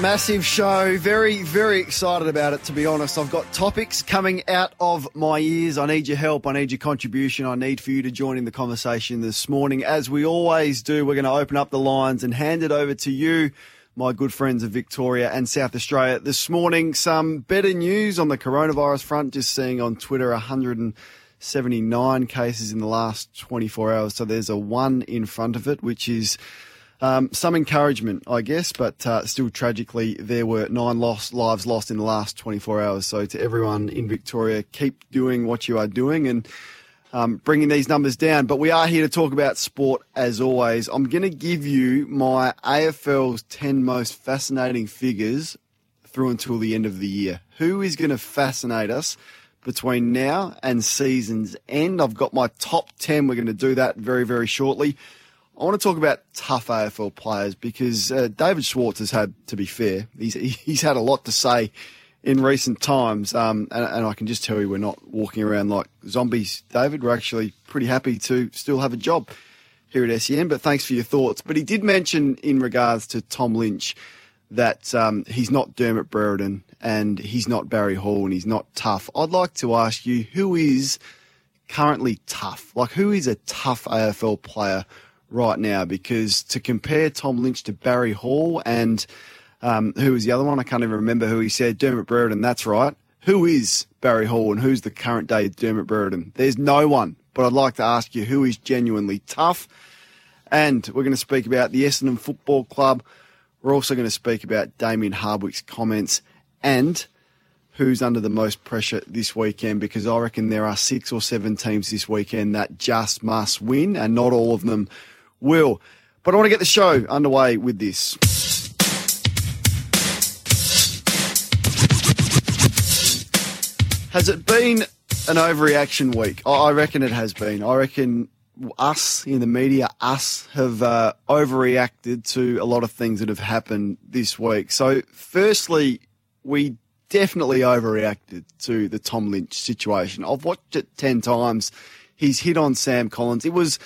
Massive show. Very, very excited about it, to be honest. I've got topics coming out of my ears. I need your help. I need your contribution. I need for you to join in the conversation this morning. As we always do, we're going to open up the lines and hand it over to you, my good friends of Victoria and South Australia. This morning, some better news on the coronavirus front. Just seeing on Twitter 179 cases in the last 24 hours. So there's a one in front of it, which is um, some encouragement, I guess, but uh, still tragically, there were nine lost lives lost in the last 24 hours. So to everyone in Victoria, keep doing what you are doing and um, bringing these numbers down. But we are here to talk about sport as always. I'm going to give you my AFL's 10 most fascinating figures through until the end of the year. Who is going to fascinate us? Between now and season's end, I've got my top 10. We're going to do that very, very shortly. I want to talk about tough AFL players because uh, David Schwartz has had, to be fair, he's he's had a lot to say in recent times, um, and, and, I can just tell you we're not walking around like zombies. David, we're actually pretty happy to still have a job here at SEN. But thanks for your thoughts. But he did mention in regards to Tom Lynch that um, he's not Dermot Brereton and he's not Barry Hall and he's not tough. I'd like to ask you who is currently tough? Like who is a tough AFL player? Right now because to compare Tom Lynch to Barry Hall and um, who was the other one? I can't even remember who he said. Dermot Brereton, that's right. Who is Barry Hall and who's the current day Dermot Brereton? There's no one, but I'd like to ask you who is genuinely tough. And we're going to speak about the Essendon Football Club. We're also going to speak about Damien Hardwick's comments and who's under the most pressure this weekend because I reckon there are six or seven teams this weekend that just must win, and not all of them will. But I want to get the show underway with this. Has it been an overreaction week? I reckon it has been. I reckon us in the media, us have uh, overreacted to a lot of things that have happened this week. So, firstly, we definitely overreacted to the Tom Lynch situation. I've watched it 10 times. He's hit on Sam Collins. It was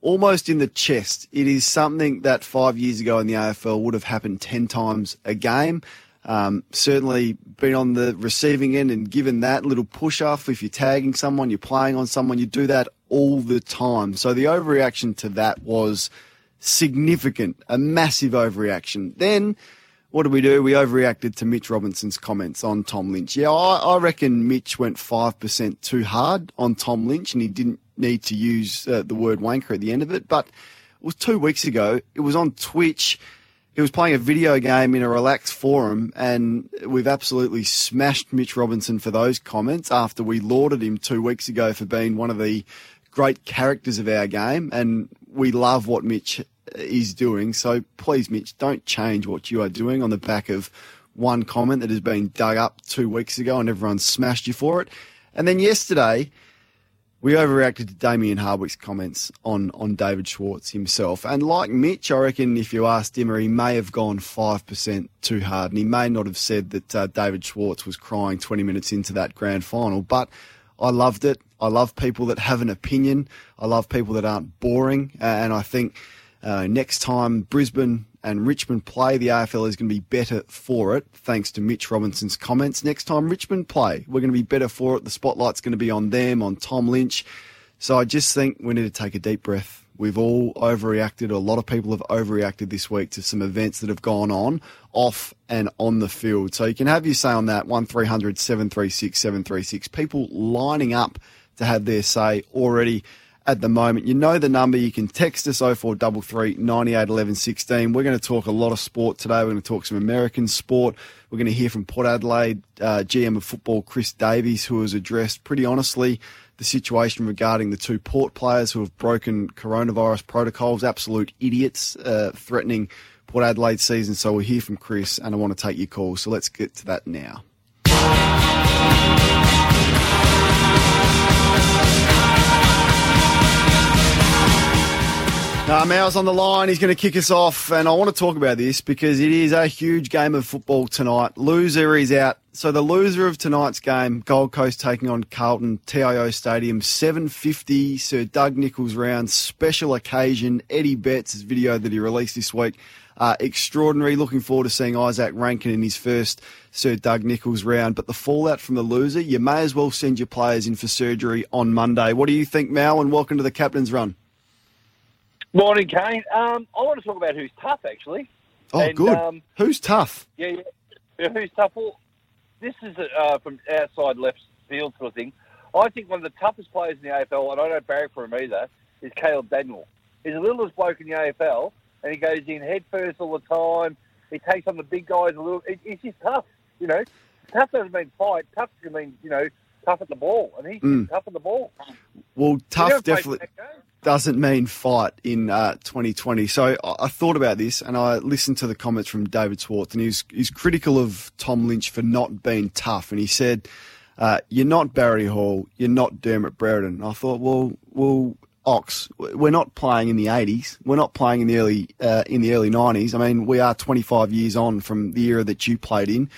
almost in the chest. It is something that five years ago in the AFL would have happened 10 times a game. Um, certainly been on the receiving end and given that little push off. If you're tagging someone, you're playing on someone, you do that all the time. So the overreaction to that was significant, a massive overreaction. Then what did we do? We overreacted to Mitch Robinson's comments on Tom Lynch. Yeah, I, I reckon Mitch went 5% too hard on Tom Lynch and he didn't need to use uh, the word wanker at the end of it. But it was two weeks ago. It was on Twitch. He was playing a video game in a relaxed forum, and we've absolutely smashed Mitch Robinson for those comments after we lauded him two weeks ago for being one of the great characters of our game. And we love what Mitch is doing. So please, Mitch, don't change what you are doing on the back of one comment that has been dug up two weeks ago and everyone smashed you for it. And then yesterday, we overreacted to Damien Hardwick's comments on, on David Schwartz himself. And like Mitch, I reckon if you asked him, he may have gone 5% too hard. And he may not have said that uh, David Schwartz was crying 20 minutes into that grand final. But I loved it. I love people that have an opinion. I love people that aren't boring. Uh, and I think uh, next time Brisbane and Richmond play, the AFL is going to be better for it, thanks to Mitch Robinson's comments. Next time Richmond play, we're going to be better for it. The spotlight's going to be on them, on Tom Lynch. So I just think we need to take a deep breath. We've all overreacted. A lot of people have overreacted this week to some events that have gone on off and on the field. So you can have your say on that. 1300 736 736. People lining up to have their say already at the moment. You know the number. You can text us 0433 98 11 16. We're going to talk a lot of sport today. We're going to talk some American sport. We're going to hear from Port Adelaide uh, GM of football Chris Davies, who has addressed pretty honestly the situation regarding the two Port players who have broken coronavirus protocols. Absolute idiots uh, threatening Port Adelaide season. So we'll hear from Chris, and I want to take your call. So let's get to that now. Now, Mal's on the line. He's going to kick us off, and I want to talk about this because it is a huge game of football tonight. Loser is out. So the loser of tonight's game, Gold Coast taking on Carlton, TIO Stadium, 750, Sir Doug Nicholls round, special occasion. Eddie Betts' video that he released this week, uh, extraordinary. Looking forward to seeing Izak Rankine in his first Sir Doug Nicholls round. But the fallout from the loser, you may as well send your players in for surgery on Monday. What do you think, Mal? And welcome to the captain's run. Morning, Kane. Um, I want to talk about who's tough, actually. Oh, And, good. um, Who's tough? Yeah, yeah. who's tough? Well, this is uh, from outside left field sort of thing. I think one of the toughest players in the AFL, and I don't barrack for him either, is Caleb Daniel. He's the littlest bloke in the AFL, and he goes in head first all the time. He takes on the big guys a little. It, it's just tough, you know. Tough doesn't mean fight. Tough can mean, you know, tough at the ball, and he's Mm. tough at the ball. Well, tough definitely doesn't mean fight in uh, 2020. So I, I thought about this and I listened to the comments from David Schwartz, and he's he's critical of Tom Lynch for not being tough, and he said, uh, "You're not Barry Hall, you're not Dermot Brereton." And I thought, well, well. Ox, we're not playing in the 80s. We're not playing in the early uh, in the early 90s. I mean, we are 25 years on from the era that you played in.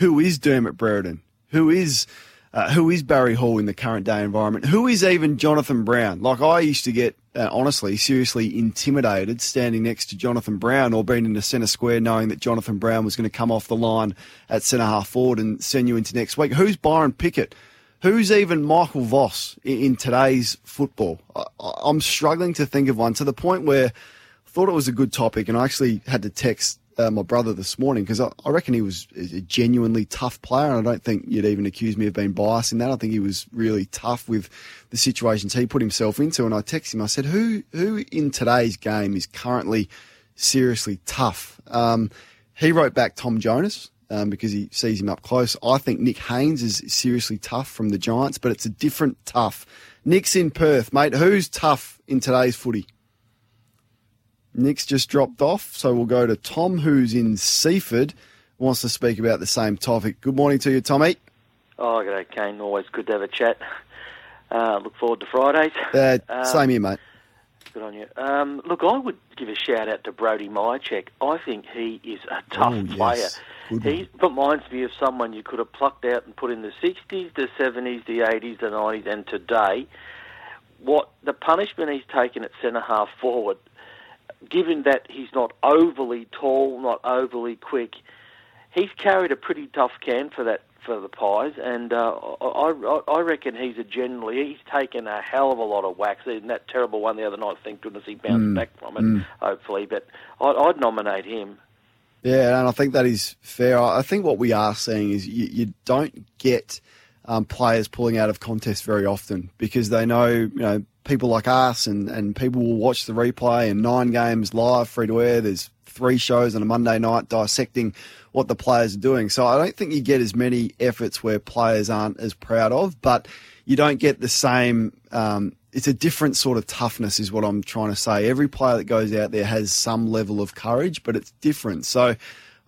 Who is Dermot Brereton? Who is uh, who is Barry Hall in the current day environment? Who is even Jonathan Brown? Like I used to get, uh, honestly, seriously intimidated standing next to Jonathan Brown or being in the centre square knowing that Jonathan Brown was going to come off the line at centre half forward and send you into next week. Who's Byron Pickett? Who's even Michael Voss in, in today's football? I, I'm struggling to think of one to the point where I thought it was a good topic and I actually had to text uh, my brother this morning because I, I reckon he was a genuinely tough player, and I don't think you'd even accuse me of being biased in that. I think he was really tough with the situations he put himself into. And I texted him, I said, "Who who in today's game is currently seriously tough?" Um, he wrote back Tom Jonas. Um, because he sees him up close. I think Nick Haynes is seriously tough from the Giants, but it's a different tough. Nick's in Perth, mate. Who's tough in today's footy? Nick's just dropped off, so we'll go to Tom, who's in Seaford, wants to speak about the same topic. Good morning to you, Tommy. Oh, g'day, Kane. Always good to have a chat. Uh, look forward to Fridays. Uh, Um, same here, mate. Good on you. Um, look, I would give a shout out to Brody Mihocek. I think he is a tough Oh, yes. player. Good He reminds me of someone you could have plucked out and put in the 60s, the 70s, the 80s, the 90s, and today. What the punishment he's taken at centre half forward, given that he's not overly tall, not overly quick, he's carried a pretty tough can for that for the Pies, and uh, I, I, I reckon he's a generally he's taken a hell of a lot of whacks. In that terrible one the other night, thank goodness he bounced back from it. Hopefully, but I'd, I'd nominate him. Yeah, and I think that is fair. I I think what we are seeing is you, you don't get um, players pulling out of contests very often because they know, you know, people like us and, and people will watch the replay and nine games live, free to air. There's three shows on a Monday night dissecting what the players are doing. So I don't think you get as many efforts where players aren't as proud of, but you don't get the same. Um, it's a different sort of toughness, is what I'm trying to say. Every player that goes out there has some level of courage, but it's different. So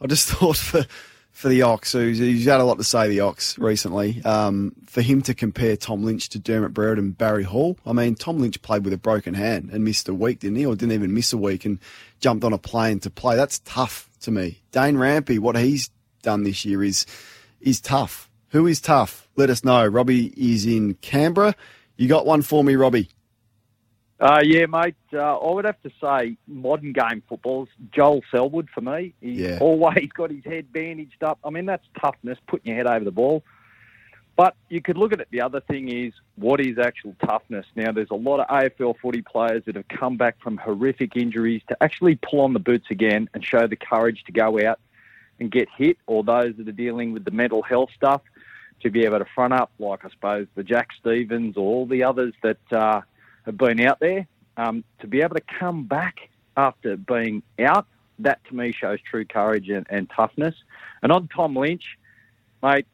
I just thought for for the Ox, who's, he's had a lot to say, the Ox, recently, um, for him to compare Tom Lynch to Dermot Brereton and Barry Hall. I mean, Tom Lynch played with a broken hand and missed a week, didn't he? Or didn't even miss a week and jumped on a plane to play. That's tough to me. Dane Rampe, what he's done this year is is tough. Who is tough? Let us know. Robbie is in Canberra. You got one for me, Robbie? Uh, yeah, mate. Uh, I would have to say modern game football's Joel Selwood for me. He's Yeah. always got his head bandaged up. I mean, that's toughness, putting your head over the ball. But you could look at it. The other thing is, what is actual toughness? Now, there's a lot of AFL footy players that have come back from horrific injuries to actually pull on the boots again and show the courage to go out and get hit, or those that are dealing with the mental health stuff to be able to front up, like I suppose the Jack Stevens or all the others that uh, have been out there. Um, to be able to come back after being out, that to me shows true courage and, and toughness. And on Tom Lynch, mate,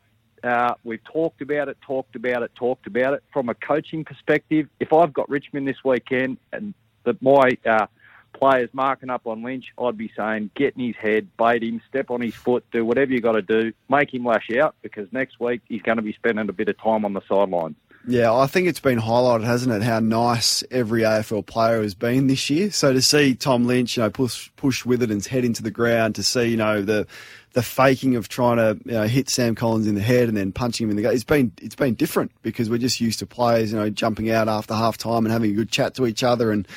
uh, we've talked about it, talked about it, talked about it. From a coaching perspective, if I've got Richmond this weekend and that my uh, players marking up on Lynch, I'd be saying get in his head, bait him, step on his foot, do whatever you got to do, make him lash out because next week he's going to be spending a bit of time on the sidelines. Yeah, I think it's been highlighted, hasn't it, how nice every AFL player has been this year. So to see Tom Lynch, you know, push push Witherden's head into the ground, to see, you know, the the faking of trying to you know, hit Sam Collins in the head and then punching him in the gut, it's been it's been different because we're just used to players, you know, jumping out after half time and having a good chat to each other and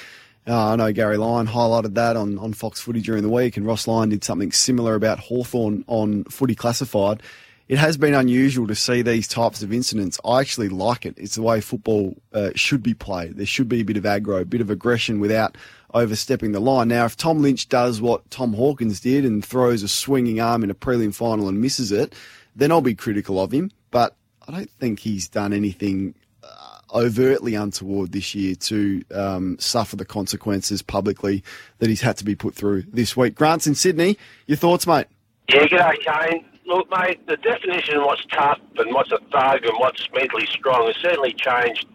uh, I know Gary Lyon highlighted that on, on Fox Footy during the week, and Ross Lyon did something similar about Hawthorn on Footy Classified it has been unusual to see these types of incidents. I actually like it. It's the way football uh, should be played. There should be a bit of aggro, a bit of aggression without overstepping the line. Now, if Tom Lynch does what Tom Hawkins did and throws a swinging arm in a prelim final and misses it, then I'll be critical of him. But I don't think he's done anything uh, overtly untoward this year to um, suffer the consequences publicly that he's had to be put through this week. Grant's in Sydney. Your thoughts, mate? Yeah, g'day, Kane. Look, mate, the definition of what's tough and what's a thug and what's mentally strong has certainly changed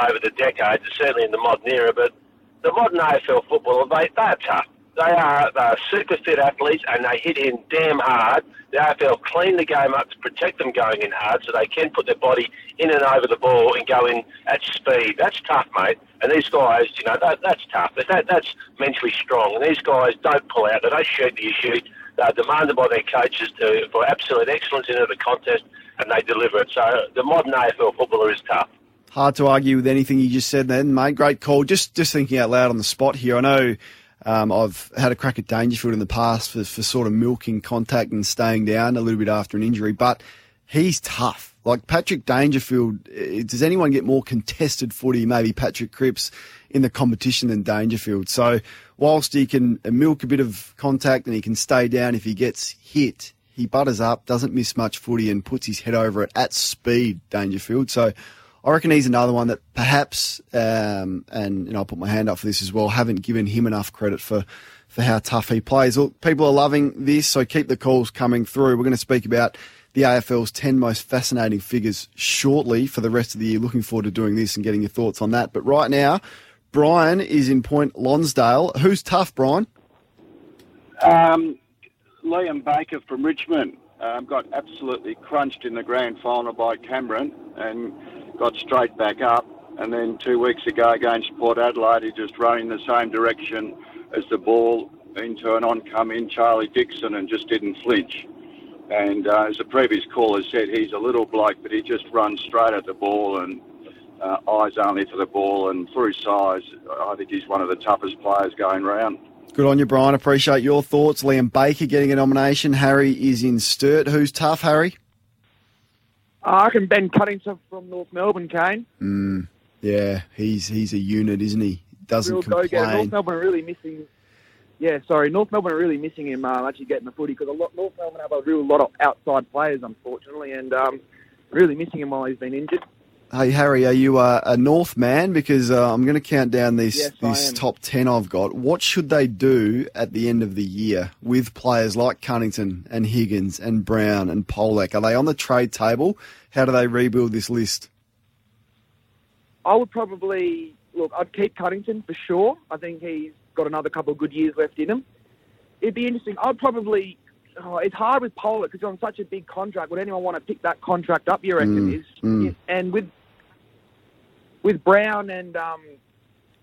over the decades, certainly in the modern era. But the modern AFL footballer, they, they are tough. They are, they are super fit athletes and they hit in damn hard. The AFL clean the game up to protect them going in hard so they can put their body in and over the ball and go in at speed. That's tough, mate. And these guys, you know, that, that's tough. That, that's mentally strong. And these guys don't pull out. They don't shoot the shoot they're demanded by their coaches to, for absolute excellence into the contest, and they deliver it. So the modern AFL footballer is tough. Hard to argue with anything you just said then, mate. Great call. Just just thinking out loud on the spot here. I know um, I've had a crack at Dangerfield in the past for, for sort of milking contact and staying down a little bit after an injury, but he's tough. Like Patrick Dangerfield, eh, does anyone get more contested footy? Maybe Patrick Cripps in the competition than Dangerfield. So whilst he can milk a bit of contact and he can stay down if he gets hit, he butters up, doesn't miss much footy and puts his head over it at speed, Dangerfield. So I reckon he's another one that perhaps, um, and you know, I'll put my hand up for this as well, haven't given him enough credit for, for how tough he plays. Look, people are loving this, so keep the calls coming through. We're going to speak about the AFL's 10 most fascinating figures shortly for the rest of the year. Looking forward to doing this and getting your thoughts on that. But right now, Brian is in Point Lonsdale. Who's tough, Brian? Um, Liam Baker from Richmond um, got absolutely crunched in the grand final by Cameron and got straight back up. And then two weeks ago against Port Adelaide, he just ran in the same direction as the ball into an oncoming Charlie Dixon and just didn't flinch. And uh, as the previous caller said, he's a little bloke, but he just runs straight at the ball and uh, eyes only for the ball, and through size, I think he's one of the toughest players going round. Good on you, Brian. Appreciate your thoughts. Liam Baker getting a nomination. Harry is in Sturt. Who's tough, Harry? I reckon Ben Cunnington from North Melbourne, Kane. Mm, yeah, he's he's a unit, isn't he? Doesn't Real complain. Go-getter. North Melbourne are really missing. Yeah, sorry, North Melbourne are really missing him um, actually getting the footy because North Melbourne have a real lot of outside players, unfortunately, and um, really missing him while he's been injured. Hey Harry, are you a, a North man? Because uh, I'm going to count down these Yes, this top ten I've got. What should they do at the end of the year with players like Cunnington and Higgins and Brown and Polec? Are they on the trade table? How do they rebuild this list? I would probably look. I'd keep Cunnington for sure. I think he's got another couple of good years left in him. It'd be interesting. I'd probably. Oh, it's hard with Polec because he's on such a big contract. Would anyone want to pick that contract up? You reckon Mm, is mm. and with with Brown and um,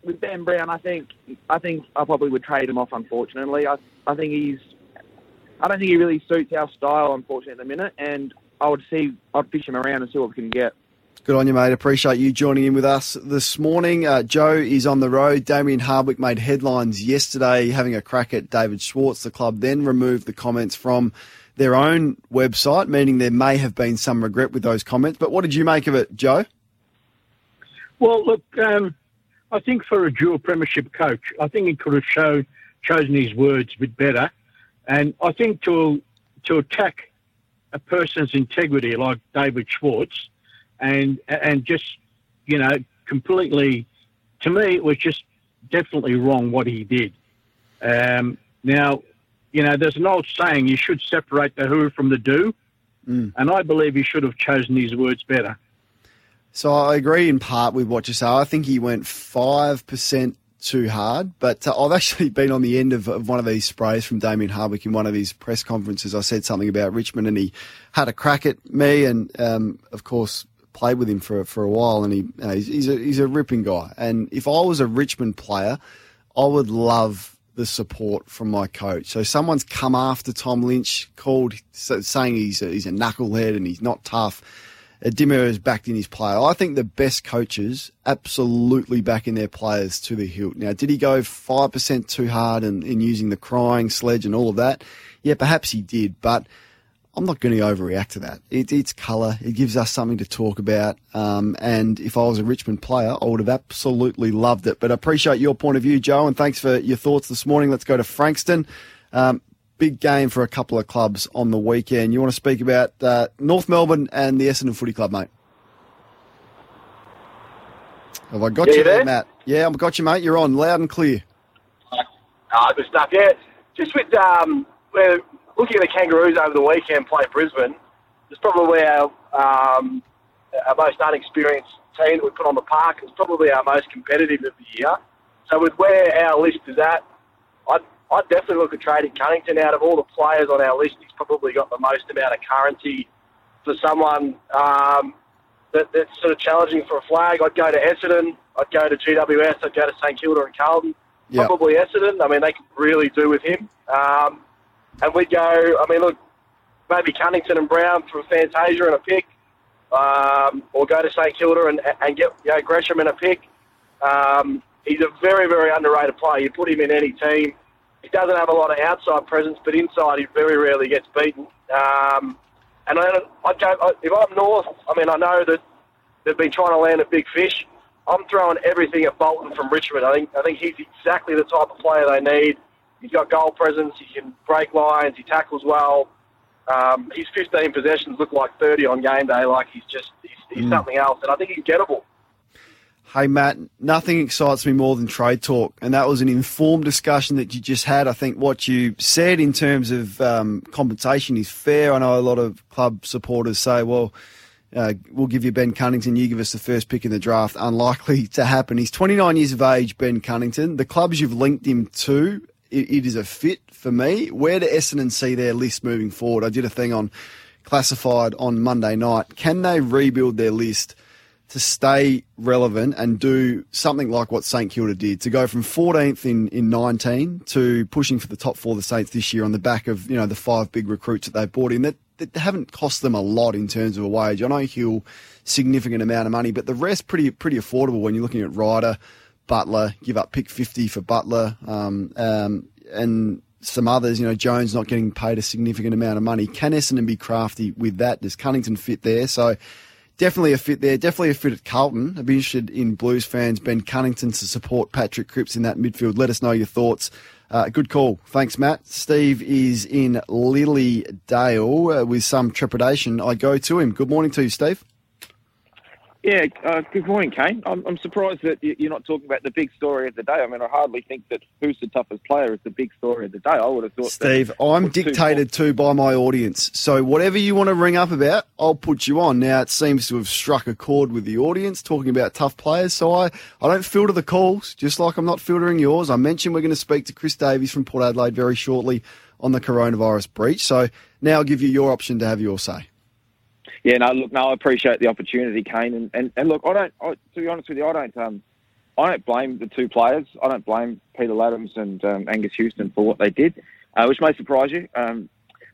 with Ben Brown, I think I think I probably would trade him off. Unfortunately, I I think he's. I don't think he really suits our style, unfortunately, at the minute. And I would see, I'd fish him around and see what we can get. Good on you, mate. Appreciate you joining in with us this morning. Uh, Joe is on the road. Damien Hardwick made headlines yesterday having a crack at David Schwartz. The club then removed the comments from their own website, meaning there may have been some regret with those comments. But what did you make of it, Joe? Well, look, um, I think for a dual premiership coach, I think he could have showed, chosen his words a bit better. And I think to to attack a person's integrity like David Schwartz and and just you know completely to me, it was just definitely wrong what he did. Um, now, you know, there's an old saying: you should separate the who from the do, Mm. and I believe he should have chosen his words better. So I agree in part with what you say. I think he went five percent too hard, but uh, I've actually been on the end of, of one of these sprays from Damien Hardwick in one of his press conferences. I said something about Richmond, and he had a crack at me, and um, of course played with him for for a while. And he uh, he's, he's a he's a ripping guy. And if I was a Richmond player, I would love the support from my coach. So someone's come after Tom Lynch, called saying he's a, he's a knucklehead and he's not tough. Dimmer is backed in his player. I think the best coaches absolutely backing their players to the hilt. Now, did he go 5% too hard in, in using the crying sledge and all of that? Yeah, perhaps he did, but I'm not going to overreact to that. It, it's colour. It gives us something to talk about. Um, and if I was a Richmond player, I would have absolutely loved it. But I appreciate your point of view, Joe, and thanks for your thoughts this morning. Let's go to Frankston. Um, big game for a couple of clubs on the weekend. You want to speak about uh, North Melbourne and the Essendon Footy Club, mate? Have I got Yeah, you you there? Matt? Yeah, I've got you, mate. You're on, loud and clear. Ah, good stuff. Yeah, just with um, we're looking at the Kangaroos over the weekend playing Brisbane. It's probably our um, our most unexperienced team that we put on the park. It's probably our most competitive of the year. So with where our list is at, I'd, I'd definitely look at trading Cunnington. Out of all the players on our list, he's probably got the most amount of currency for someone um, that, that's sort of challenging for a flag. I'd go to Essendon. I'd go to GWS. I'd go to St Kilda and Carlton. Yeah. Probably Essendon. I mean, they could really do with him. Um, and we'd go, I mean, look, maybe Cunnington and Brown for Fantasia and a pick, um, or go to St Kilda and, and get you know, Gresham and a pick. Um, he's a very, very underrated player. You put him in any team. He doesn't have a lot of outside presence, but inside he very rarely gets beaten. Um, and I, I'd go, I- if I'm North, I mean, I know that they've been trying to land a big fish. I'm throwing everything at Bolton from Richmond. I think I think he's exactly the type of player they need. He's got goal presence. He can break lines. He tackles well. Um, his 15 possessions look like 30 on game day. Like he's just he's, he's Mm. something else, and I think he's gettable. Hey, Matt, nothing excites me more than trade talk. And that was an informed discussion that you just had. I think what you said in terms of um, compensation is fair. I know a lot of club supporters say, well, uh, we'll give you Ben Cunnington, you give us the first pick in the draft. Unlikely to happen. He's 29 years of age, Ben Cunnington. The clubs you've linked him to, it, it is a fit for me. Where do Essendon see their list moving forward? I did a thing on classified on Monday night. Can they rebuild their list? to stay relevant and do something like what St Kilda did to go from 14th in, in 19 to pushing for the top four the Saints this year on the back of you know the five big recruits that they've brought in that, that haven't cost them a lot in terms of a wage. I know Hill significant amount of money, but the rest pretty pretty affordable when you're looking at Ryder, Butler, give up pick 50 for Butler, um, um, and some others. You know Jones not getting paid a significant amount of money. Can Essendon be crafty with that? Does Cunnington fit there? So definitely a fit there. Definitely a fit at Carlton. I'd be interested in Blues fans, Ben Cunnington, to support Patrick Cripps in that midfield. Let us know your thoughts. Uh, good call. Thanks, Matt. Steve is in Lilydale uh, with some trepidation. I go to him. Good morning to you, Steve. Yeah, uh, good morning, Kane. I'm, I'm surprised that you- you're not talking about the big story of the day. I mean, I hardly think that who's the toughest player is the big story of the day. I would have thought. that- Steve, I'm dictated to by my audience. So whatever you want to ring up about, I'll put you on. Now it seems to have struck a chord with the audience talking about tough players. So I, I don't filter the calls, just like I'm not filtering yours. I mentioned we're going to speak to Chris Davies from Port Adelaide very shortly on the coronavirus breach. So now I'll give you your option to have your say. Yeah, no, look, no, I appreciate the opportunity, Kane, and, and, and look, I don't. I, to be honest with you, I don't. Um, I don't blame the two players. I don't blame Peter Ladhams and um, Angus Houston for what they did, uh, which may surprise you. Um,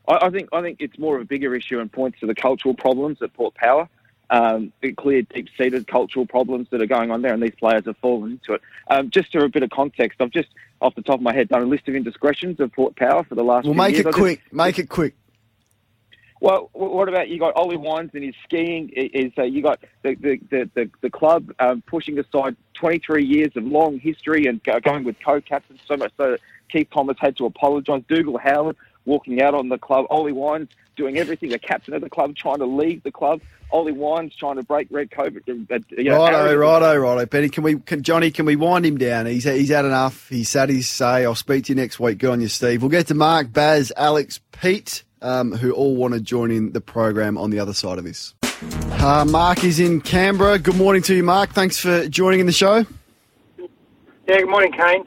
I, I think I think it's more of a bigger issue and points to the cultural problems at Port Power. Um, the clear, deep-seated cultural problems that are going on there, and these players have fallen into it. Um, just for a bit of context, I've just off the top of my head done a list of indiscretions of Port Power for the last. Well, few make years. it I just- quick. Make it quick. Well, what about you got Ollie Wines and his skiing? Is uh, you got the the the, the, the club um, pushing aside 23 years of long history and going with co-captains so much so that Keith Thomas had to apologise. Dougal Howard walking out on the club. Ollie Wines doing everything, the captain of the club, trying to leave the club. Ollie Wines trying to break red COVID. uh, You know, righto, righto, righto. Benny, can we, can, Johnny, can we wind him down? He's he's had enough. He's said his say. I'll speak to you next week. Good on you, Steve. We'll get to Mark, Baz, Alex, Pete, um, who all want to join in the program on the other side of this. Uh, Mark is in Canberra. Good morning to you, Mark. Thanks for joining in the show. Yeah, good morning, Kane.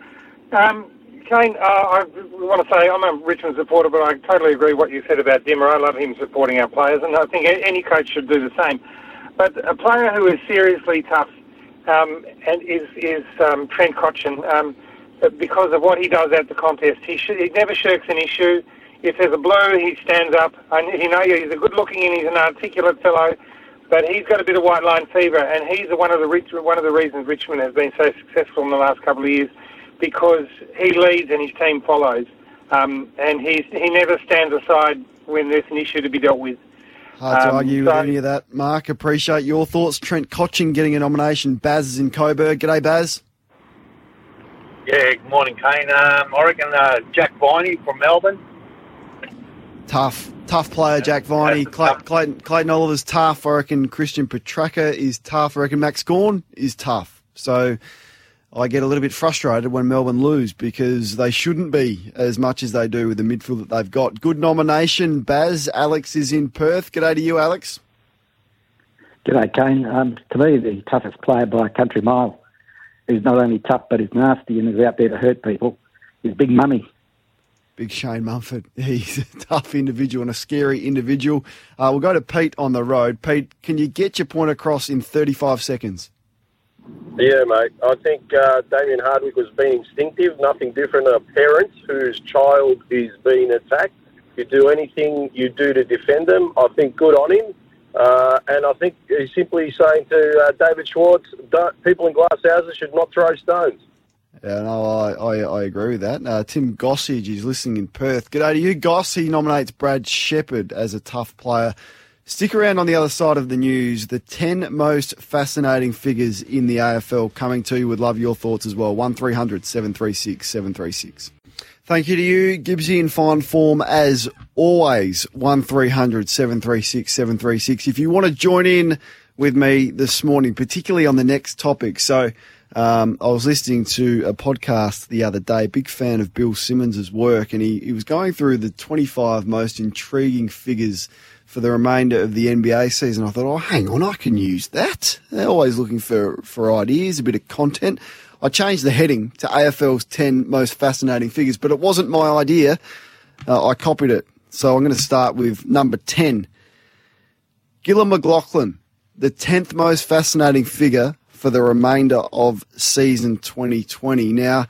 Um, Kane, uh, I want to say I'm a Richmond supporter, but I totally agree what you said about Dimmer. I love him supporting our players, and I think any coach should do the same. But a player who is seriously tough um, and is is um, Trent Cotchin um, because of what he does at the contest. He, sh- he never shirks an issue. If there's a blow, he stands up. I you know he's a good-looking and he's an articulate fellow, but he's got a bit of white line fever, and he's the- one of the re- one of the reasons Richmond has been so successful in the last couple of years because he leads and his team follows, um, and he's he never stands aside when there's an issue to be dealt with. Hard to Um, argue so- with any of that, Mark. Appreciate your thoughts. Trent Cotchin getting a nomination. Baz is in Coburg. G'day, Baz. Yeah, good morning, Kane. Um, I reckon uh, Jack Viney from Melbourne. Tough, tough player, Jack Viney. Clay, Clayton, Clayton Oliver's tough. I reckon Christian Petracca is tough. I reckon Max Gawn is tough. So I get a little bit frustrated when Melbourne lose because they shouldn't be as much as they do with the midfield that they've got. Good nomination, Baz. Alex is in Perth. G'day to you, Alex. G'day, Kane. Um, to me, the toughest player by a country mile is not only tough but is nasty and is out there to hurt people is Big Mummy. Big Shane Mumford. He's a tough individual and a scary individual. Uh, we'll go to Pete on the road. Pete, can you get your point across in 35 seconds? Yeah, mate. I think uh, Damien Hardwick was being instinctive, nothing different than a parent whose child is being attacked. You do anything you do to defend them, I think good on him. Uh, and I think he's simply saying to uh, David Schwartz, people in glass houses should not throw stones. Yeah, no, I, I, I agree with that. Uh, Tim Gossage is listening in Perth. G'day to you, Goss. He nominates Brad Sheppard as a tough player. Stick around on the other side of the news. The 10 most fascinating figures in the AFL coming to you. Would love your thoughts as well. 1300 736 736. Thank you to you, Gibbsy, in fine form as always. 1300 736 736. If you want to join in with me this morning, particularly on the next topic. So, um, I was listening to a podcast the other day, big fan of Bill Simmons' work, and he, he was going through the 25 most intriguing figures for the remainder of the NBA season. I thought, oh, hang on, I can use that. They're always looking for, for ideas, a bit of content. I changed the heading to AFL's 10 most fascinating figures, but it wasn't my idea. Uh, I copied it. So I'm going to start with number 10. Gillon McLachlan, the 10th most fascinating figure for the remainder of season 2020. Now,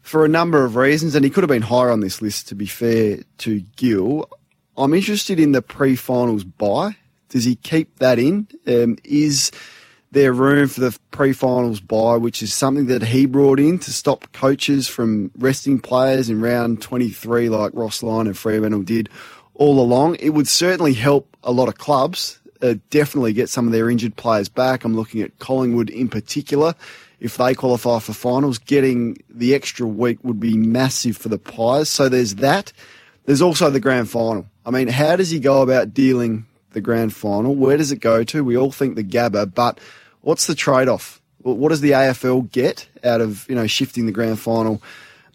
for a number of reasons, and he could have been higher on this list to be fair to Gill, I'm interested in the pre finals bye. Does he keep that in? Um, is there room for the pre finals bye, which is something that he brought in to stop coaches from resting players in round 23, like Ross Lyon and Fremantle did all along? It would certainly help a lot of clubs. Uh, definitely get some of their injured players back. I'm looking at Collingwood in particular. If they qualify for finals, getting the extra week would be massive for the Pies. So there's that. There's also the grand final. I mean, how does he go about dealing the grand final? Where does it go to? We all think the Gabba, but what's the trade-off? What does the AFL get out of you know shifting the grand final?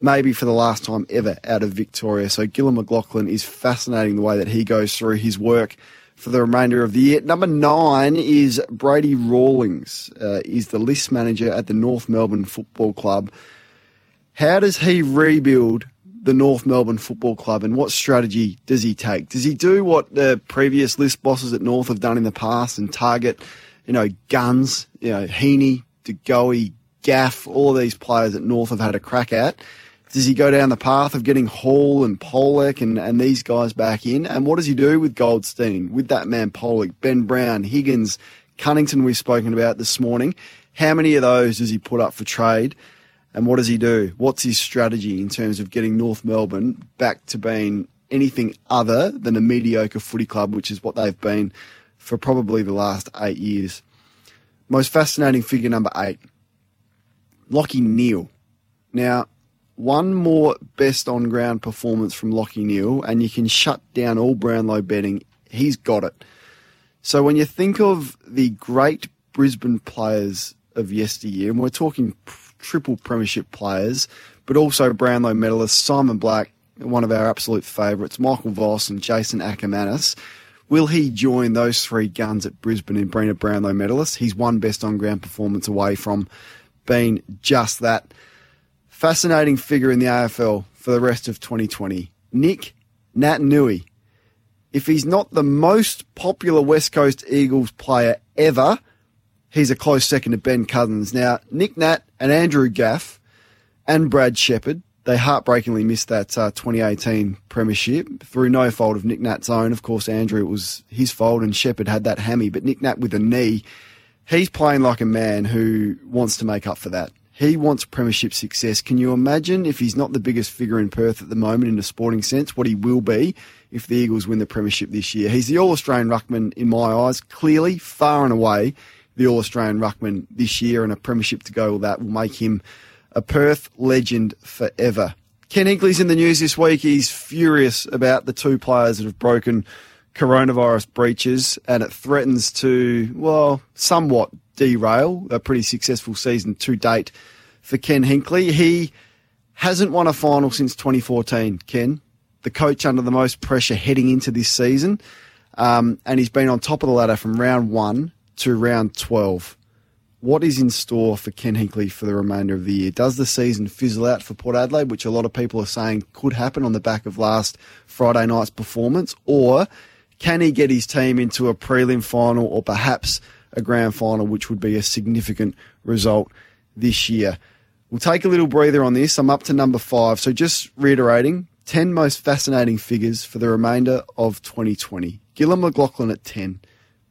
Maybe for the last time ever out of Victoria. So Gillon McLachlan is fascinating the way that he goes through his work for the remainder of the year. Number nine is Brady Rawlings. Uh, is the list manager at the North Melbourne Football Club. How does he rebuild the North Melbourne Football Club and what strategy does he take? Does he do what the previous list bosses at North have done in the past and target, you know, guns, you know, Heaney, DeGoey, Gaff, all of these players that North have had a crack at? Does he go down the path of getting Hall and Polec and, and these guys back in? And what does he do with Goldstein, with that man Pollock, Ben Brown, Higgins, Cunnington we've spoken about this morning? How many of those does he put up for trade? And what does he do? What's his strategy in terms of getting North Melbourne back to being anything other than a mediocre footy club, which is what they've been for probably the last eight years? Most fascinating figure number eight, Lachie Neale. Now, one more best on ground performance from Lachie Neale, and you can shut down all Brownlow betting. He's got it. So when you think of the great Brisbane players of yesteryear, and we're talking triple premiership players, but also Brownlow medalists, Simon Black, one of our absolute favourites, Michael Voss and Jason Ackermanis. Will he join those three guns at Brisbane in being a Brownlow medalist? He's one best on ground performance away from being just that. Fascinating figure in the AFL for the rest of 2020. Nic Naitanui. If he's not the most popular West Coast Eagles player ever, he's a close second to Ben Cousins. Now, Nic Nat and Andrew Gaff and Brad Sheppard, they heartbreakingly missed that uh, 2018 premiership through no fault of Nic Nat's own. Of course, Andrew, it was his fault and Sheppard had that hammy, but Nic Nat with a knee, he's playing like a man who wants to make up for that. He wants premiership success. Can you imagine if he's not the biggest figure in Perth at the moment in a sporting sense, what he will be if the Eagles win the premiership this year? He's the All Australian ruckman in my eyes, clearly, far and away the All Australian ruckman this year, and a premiership to go with that will make him a Perth legend forever. Ken Hinkley's in the news this week. He's furious about the two players that have broken coronavirus breaches, and it threatens to, well, somewhat derail a pretty successful season to date for Ken Hinkley. He hasn't won a final since 2014, Ken, the coach under the most pressure heading into this season. Um, and he's been on top of the ladder from round one to round 12. What is in store for Ken Hinkley for the remainder of the year? Does the season fizzle out for Port Adelaide, which a lot of people are saying could happen on the back of last Friday night's performance? Or can he get his team into a prelim final or perhaps a grand final, which would be a significant result this year? We'll take a little breather on this. I'm up to number five. So just reiterating 10 most fascinating figures for the remainder of 2020. Gillon McLachlan at 10.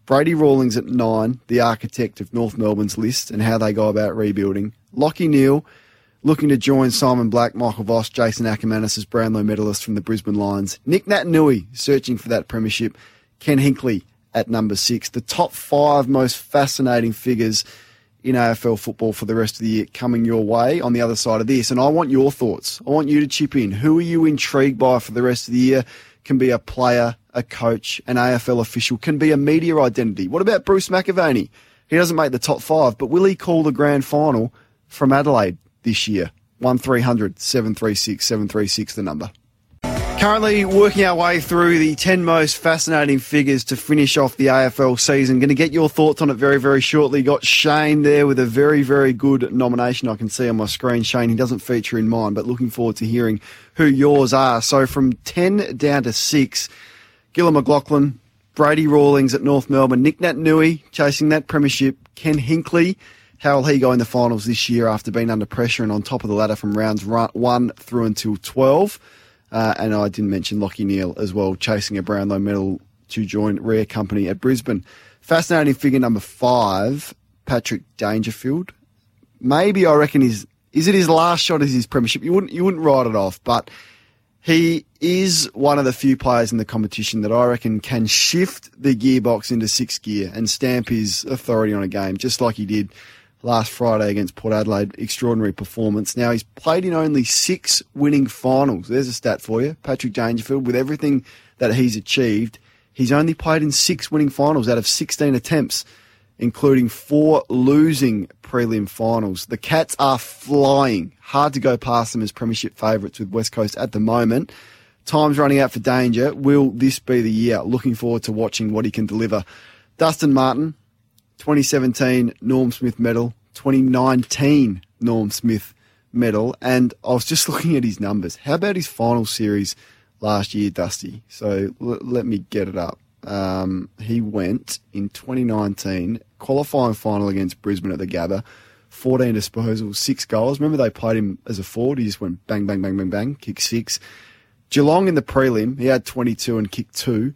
Brady Rawlings at 9, the architect of North Melbourne's list and how they go about rebuilding. Lachie Neale looking to join Simon Black, Michael Voss, Jason Ackermanis as Brownlow medalist from the Brisbane Lions. Nic Naitanui searching for that premiership. Ken Hinkley at number six. The top five most fascinating figures in AFL football for the rest of the year coming your way on the other side of this. And I want your thoughts. I want you to chip in. Who are you intrigued by for the rest of the year? Can be a player, a coach, an AFL official, can be a media identity. What about Bruce McAvaney? He doesn't make the top five, but will he call the grand final from Adelaide this year? 1300 736 736, the number. Currently working our way through the 10 most fascinating figures to finish off the AFL season. Going to get your thoughts on it very, very shortly. Got Shane there with a very, very good nomination I can see on my screen. Shane, he doesn't feature in mine, but looking forward to hearing who yours are. So from 10 down to 6, Gillon McLachlan, Brady Rawlings at North Melbourne, Nic Naitanui chasing that premiership, Ken Hinkley. How will he go in the finals this year after being under pressure and on top of the ladder from rounds 1 through until 12? Uh, and I didn't mention Lachie Neale as well, chasing a Brownlow medal to join Rare Company at Brisbane. Fascinating figure number five, Patrick Dangerfield. Maybe I reckon is is it his last shot as his premiership? You wouldn't you wouldn't write it off, but he is one of the few players in the competition that I reckon can shift the gearbox into sixth gear and stamp his authority on a game, just like he did last Friday against Port Adelaide. Extraordinary performance. Now, he's played in only six winning finals. There's a stat for you. Patrick Dangerfield, with everything that he's achieved, he's only played in six winning finals out of 16 attempts, including four losing prelim finals. The Cats are flying. Hard to go past them as premiership favourites with West Coast at the moment. Time's running out for Danger. Will this be the year? Looking forward to watching what he can deliver. Dustin Martin, 2017 Norm Smith medal, 2019 Norm Smith medal, and I was just looking at his numbers. How about his final series last year, Dusty? So l- let me get it up. Um, he went in 2019 qualifying final against Brisbane at the Gabba, 14 disposals, six goals. Remember they played him as a forward. He just went bang, bang, bang, bang, bang, kicked six. Geelong in the prelim, he had 22 and kicked two.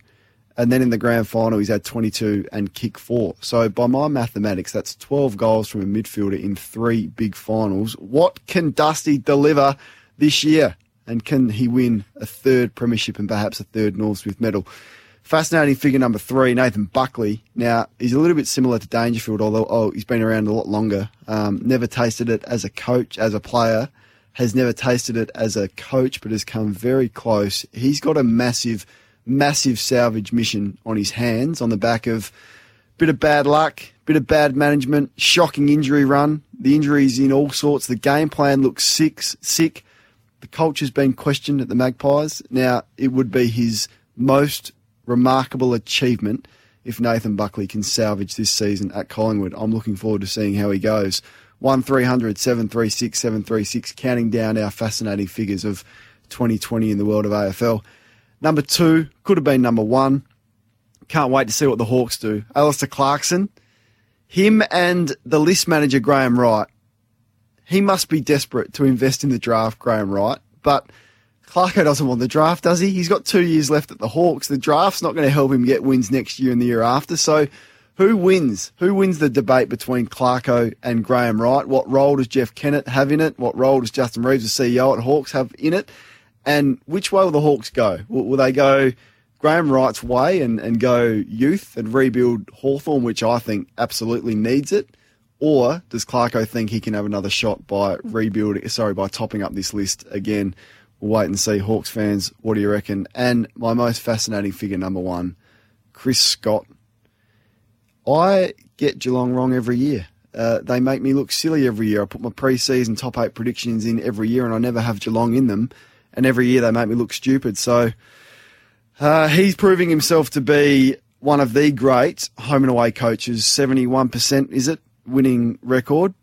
And then in the grand final, he's had 22 and kick four. So by my mathematics, that's 12 goals from a midfielder in three big finals. What can Dusty deliver this year? And can he win a third premiership and perhaps a third Norm Smith medal? Fascinating figure number three, Nathan Buckley. Now, he's a little bit similar to Dangerfield, although oh, he's been around a lot longer. Um, never tasted it as a coach, as a player. has never tasted it as a coach, but has come very close. He's got a massive, massive salvage mission on his hands on the back of a bit of bad luck, bit of bad management, shocking injury run. The injuries in all sorts. The game plan looks sick, sick. The culture's been questioned at the Magpies. Now, it would be his most remarkable achievement if Nathan Buckley can salvage this season at Collingwood. I'm looking forward to seeing how he goes. 1300 736 736, counting down our fascinating figures of 2020 in the world of AFL. Number two, could have been number one. Can't wait to see what the Hawks do. Alastair Clarkson, him and the list manager Graham Wright. He must be desperate to invest in the draft, Graham Wright. But Clarko doesn't want the draft, does he? He's got two years left at the Hawks. The draft's not going to help him get wins next year and the year after. So who wins? Who wins the debate between Clarko and Graham Wright? What role does Jeff Kennett have in it? What role does Justin Reeves, the CEO at Hawks, have in it? And which way will the Hawks go? Will, will they go Graham Wright's way and, and go youth and rebuild Hawthorn, which I think absolutely needs it? Or does Clarko think he can have another shot by rebuilding, sorry, by topping up this list again? We'll wait and see. Hawks fans, what do you reckon? And my most fascinating figure, number one, Chris Scott. I get Geelong wrong every year. Uh, they make me look silly every year. I put my pre-season top eight predictions in every year, and I never have Geelong in them. And every year they make me look stupid. So uh, he's proving himself to be one of the great home and away coaches. Seventy-one percent is it winning record?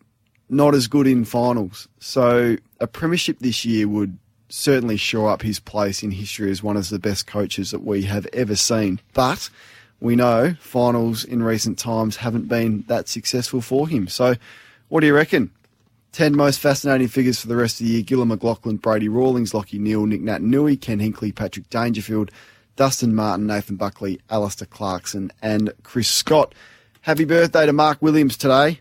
Not as good in finals. So a premiership this year would certainly shore up his place in history as one of the best coaches that we have ever seen. But we know finals in recent times haven't been that successful for him. So, what do you reckon? 10 most fascinating figures for the rest of the year Gillon McLachlan, Brady Rawlings, Lachie Neale, Nic Naitanui, Ken Hinkley, Patrick Dangerfield, Dustin Martin, Nathan Buckley, Alastair Clarkson, and Chris Scott. Happy birthday to Mark Williams today.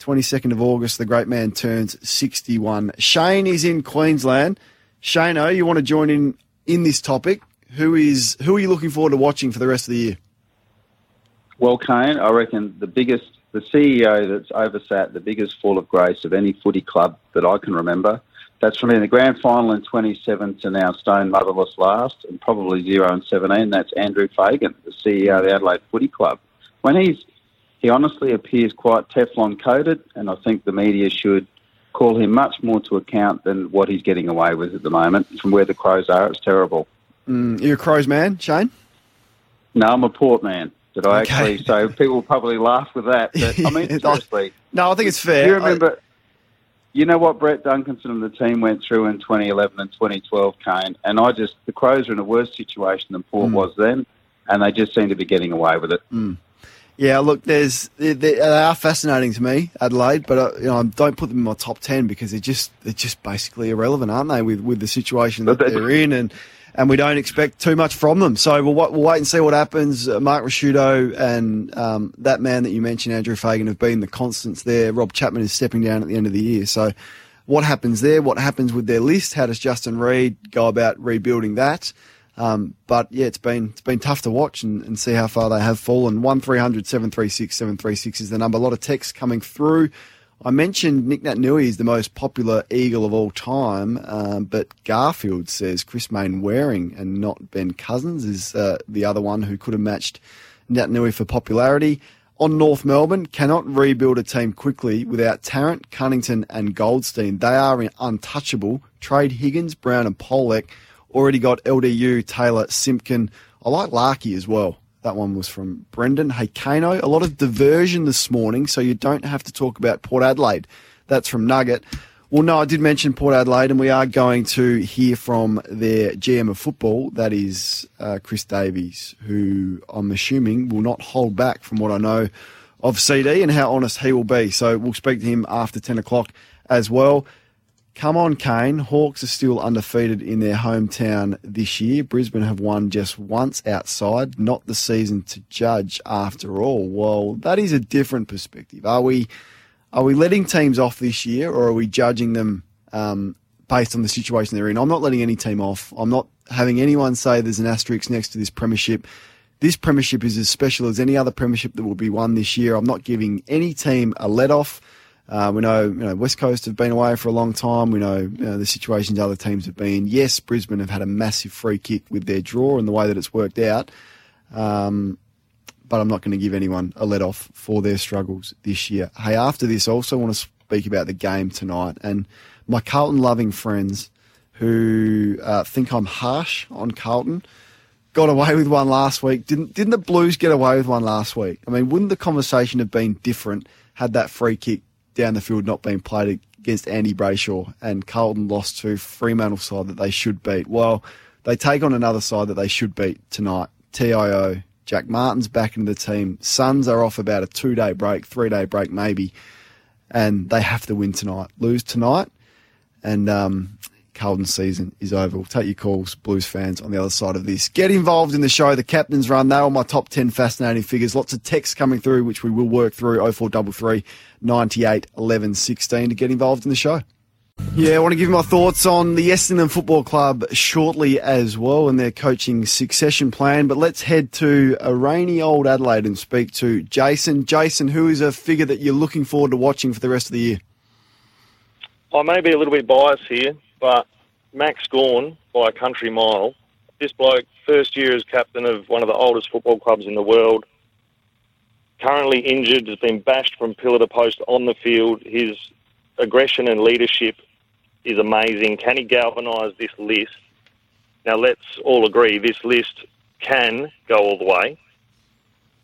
22nd of August, the great man turns 61. Shane is in Queensland. Shane, oh, you want to join in in this topic? Who is who are you looking forward to watching for the rest of the year? Well, Kane, I reckon the biggest, the CEO that's oversat the biggest fall of grace of any footy club that I can remember. That's from in the grand final in 27 to now stone motherless last and probably 0 and 17. That's Andrew Fagan, the CEO of the Adelaide Footy Club. When he's, he honestly appears quite Teflon coated, and I think the media should call him much more to account than what he's getting away with at the moment. From where the Crows are, it's terrible. Mm, you're a Crows man, Shane? No, I'm a Port man. Did I okay. actually? So people probably laugh with that. But I mean, seriously. No, I think it's fair. You remember? I... You know what Brett Duncanson and the team went through in 2011 and 2012, Kane, and I just the Crows are in a worse situation than Port mm. was then, and they just seem to be getting away with it. Mm. Yeah, look, there's they, they, are fascinating to me, Adelaide, but uh, you know, I don't put them in my top ten because they're just they're just basically irrelevant, aren't they? With with the situation that they're in, and and we don't expect too much from them. So we'll, we'll wait and see what happens. Uh, Mark Ricciuto and um, that man that you mentioned, Andrew Fagan, have been the constants there. Rob Chapman is stepping down at the end of the year. So what happens there? What happens with their list? How does Justin Reid go about rebuilding that? Um, but yeah, it's been it's been tough to watch and, and see how far they have fallen. One 736 736 is the number. A lot of texts coming through. I mentioned Nic Naitanui is the most popular Eagle of all time, um, but Garfield says Chris Mainwaring and not Ben Cousins is uh, the other one who could have matched Naitanui for popularity. On North Melbourne, cannot rebuild a team quickly without Tarrant, Cunnington, and Goldstein. They are untouchable. Trade Higgins, Brown, and Polec. Already got LDU, Taylor, Simpkin. I like Larky as well. That one was from Brendan. Hey, Kano, a lot of diversion this morning, so you don't have to talk about Port Adelaide. That's from Nugget. Well, no, I did mention Port Adelaide, and we are going to hear from their GM of football, that is uh, Chris Davies, who I'm assuming will not hold back from what I know of CD and how honest he will be. So we'll speak to him after 10 o'clock as well. Come on, Kane. Hawks are still undefeated in their hometown this year. Brisbane have won just once outside, not the season to judge after all. Well, that is a different perspective. Are we are we letting teams off this year or are we judging them um, based on the situation they're in? I'm not letting any team off. I'm not having anyone say there's an asterisk next to this premiership. This premiership is as special as any other premiership that will be won this year. I'm not giving any team a let off. Uh, we know, you know West Coast have been away for a long time. We know, you know the situations other teams have been. Yes, Brisbane have had a massive free kick with their draw and the way that it's worked out. Um, but I'm not going to give anyone a let off for their struggles this year. Hey, after this, I also want to speak about the game tonight and my Carlton loving friends who uh, think I'm harsh on Carlton got away with one last week. Didn't didn't the Blues get away with one last week? I mean, wouldn't the conversation have been different had that free kick down the field not being played against Andy Brayshaw and Carlton lost to Fremantle side that they should beat? Well, they take on another side that they should beat tonight. TIO. Jack Martin's back into the team. Suns are off about a two day break, three day break maybe, and they have to win tonight. Lose tonight, and um, Carlton season is over. We'll take your calls, Blues fans, on the other side of this. Get involved in the show. The captain's run. They are my top 10 fascinating figures. Lots of texts coming through, which we will work through 0433 98 11 16 to get involved in the show. Yeah, I want to give you my thoughts on the Essendon Football Club shortly as well and their coaching succession plan. But let's head to a rainy old Adelaide and speak to Jason. Jason, who is a figure that you're looking forward to watching for the rest of the year? I may be a little bit biased here, but Max Gawn by a country mile. This bloke, first year as captain of one of the oldest football clubs in the world, currently injured, has been bashed from pillar to post on the field. His aggression and leadership is amazing. Can he galvanise this list? Now, let's all agree this list can go all the way.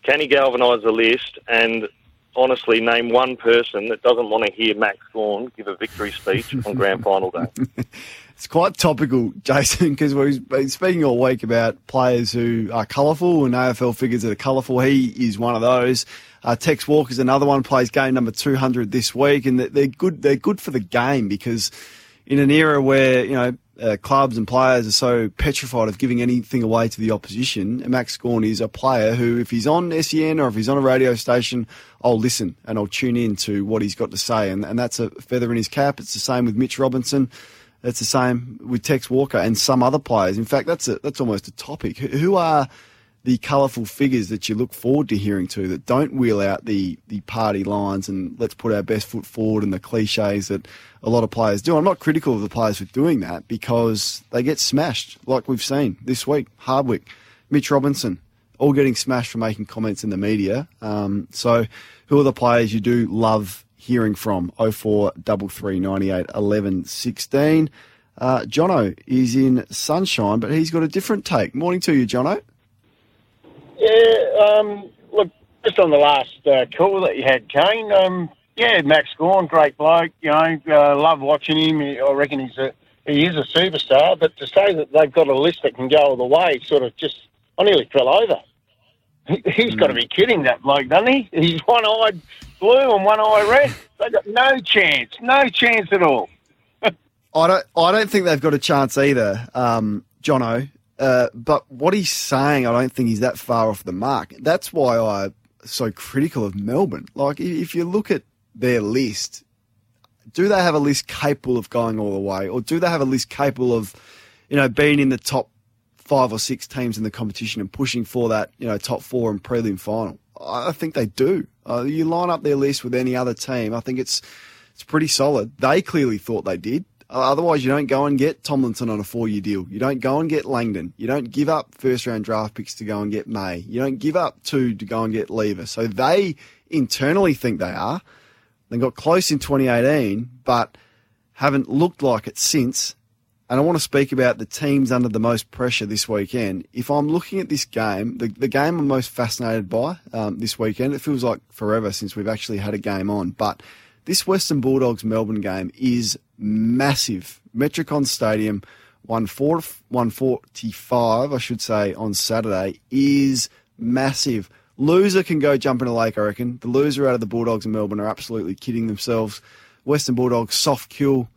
Can he galvanise the list and honestly name one person that doesn't want to hear Max Gawn give a victory speech on grand final day? It's quite topical, Jason, because we've been speaking all week about players who are colourful and AFL figures that are colourful. He is one of those. Uh, Tex Walker's another one, plays game number 200 this week, and they're good. They're good for the game because in an era where you know uh, clubs and players are so petrified of giving anything away to the opposition, Max Gawn is a player who, if he's on SEN or if he's on a radio station, I'll listen and I'll tune in to what he's got to say, and, and that's a feather in his cap. It's the same with Mitch Robinson. It's the same with Tex Walker and some other players. In fact, that's a, that's almost a topic. Who are the colourful figures that you look forward to hearing to that don't wheel out the, the party lines and let's put our best foot forward and the cliches that a lot of players do. I'm not critical of the players for doing that because they get smashed, like we've seen this week. Hardwick, Mitch Robinson, all getting smashed for making comments in the media. Um, so, who are the players you do love hearing from? 0433 98 11 16. Uh, Jono is in sunshine, but he's got a different take. Morning to you, Jono. Yeah, um, look, just on the last uh, call that you had, Kane. Um, yeah, Max Gawn, great bloke. You know, uh, love watching him. I reckon he's a he is a superstar. But to say that they've got a list that can go all the way, sort of just I nearly fell over. He, he's got to be kidding that bloke, doesn't he? He's one eyed blue and one eye red. They got no chance, no chance at all. I don't. I don't think they've got a chance either, um, Jono. Uh, but what he's saying, I don't think he's that far off the mark. That's why I'm so critical of Melbourne. Like, if you look at their list, do they have a list capable of going all the way, or do they have a list capable of, you know, being in the top five or six teams in the competition and pushing for that, you know, top four and prelim final? I think they do. Uh, you line up their list with any other team, I think it's it's pretty solid. They clearly thought they did. Otherwise, you don't go and get Tomlinson on a four-year deal. You don't go and get Langdon. You don't give up first-round draft picks to go and get May. You don't give up two to go and get Lever. So they internally think they are. They got close in 2018, but haven't looked like it since. And I want to speak about the teams under the most pressure this weekend. If I'm looking at this game, the, the game I'm most fascinated by um, this weekend, it feels like forever since we've actually had a game on, but this Western Bulldogs Melbourne game is massive. Metricon Stadium, 145, I should say, on Saturday, is massive. Loser can go jump in a lake, I reckon. The loser out of the Bulldogs in Melbourne are absolutely kidding themselves. Western Bulldogs soft kill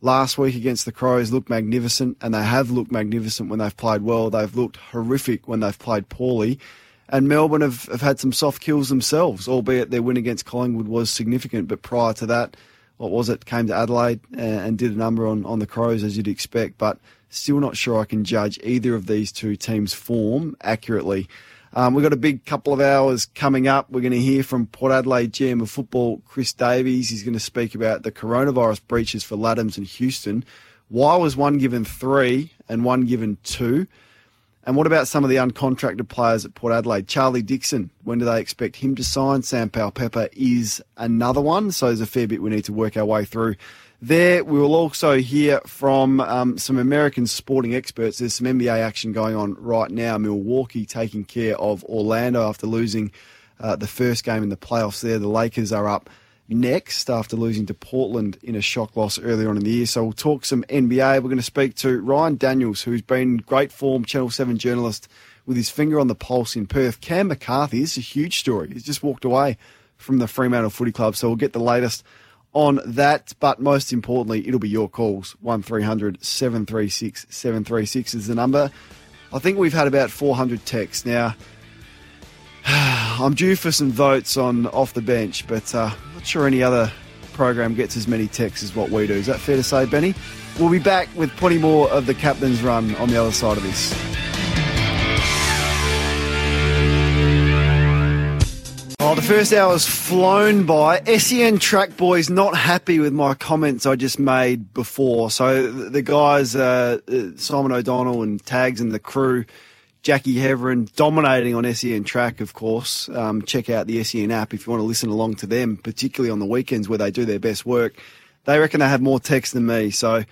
last week against the Crows looked magnificent, and they have looked magnificent when they've played well. They've looked horrific when they've played poorly. And Melbourne have, have had some soft kills themselves, albeit their win against Collingwood was significant. But prior to that, what was it? Came to Adelaide and, and did a number on, on the Crows, as you'd expect. But still not sure I can judge either of these two teams' form accurately. Um, we've got a big couple of hours coming up. We're going to hear from Port Adelaide GM of football, Chris Davies. He's going to speak about the coronavirus breaches for Ladhams and Houston. Why was one given three and one given two? And what about some of the uncontracted players at Port Adelaide? Charlie Dixon, when do they expect him to sign? Sam Powell-Pepper is another one, so there's a fair bit we need to work our way through. There, we will also hear from um, some American sporting experts. There's some NBA action going on right now. Milwaukee taking care of Orlando after losing uh, the first game in the playoffs there. The Lakers are up next after losing to Portland in a shock loss earlier on in the year. So we'll talk some NBA. We're going to speak to Ryan Daniels, who's been great form, Channel 7 journalist with his finger on the pulse in Perth. Cam McCarthy, this is a huge story. He's just walked away from the Fremantle Footy Club. So we'll get the latest on that. But most importantly, it'll be your calls. 1300 736 736 is the number. I think we've had about 400 texts. Now, I'm due for some votes on off the bench, but uh, not sure any other program gets as many texts as what we do. Is that fair to say, Benny? We'll be back with plenty more of the captain's run on the other side of this. Oh, the first hour's flown by. SEN Track Boys not happy with my comments I just made before. So the guys, uh, Simon O'Donnell and Tags and the crew, Jackie Heverin dominating on SEN Track, of course. Um, check out the SEN app if you want to listen along to them, particularly on the weekends where they do their best work. They reckon they have more text than me, so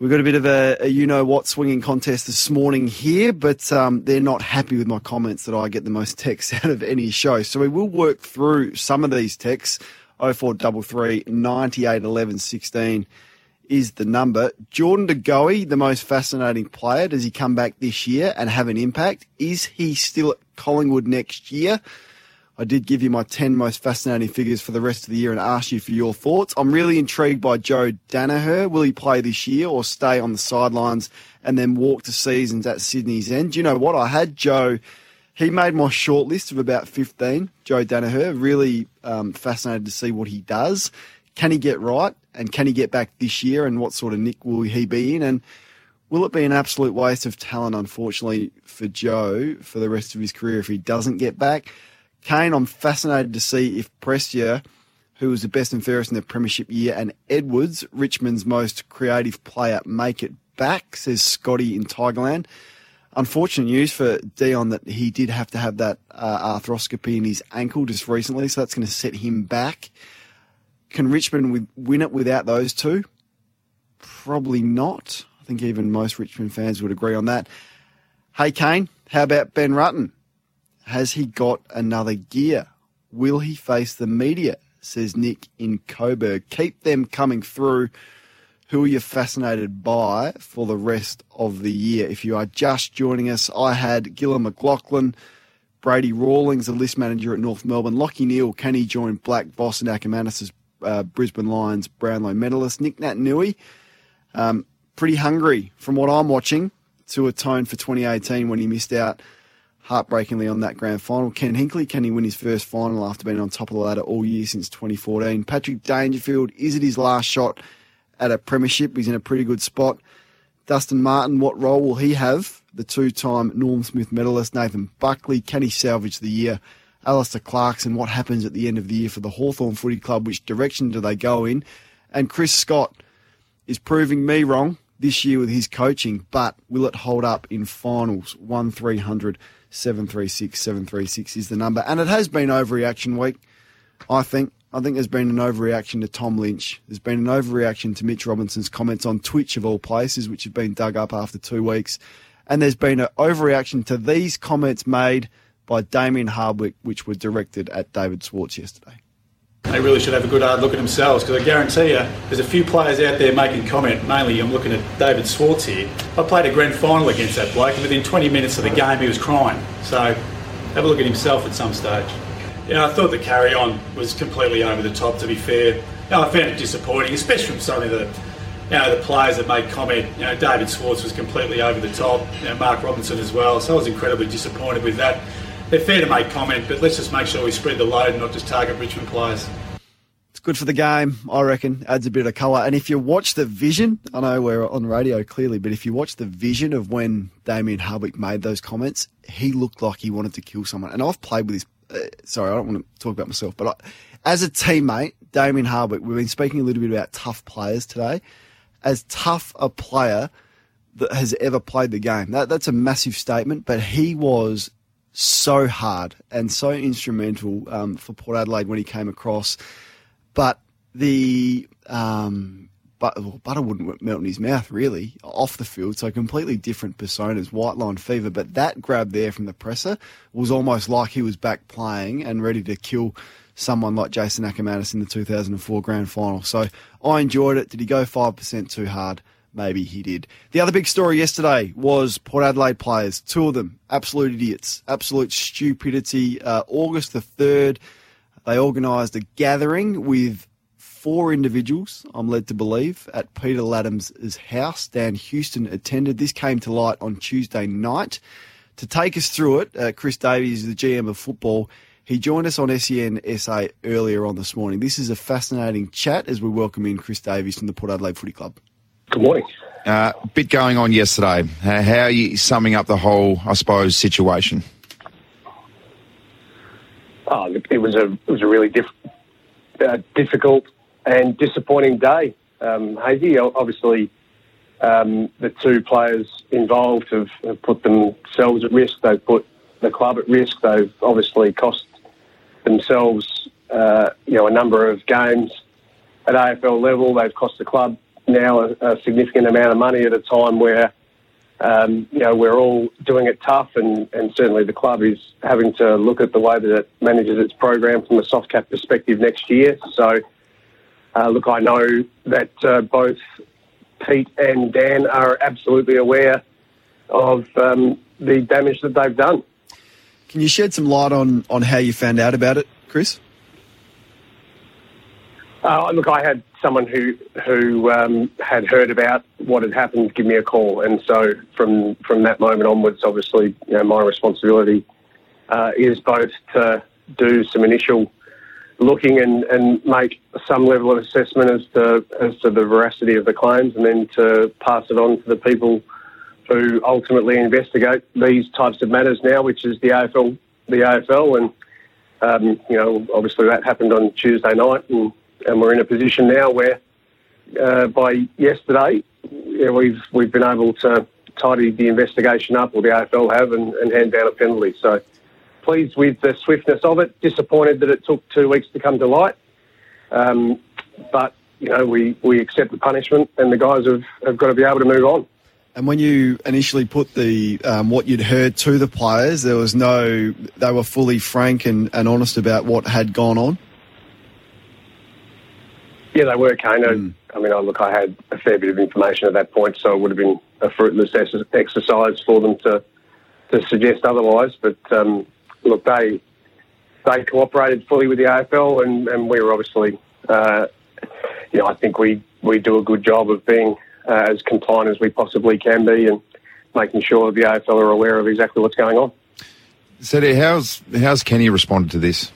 we've got a bit of a, a you know what swinging contest this morning here, but um, they're not happy with my comments that I get the most texts out of any show. So we will work through some of these texts. 0433 98 11 16 is the number. Jordan De Goey, the most fascinating player. Does he come back this year and have an impact? Is he still at Collingwood next year? I did give you my 10 most fascinating figures for the rest of the year and asked you for your thoughts. I'm really intrigued by Joe Daniher. Will he play this year or stay on the sidelines and then walk to seasons at Sydney's end? You know what? I had Joe, he made my short list of about 15, Joe Daniher. Really um, fascinated to see what he does. Can he get right? And can he get back this year? And what sort of nick will he be in? And will it be an absolute waste of talent, unfortunately, for Joe for the rest of his career if he doesn't get back? Kane, I'm fascinated to see if Prestia, who was the best and fairest in the Premiership year, and Edwards, Richmond's most creative player, make it back, says Scotty in Tigerland. Unfortunate news for Dion that he did have to have that uh, arthroscopy in his ankle just recently, so that's going to set him back. Can Richmond win it without those two? Probably not. I think even most Richmond fans would agree on that. Hey, Kane, how about Ben Rutten? Has he got another gear? Will he face the media? Says Nick in Coburg. Keep them coming through. Who are you fascinated by for the rest of the year? If you are just joining us, I had Gillon McLachlan, Brady Rawlings, the list manager at North Melbourne, Lachie Neale, can he join Black Voss and Akermanis as uh, Brisbane Lions Brownlow medalist? Nic Naitanui, um, pretty hungry from what I'm watching to atone for 2018 when he missed out heartbreakingly on that grand final. Ken Hinkley, can he win his first final after being on top of the ladder all year since 2014? Patrick Dangerfield, is it his last shot at a premiership? He's in a pretty good spot. Dustin Martin, what role will he have? The two-time Norm Smith medalist Nathan Buckley, can he salvage the year? Alastair Clarkson, what happens at the end of the year for the Hawthorn Footy Club? Which direction do they go in? And Chris Scott is proving me wrong this year with his coaching, but will it hold up in finals? 1 300 736 736 is the number. And it has been overreaction week, I think. I think there's been an overreaction to Tom Lynch. There's been an overreaction to Mitch Robinson's comments on Twitch, of all places, which have been dug up after two weeks. And there's been an overreaction to these comments made by Damien Hardwick, which were directed at David Schwartz yesterday. They really should have a good hard look at themselves because I guarantee you there's a few players out there making comment. Mainly, I'm looking at David Schwartz here. I played a grand final against that bloke, and within 20 minutes of the game, he was crying. So, have a look at himself at some stage. Yeah, I thought the carry on was completely over the top. To be fair, you know, I found it disappointing, especially from some of the you know, the players that made comment. You know, David Schwartz was completely over the top. You know, Mark Robinson as well. So I was incredibly disappointed with that they're fair to make comment, but let's just make sure we spread the load and not just target Richmond players. It's good for the game, I reckon. Adds a bit of colour. And if you watch the vision, I know we're on radio clearly, but if you watch the vision of when Damien Hardwick made those comments, he looked like he wanted to kill someone. And I've played with this. Uh, sorry, I don't want to talk about myself, but I, as a teammate, Damien Hardwick, we've been speaking a little bit about tough players today. As tough a player that has ever played the game. That, that's a massive statement, but he was so hard and so instrumental um, for Port Adelaide when he came across. But the um, but, well, butter wouldn't melt in his mouth really off the field. So completely different personas, white line fever. But that grab there from the presser was almost like he was back playing and ready to kill someone like Jason Akermanis in the 2004 grand final. So I enjoyed it. Did he go 5% too hard? Maybe he did. The other big story yesterday was Port Adelaide players. Two of them, absolute idiots, absolute stupidity. Uh, August the 3rd, they organised a gathering with four individuals, I'm led to believe, at Peter Ladhams' house. Dan Houston attended. This came to light on Tuesday night. To take us through it, uh, Chris Davies, the GM of football, he joined us on SEN SA earlier on this morning. This is a fascinating chat as we welcome in Chris Davies from the Port Adelaide Footy Club. Good morning. Uh, bit going on yesterday. How, how are you summing up the whole, I suppose, situation? Oh, it was a it was a really diff, uh, difficult and disappointing day. Um, Hazy, obviously, um, the two players involved have, have, put themselves at risk. They've put the club at risk. They've obviously cost themselves, uh, you know, a number of games at AFL level. They've cost the club now a, a significant amount of money at a time where um, you know we're all doing it tough, and, and certainly the club is having to look at the way that it manages its program from a soft cap perspective next year. So, uh, look, I know that uh, both Pete and Dan are absolutely aware of um, the damage that they've done. Can you shed some light on, on how you found out about it, Chris? Uh, look, I had someone who who um, had heard about what had happened give me a call, and so from from that moment onwards, obviously, you know, my responsibility uh, is both to do some initial looking and, and make some level of assessment as to as to the veracity of the claims, and then to pass it on to the people who ultimately investigate these types of matters now, which is the AFL, the AFL, and um, you know, obviously that happened on Tuesday night, and and we're in a position now where uh, by yesterday yeah, we've we've been able to tidy the investigation up, or the AFL have, and, and hand down a penalty. So pleased with the swiftness of it. Disappointed that it took two weeks to come to light, um, but you know we, we accept the punishment, and the guys have, have got to be able to move on. And when you initially put the um, what you'd heard to the players, there was no they were fully frank and, and honest about what had gone on. Yeah, they were of. Mm. I mean, I look, I had a fair bit of information at that point, so it would have been a fruitless exercise for them to to suggest otherwise. But um, look, they they cooperated fully with the AFL, and, and we were obviously, uh, you know, I think we we do a good job of being uh, as compliant as we possibly can be, and making sure the AFL are aware of exactly what's going on. So, how's how's Kenny responded to this?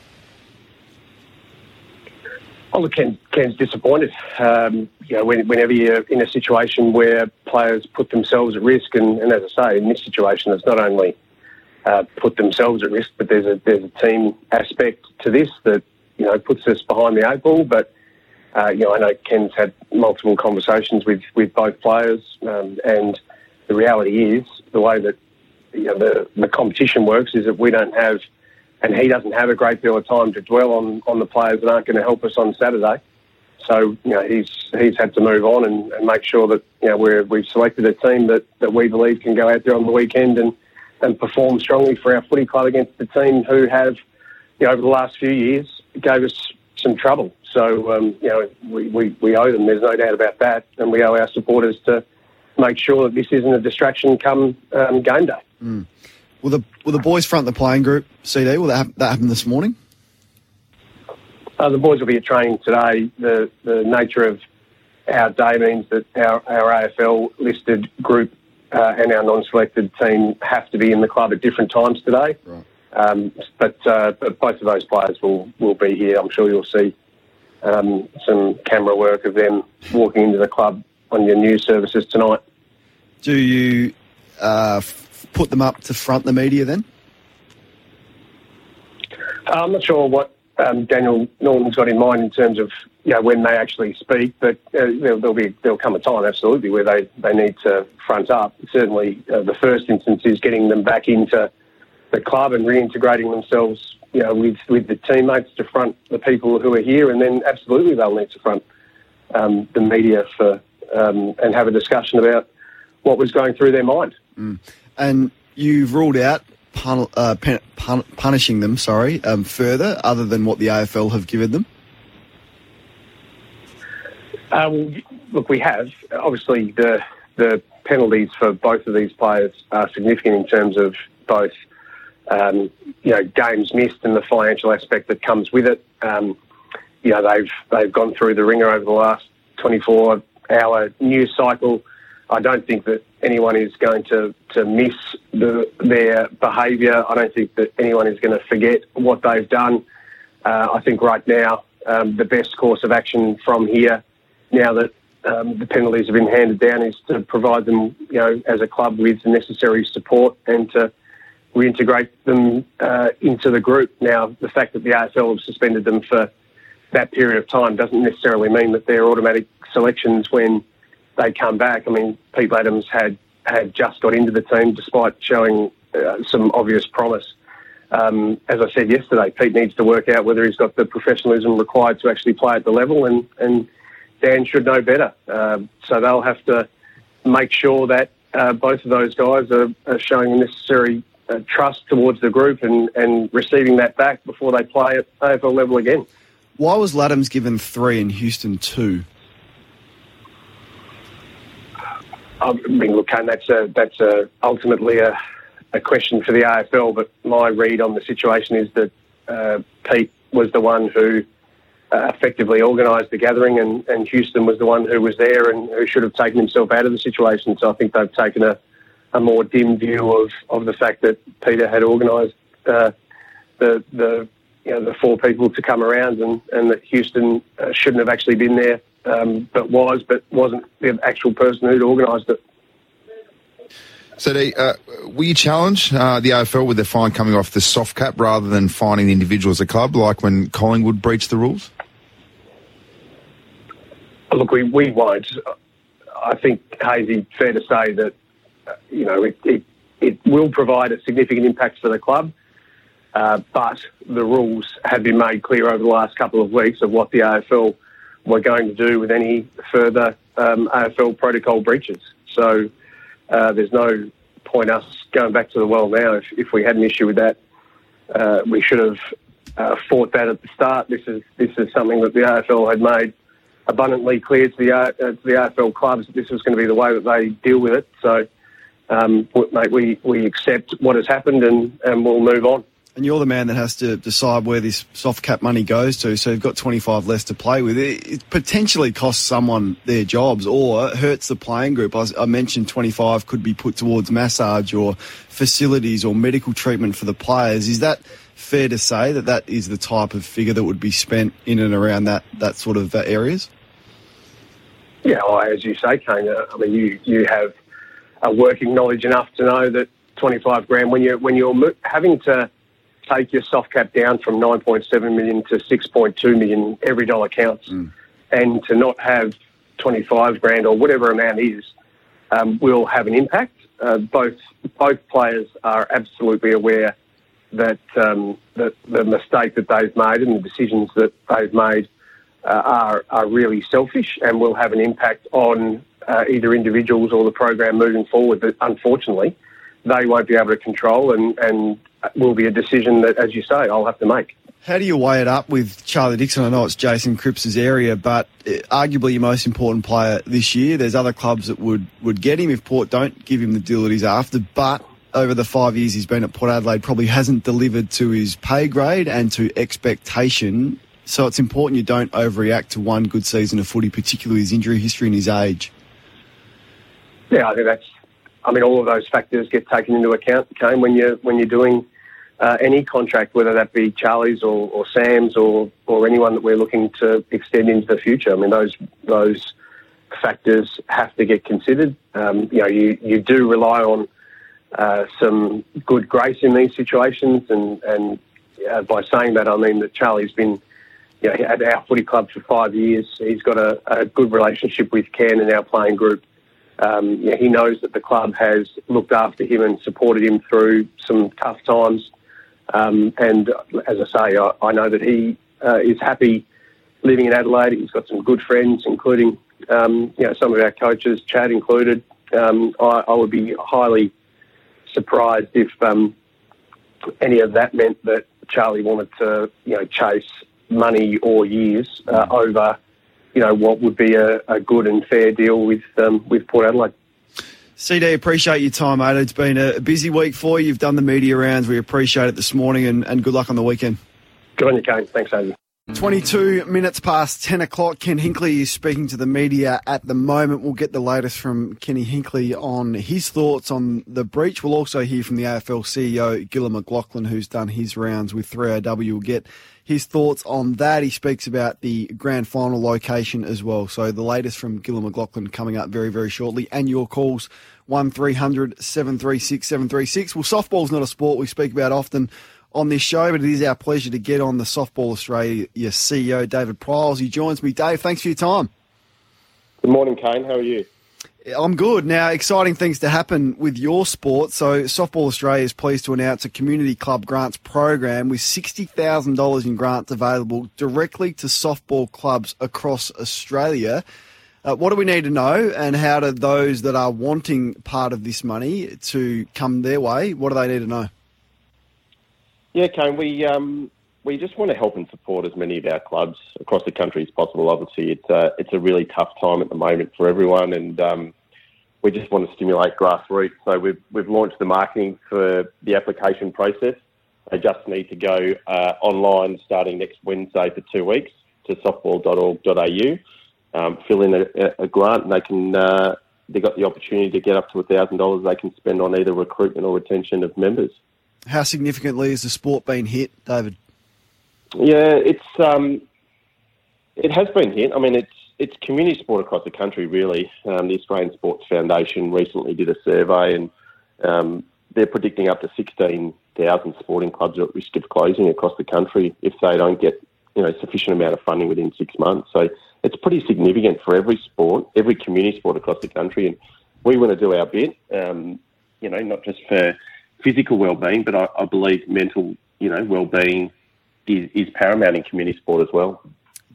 Oh, look, Ken, Ken's disappointed. Um, you know, when, whenever you're in a situation where players put themselves at risk, and, and as I say, in this situation, it's not only uh, put themselves at risk, but there's a there's a team aspect to this that you know puts us behind the eight ball. But uh, you know, I know Ken's had multiple conversations with with both players, um, and the reality is the way that you know the the competition works is that we don't have and he doesn't have a great deal of time to dwell on, on the players that aren't going to help us on Saturday. So you know he's he's had to move on and, and make sure that you know we're, we've selected a team that, that we believe can go out there on the weekend and, and perform strongly for our footy club against the team who have you know over the last few years gave us some trouble. So um, you know we, we, we owe them. There's no doubt about that, and we owe our supporters to make sure that this isn't a distraction come um, game day. Mm. Will the will the boys front the playing group? CD will that happen, that happen this morning? Uh, the boys will be at training today. The the nature of our day means that our, our AFL listed group uh, and our non-selected team have to be in the club at different times today. Right. Um, but, uh, but both of those players will, will be here. I'm sure you'll see um, some camera work of them walking into the club on your news services tonight. Do you uh, put them up to front the media then? Uh, I'm not sure what um, Daniel Norton's got in mind in terms of you know when they actually speak, but uh, there'll, there'll be there'll come a time absolutely where they, they need to front up. Certainly, uh, the first instance is getting them back into the club and reintegrating themselves, you know, with with the teammates to front the people who are here, and then absolutely they'll need to front um, the media for um, and have a discussion about what was going through their mind. Mm. And you've ruled out pun- uh, pen- pun- punishing them, sorry, um, further, other than what the AFL have given them? Uh, well, look, we have. Obviously, the the penalties for both of these players are significant in terms of both, um, you know, games missed and the financial aspect that comes with it. Um, you know, they've they've gone through the ringer over the last 24 hour news cycle. I don't think that anyone is going to, to miss the, their behaviour. I don't think that anyone is going to forget what they've done. Uh, I think right now um, the best course of action from here, now that um, the penalties have been handed down, is to provide them, you know, as a club with the necessary support and to reintegrate them uh, into the group. Now, the fact that the AFL have suspended them for that period of time doesn't necessarily mean that they're automatic selections when they come back. I mean, Pete Ladhams had had just got into the team despite showing uh, some obvious promise. Um, as I said yesterday, Pete needs to work out whether he's got the professionalism required to actually play at the level, and, and Dan should know better. Uh, so they'll have to make sure that uh, both of those guys are, are showing the necessary uh, trust towards the group and, and receiving that back before they play at AFL level again. Why was Ladhams given three and Houston two? I mean, look, Kane, that's a, that's a, ultimately a, a question for the AFL. But my read on the situation is that uh, Pete was the one who uh, effectively organised the gathering, and, and Houston was the one who was there and who should have taken himself out of the situation. So I think they've taken a, a more dim view of, of the fact that Peter had organised uh, the the you know, the four people to come around, and, and that Houston uh, shouldn't have actually been there um, but was, but wasn't the actual person who'd organised it. So, uh, will you challenge uh, the AFL with their fine coming off the soft cap rather than fining the individual as a club, like when Collingwood breached the rules? Look, we, we won't. I think, Hazy, fair to say that, uh, you know, it, it, it will provide a significant impact for the club. Uh, but the rules have been made clear over the last couple of weeks of what the AFL were going to do with any further um, AFL protocol breaches. So uh, there's no point us going back to the well now. If, if we had an issue with that, uh, we should have uh, fought that at the start. This is this is something that the AFL had made abundantly clear to the uh, to the AFL clubs that this was going to be the way that they deal with it. So, um, mate, we we accept what has happened and, and we'll move on. And you're the man that has to decide where this soft cap money goes to. So you've got 25 less to play with. It, potentially costs someone their jobs or hurts the playing group. I, mentioned 25 could be put towards massage or facilities or medical treatment for the players. Is that fair to say that that is the type of figure that would be spent in and around that, that sort of uh, areas? Yeah, well, as you say, Kane, uh, I mean, you, you have a working knowledge enough to know that 25 grand, when you're, when you're having to take your soft cap down from 9.7 million to 6.2 million, every dollar counts. Mm. And to not have 25 grand or whatever amount is um, will have an impact. Uh, both both players are absolutely aware that um, that the mistake that they've made and the decisions that they've made uh, are are really selfish and will have an impact on uh, either individuals or the program moving forward. But unfortunately, they won't be able to control and, and will be a decision that, as you say, I'll have to make. How do you weigh it up with Charlie Dixon? I know it's Jason Cripps' area, but uh, arguably your most important player this year. There's other clubs that would, would get him if Port don't give him the deal that he's after, but over the five years he's been at Port Adelaide probably hasn't delivered to his pay grade and to expectation. So it's important you don't overreact to one good season of footy, particularly his injury history and his age. Yeah, I think that's I mean, all of those factors get taken into account, Kane, when you're when you're doing uh, any contract, whether that be Charlie's or, or Sam's or, or anyone that we're looking to extend into the future. I mean, those those factors have to get considered. Um, you know, you, you do rely on uh, some good grace in these situations, and and uh, by saying that, I mean that Charlie's been you know, at our footy club for five years. He's got a, a good relationship with Ken and our playing group. Um, you know, he knows that the club has looked after him and supported him through some tough times. Um, and as I say, I, I know that he uh, is happy living in Adelaide. He's got some good friends, including um, you know some of our coaches, Chad included. Um, I, I, would be highly surprised if um, any of that meant that Charlie wanted to you know chase money or years uh, over you know what would be a, a good and fair deal with um, with Port Adelaide. CD, appreciate your time, mate. It's been a busy week for you. You've done the media rounds. We appreciate it this morning and, and good luck on the weekend. Good on you, Kane. Thanks, Andy. 22 minutes past 10 o'clock. Ken Hinkley is speaking to the media at the moment. We'll get the latest from Kenny Hinkley on his thoughts on the breach. We'll also hear from the AFL CEO, Gillon McLachlan, who's done his rounds with 3AW. We'll get his thoughts on that. He speaks about the grand final location as well. So the latest from Gillon McLachlan coming up very, very shortly. And your calls, 1300 736 736. Well, softball's not a sport we speak about often on this show, but it is our pleasure to get on the Softball Australia CEO, David Pryles. He joins me. Dave, thanks for your time. Good morning, Kane. How are you? I'm good. Now, exciting things to happen with your sport. So, Softball Australia is pleased to announce a community club grants program with $60,000 in grants available directly to softball clubs across Australia. Uh, what do we need to know, and how do those that are wanting part of this money to come their way? What do they need to know? Yeah, Kane, we um, we just want to help and support as many of our clubs across the country as possible. Obviously, it's a, it's a really tough time at the moment for everyone, and um, we just want to stimulate grassroots. So we've, we've launched the marketing for the application process. They just need to go uh, online starting next Wednesday for two weeks to softball.org.au, um, fill in a, a, grant, and they can uh, they got the opportunity to get up to thousand dollars they can spend on either recruitment or retention of members. How significantly has the sport been hit, David? Yeah, it's um, it has been hit. I mean, it's it's community sport across the country. Really, um, the Australian Sports Foundation recently did a survey, and um, they're predicting up to sixteen thousand sporting clubs are at risk of closing across the country if they don't get you know sufficient amount of funding within six months. So it's pretty significant for every sport, every community sport across the country, and we want to do our bit. Um, you know, not just for physical well-being, but I, I believe mental, you know, well-being is, is paramount in community sport as well.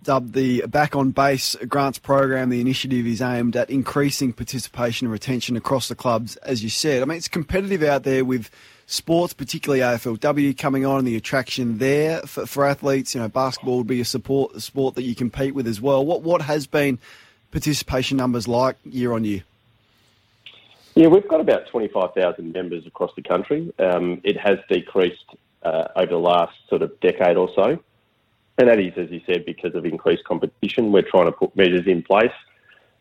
Dubbed the Back on Base Grants Program, the initiative is aimed at increasing participation and retention across the clubs, as you said. I mean, it's competitive out there with sports, particularly AFLW coming on and the attraction there for, for athletes. You know, basketball would be a support a sport that you compete with as well. What what has been participation numbers like year on year? Yeah, we've got about 25,000 members across the country. Um, it has decreased uh, over the last sort of decade or so. And that is, as you said, because of increased competition. We're trying to put measures in place.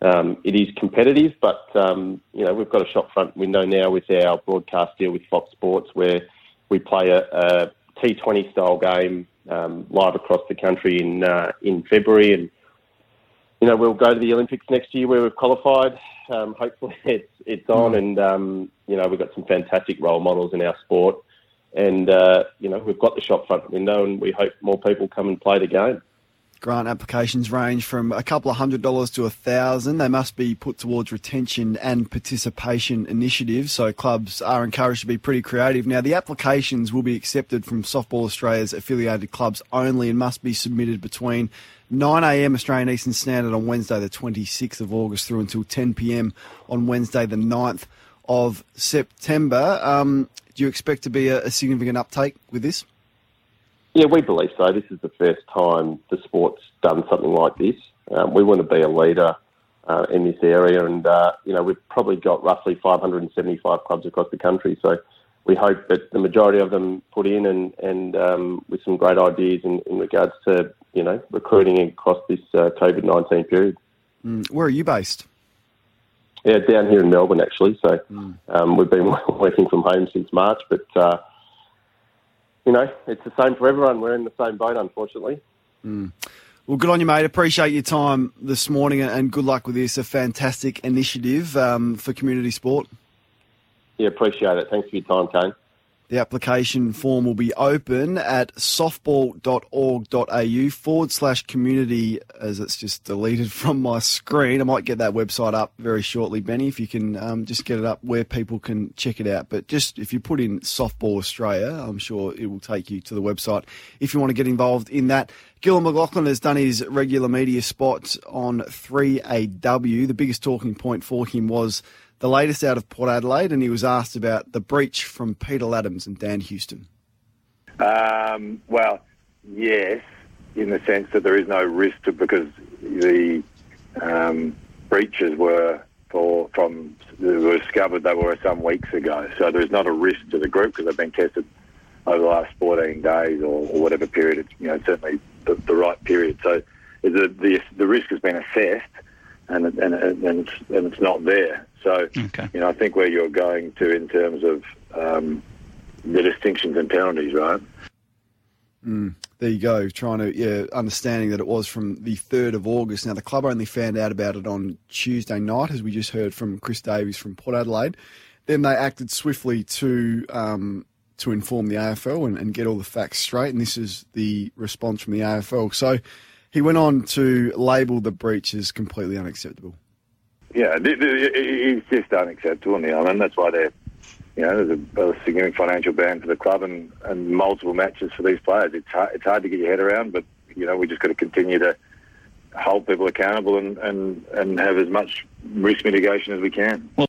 Um, it is competitive, but um, you know we've got a shopfront window now with our broadcast deal with Fox Sports, where we play a a T20 style game um, live across the country in uh, in February, and you know we'll go to the Olympics next year where we've qualified. Um, hopefully, it's it's on, mm. and um, you know we've got some fantastic role models in our sport and uh, you know we've got the shop front window, and we hope more people come and play the game. Grant applications range from a couple of hundred dollars to a thousand. They must be put towards retention and participation initiatives, so clubs are encouraged to be pretty creative. Now, the applications will be accepted from Softball Australia's affiliated clubs only and must be submitted between 9am Australian Eastern Standard on Wednesday, the 26th of August, through until 10pm on Wednesday, the 9th of September. Um, do you expect to be a, a significant uptake with this? Yeah, we believe so. This is the first time the sport's done something like this. Um, we want to be a leader uh, in this area, and uh, you know we've probably got roughly 575 clubs across the country. So we hope that the majority of them put in, and and um, with some great ideas in, in, regards to you know recruiting across this uh, COVID 19 period. Mm. Where are you based? Yeah, down here in Melbourne actually. So mm. um, we've been working from home since March, but uh, you know, it's the same for everyone. We're in the same boat, unfortunately. Mm. Well, good on you, mate. Appreciate your time this morning and good luck with this. A fantastic initiative um, for community sport. Yeah, appreciate it. Thanks for your time, Kane. The application form will be open at softball.org.au forward slash community as it's just deleted from my screen. I might get that website up very shortly, Benny, if you can um, just get it up where people can check it out. But just if you put in Softball Australia, I'm sure it will take you to the website if you want to get involved in that. Gillon McLachlan has done his regular media spot on 3AW. The biggest talking point for him was the latest out of Port Adelaide, and he was asked about the breach from Peter Ladhams and Dan Houston. Um, well, yes, in the sense that there is no risk to, because the um, breaches were for from were discovered they were some weeks ago. So there's not a risk to the group because they've been tested over the last 14 days or, or whatever period. It's you know certainly the, the right period. So the, the the risk has been assessed and and and and it's not there. So okay. you know I think where you're going to in terms of um, the distinctions and penalties, right? Mm, there you go. Trying to yeah, understanding that it was from the third of August. Now the club only found out about it on Tuesday night, as we just heard from Chris Davies from Port Adelaide. Then they acted swiftly to um, to inform the AFL and, and, get all the facts straight. And this is the response from the AFL. So he went on to label the breach as completely unacceptable. Yeah, it's just unacceptable, Neil, and that's why they're, you know, there's a, a, significant financial ban for the club and, and multiple matches for these players. It's hard, it's hard to get your head around, but you know, we just got to continue to hold people accountable and, and, and have as much risk mitigation as we can. Well,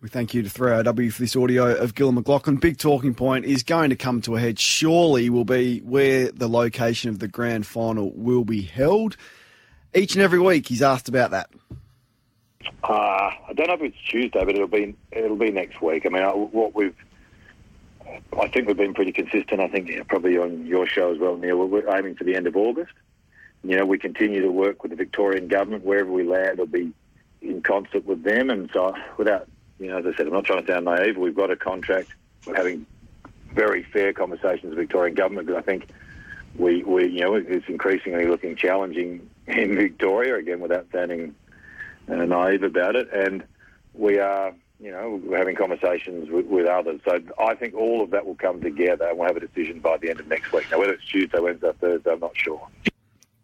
we thank you to 3AW for this audio of Gillon McLachlan. Big talking point is going to come to a head, surely, will be where the location of the grand final will be held. Each and every week, he's asked about that. Uh, I don't know if it's Tuesday, but it'll be it'll be next week. I mean, what we've, I think we've been pretty consistent. I think yeah, probably on your show as well, Neil. We're aiming for the end of August. You know, we continue to work with the Victorian government wherever we land. We'll be in concert with them, and so without you know, as I said, I'm not trying to sound naive. We've got a contract. We're having very fair conversations with the Victorian government because I think we, we, you know, it's increasingly looking challenging in Victoria again without sounding naive about it. And we are, you know, we're having conversations with, with, others. So I think all of that will come together and we'll have a decision by the end of next week. Now, whether it's Tuesday, Wednesday, Thursday, I'm not sure.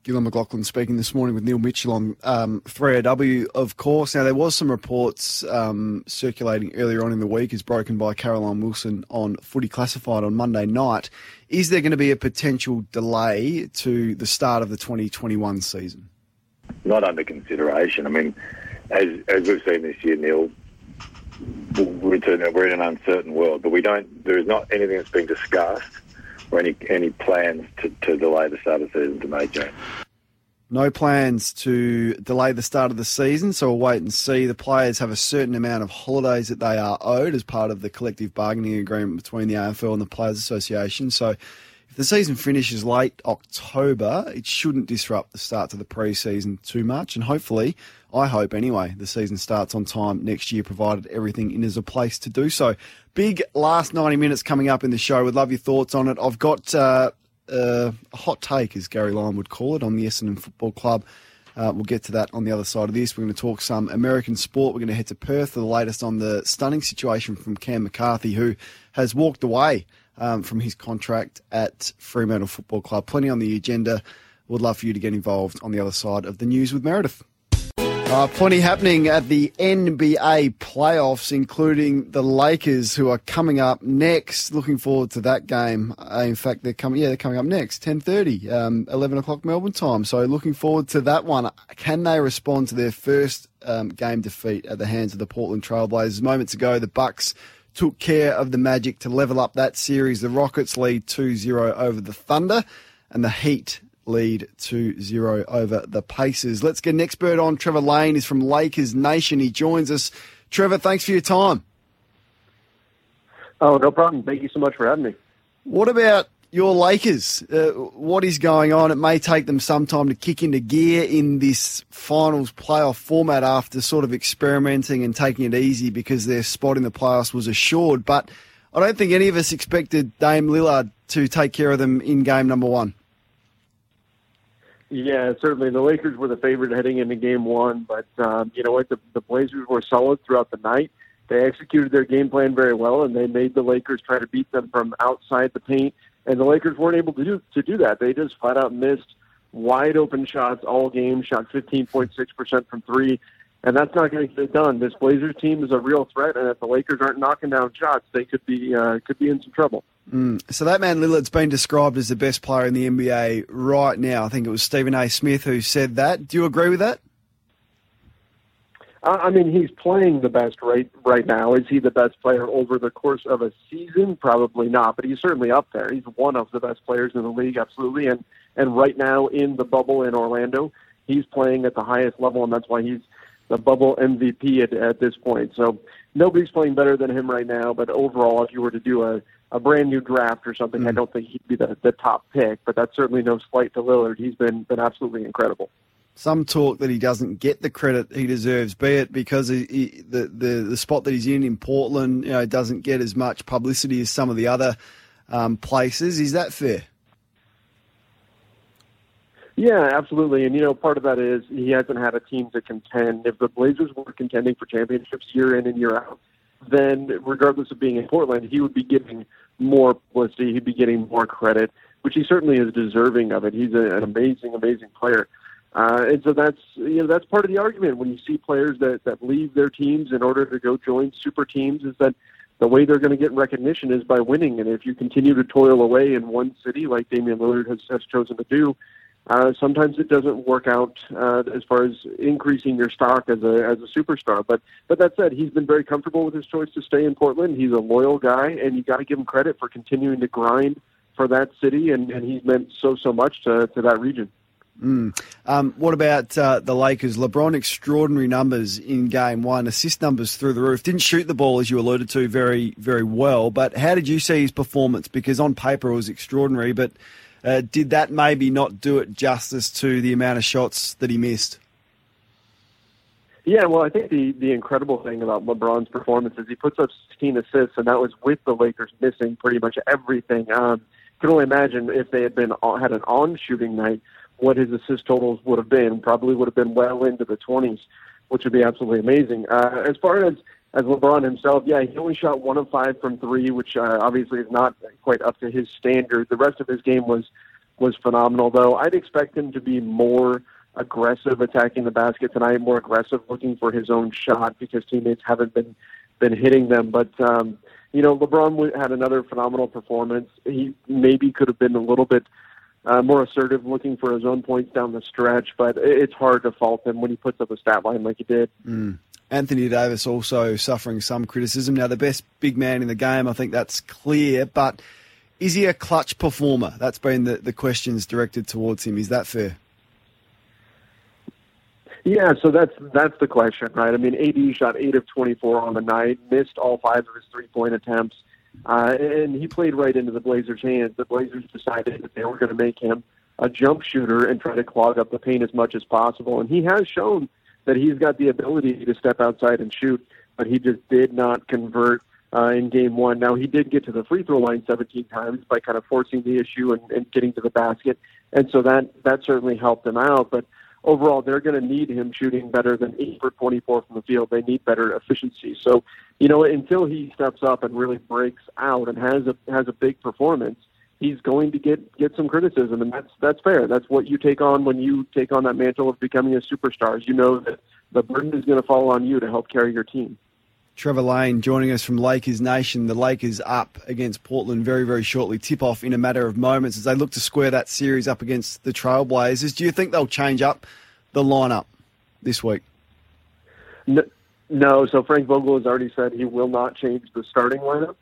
Gillon McLachlan speaking this morning with Neil Mitchell on um, 3AW, of course. Now, there was some reports um, circulating earlier on in the week, as broken by Caroline Wilson on Footy Classified on Monday night. Is there going to be a potential delay to the start of the 2021 season? Not under consideration. I mean, as, as we've seen this year, Neil, we're in an uncertain world, but we don't. There is not anything that's being discussed or any any plans to, to delay the start of the season to May, June? No plans to delay the start of the season, so we'll wait and see. The players have a certain amount of holidays that they are owed as part of the collective bargaining agreement between the AFL and the Players Association. So if the season finishes late October, it shouldn't disrupt the start to the pre-season too much, and hopefully I hope anyway, the season starts on time next year, provided everything in is a place to do so. Big last 90 minutes coming up in the show. Would love your thoughts on it. I've got uh, uh, a hot take, as Gary Lyon would call it, on the Essendon Football Club. Uh, we'll get to that on the other side of this. We're going to talk some American sport. We're going to head to Perth for the latest on the stunning situation from Cam McCarthy, who has walked away um, from his contract at Fremantle Football Club. Plenty on the agenda. Would love for you to get involved on the other side of the news with Meredith. Uh, plenty happening at the NBA playoffs, including the Lakers, who are coming up next. Looking forward to that game. Uh, in fact, they're coming. Yeah, they're coming up next, ten thirty, um, eleven o'clock Melbourne time. So looking forward to that one. Can they respond to their first um, game defeat at the hands of the Portland Trailblazers? Moments ago, the Bucks took care of the Magic to level up that series. The Rockets lead 2-0 over the Thunder, and the Heat lead 2-0 over the Pacers. Let's get an expert on. Trevor Lane is from Lakers Nation. He joins us. Trevor, thanks for your time. Oh, no problem. Thank you so much for having me. What about your Lakers? Uh, what is going on? It may take them some time to kick into gear in this finals playoff format after sort of experimenting and taking it easy because their spot in the playoffs was assured. But I don't think any of us expected Dame Lillard to take care of them in game number one? Yeah, certainly. The Lakers were the favorite heading into game one, but um, you know what? The, the Blazers were solid throughout the night. They executed their game plan very well, and they made the Lakers try to beat them from outside the paint. And the Lakers weren't able to do to do that. They just flat out missed wide open shots all game. Shot 15.6 percent from three, and that's not going to get it done. This Blazers team is a real threat, and if the Lakers aren't knocking down shots, they could be uh, could be in some trouble. Mm. So that man Lillard's been described as the best player in the NBA right now. I think it was Stephen A. Smith who said that. Do you agree with that? I mean, he's playing the best right right now. Is he the best player over the course of a season? Probably not, but he's certainly up there. He's one of the best players in the league, absolutely. And and right now in the bubble in Orlando, he's playing at the highest level, and that's why he's the bubble MVP at, at this point. So nobody's playing better than him right now. But overall, if you were to do a a brand new draft or something, mm. I don't think he'd be the, the top pick. But that's certainly no slight to Lillard. He's been been absolutely incredible some talk that he doesn't get the credit he deserves, be it because he, he, the, the the spot that he's in in Portland, you know, doesn't get as much publicity as some of the other um, places. Is that fair? Yeah, absolutely. And you know, part of that is he hasn't had a team to contend. If the Blazers were contending for championships year in and year out, then regardless of being in Portland, he would be getting more publicity. He'd be getting more credit, which he certainly is deserving of it. He's a, an amazing, amazing player. Uh, and so that's you know that's part of the argument when you see players that that leave their teams in order to go join super teams is that the way they're going to get recognition is by winning. And if you continue to toil away in one city like Damian Lillard has, has chosen to do, uh, sometimes it doesn't work out uh, as far as increasing your stock as a as a superstar. But but that said, he's been very comfortable with his choice to stay in Portland. He's a loyal guy, and you got to give him credit for continuing to grind for that city, and, and he's meant so so much to to that region. Mm. Um, what about uh, the Lakers? LeBron, extraordinary numbers in game one, assist numbers through the roof. Didn't shoot the ball, as you alluded to, very, very well. But how did you see his performance? Because on paper it was extraordinary, but uh, did that maybe not do it justice to the amount of shots that he missed? Yeah, well, I think the, the incredible thing about LeBron's performance is he puts up 16 assists, and that was with the Lakers missing pretty much everything. Um, can only imagine if they had been had an on shooting night what his assist totals would have been. Probably would have been well into the 20s, which would be absolutely amazing. Uh, as far as as LeBron himself, yeah, he only shot one of five from three, which uh, obviously is not quite up to his standard. The rest of his game was was phenomenal, though. I'd expect him to be more aggressive attacking the basket tonight, more aggressive looking for his own shot because teammates haven't been been hitting them. But um, you know, LeBron had another phenomenal performance. He maybe could have been a little bit uh, more assertive, looking for his own points down the stretch. But it's hard to fault him when he puts up a stat line like he did. Mm. Anthony Davis also suffering some criticism. Now, the best big man in the game, I think that's clear. But is he a clutch performer? That's been the, the questions directed towards him. Is that fair? Yeah, so that's that's the question, right? I mean, AD shot eight of twenty four on the night, missed all five of his three point attempts. Uh, and he played right into the Blazers' hands. The Blazers decided that they were going to make him a jump shooter and try to clog up the paint as much as possible. And he has shown that he's got the ability to step outside and shoot, but he just did not convert uh, in game one. Now, he did get to the free throw line 17 times by kind of forcing the issue and, and getting to the basket. And so that, that certainly helped him out. But overall, they're going to need him shooting better than 8 for 24 from the field. They need better efficiency. So, you know, until he steps up and really breaks out and has a has a big performance, he's going to get get some criticism, and that's that's fair. That's what you take on when you take on that mantle of becoming a superstar. You know that the burden is going to fall on you to help carry your team. Trevor Lane joining us from Lakers Nation. The Lakers up against Portland very, very shortly. Tip off in a matter of moments as they look to square that series up against the Trailblazers. Do you think they'll change up the lineup this week? No. So Frank Vogel has already said he will not change the starting lineup.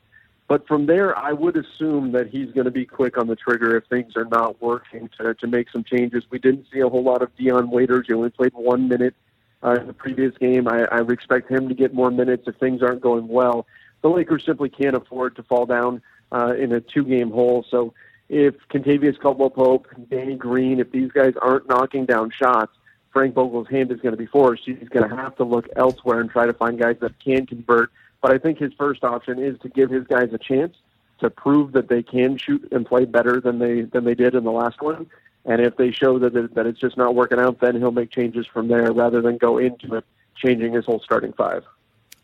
But from there, I would assume that he's going to be quick on the trigger if things are not working to, to make some changes. We didn't see a whole lot of Dion Waiters. He only played one minute uh, in the previous game. I, I would expect him to get more minutes if things aren't going well. The Lakers simply can't afford to fall down uh, in a two-game hole. So if Kentavious Caldwell-Pope, Danny Green, if these guys aren't knocking down shots, Frank Vogel's hand is going to be forced. He's going to have to look elsewhere and try to find guys that can convert. But I think his first option is to give his guys a chance to prove that they can shoot and play better than they than they did in the last one. And if they show that it, that it's just not working out, then he'll make changes from there rather than go into it changing his whole starting five.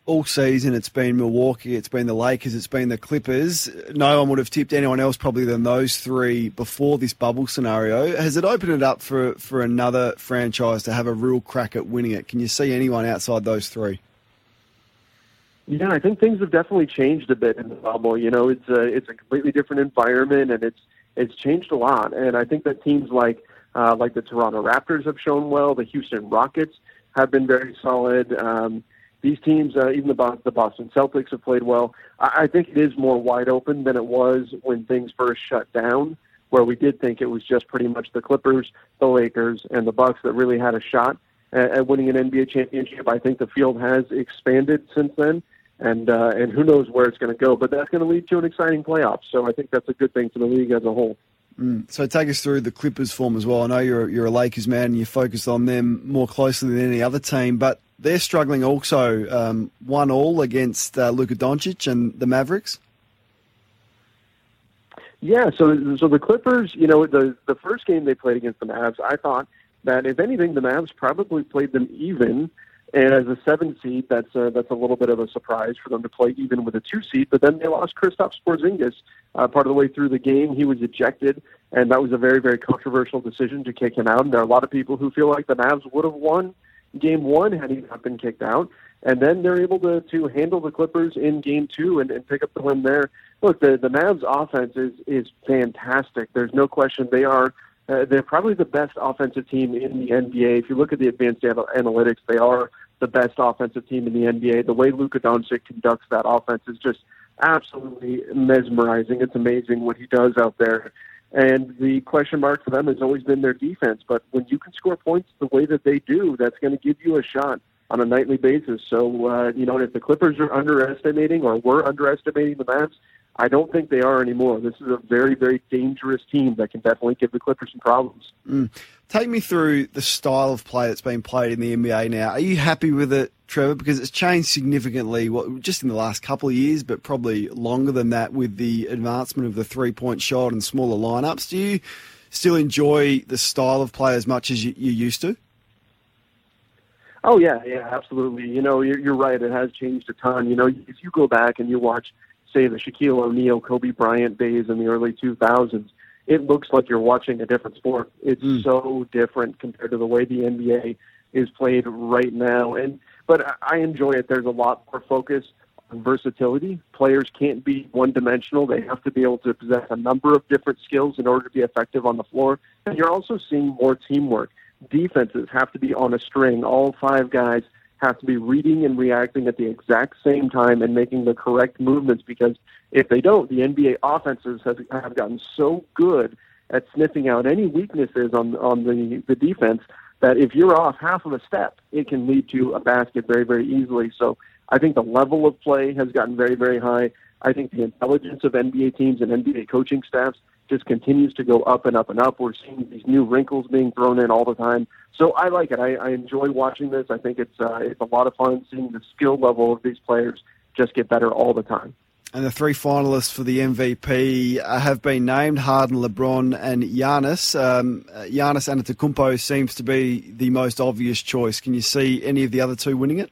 All season, it's been Milwaukee, it's been the Lakers, it's been the Clippers. No one would have tipped anyone else probably than those three before this bubble scenario. Has it opened it up for for another franchise to have a real crack at winning it? Can you see anyone outside those three? Yeah, I think things have definitely changed a bit in the bubble. You know, it's a it's a completely different environment, and it's it's changed a lot. And I think that teams like uh, like the Toronto Raptors have shown well. The Houston Rockets have been very solid. Um, these teams, uh, even the, the Boston Celtics, have played well. I, I think it is more wide open than it was when things first shut down, where we did think it was just pretty much the Clippers, the Lakers, and the Bucks that really had a shot at, at winning an NBA championship. I think the field has expanded since then and uh, and who knows where it's going to go. But that's going to lead to an exciting playoff. So I think that's a good thing for the league as a whole. Mm. So take us through the Clippers form as well. I know you're you're a Lakers man and you focus on them more closely than any other team, but they're struggling also. Um, one all against uh, Luka Doncic and the Mavericks. Yeah, so so the Clippers, you know, the the first game they played against the Mavs, I thought that if anything, the Mavs probably played them even. And as a seven seed, that's a, that's a little bit of a surprise for them to play even with a two seed. But then they lost Kristaps Porzingis uh, part of the way through the game. He was ejected, and that was a very very controversial decision to kick him out. And there are a lot of people who feel like the Mavs would have won game one had he not been kicked out. And then they're able to to handle the Clippers in game two and, and pick up the win there. Look, the the Mavs offense is is fantastic. There's no question they are uh, they're probably the best offensive team in the NBA. If you look at the advanced anal- analytics, they are the best offensive team in the NBA. The way Luka Doncic conducts that offense is just absolutely mesmerizing. It's amazing what he does out there. And the question mark for them has always been their defense. But when you can score points the way that they do, that's going to give you a shot on a nightly basis. So, uh, you know, if the Clippers are underestimating or were underestimating the Mavs, I don't think they are anymore. This is a very, very dangerous team that can definitely give the Clippers some problems. Mm. Take me through the style of play that's been played in the NBA now. Are you happy with it, Trevor? Because it's changed significantly, what, just in the last couple of years, but probably longer than that with the advancement of the three point shot and smaller lineups. Do you still enjoy the style of play as much as you, you used to? Oh yeah, yeah, absolutely. You know, you're, you're right. It has changed a ton. You know, if you go back and you watch say the Shaquille O'Neal, Kobe Bryant days in the early 2000s, it looks like you're watching a different sport. It's mm. so different compared to the way the NBA is played right now. And but I enjoy it. There's a lot more focus on versatility. Players can't be one dimensional. They have to be able to possess a number of different skills in order to be effective on the floor. And you're also seeing more teamwork. Defenses have to be on a string. All five guys have to be reading and reacting at the exact same time and making the correct movements because if they don't, the NBA offenses have, have gotten so good at sniffing out any weaknesses on on the, the defense that if you're off half of a step, it can lead to a basket very, very easily. So I think the level of play has gotten very, very high. I think the intelligence of NBA teams and NBA coaching staffs just continues to go up and up and up. We're seeing these new wrinkles being thrown in all the time. So I like it. I, I enjoy watching this. I think it's uh, it's a lot of fun seeing the skill level of these players just get better all the time. And the three finalists for the MVP uh, have been named: Harden, LeBron, and Giannis. Um, uh, Giannis Antetokounmpo seems to be the most obvious choice. Can you see any of the other two winning it?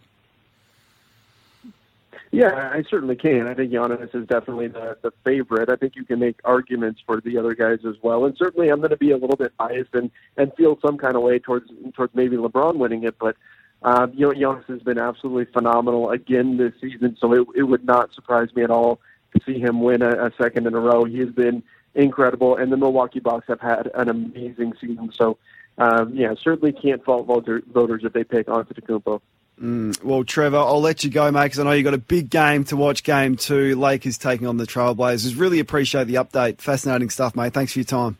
Yeah, I certainly can. I think Giannis is definitely the, the favorite. I think you can make arguments for the other guys as well. And certainly I'm going to be a little bit biased and, and feel some kind of way towards towards maybe LeBron winning it. But, uh, you know, Giannis has been absolutely phenomenal again this season. So it, it would not surprise me at all to see him win a, a second in a row. He has been incredible. And the Milwaukee Bucks have had an amazing season. So, um, yeah, certainly can't fault voter, voters if they pick Antetokounmpo. Mm, well, Trevor, I'll let you go, mate, because I know you've got a big game to watch. Game two, Lakers taking on the Trailblazers. Really appreciate the update. Fascinating stuff, mate. Thanks for your time.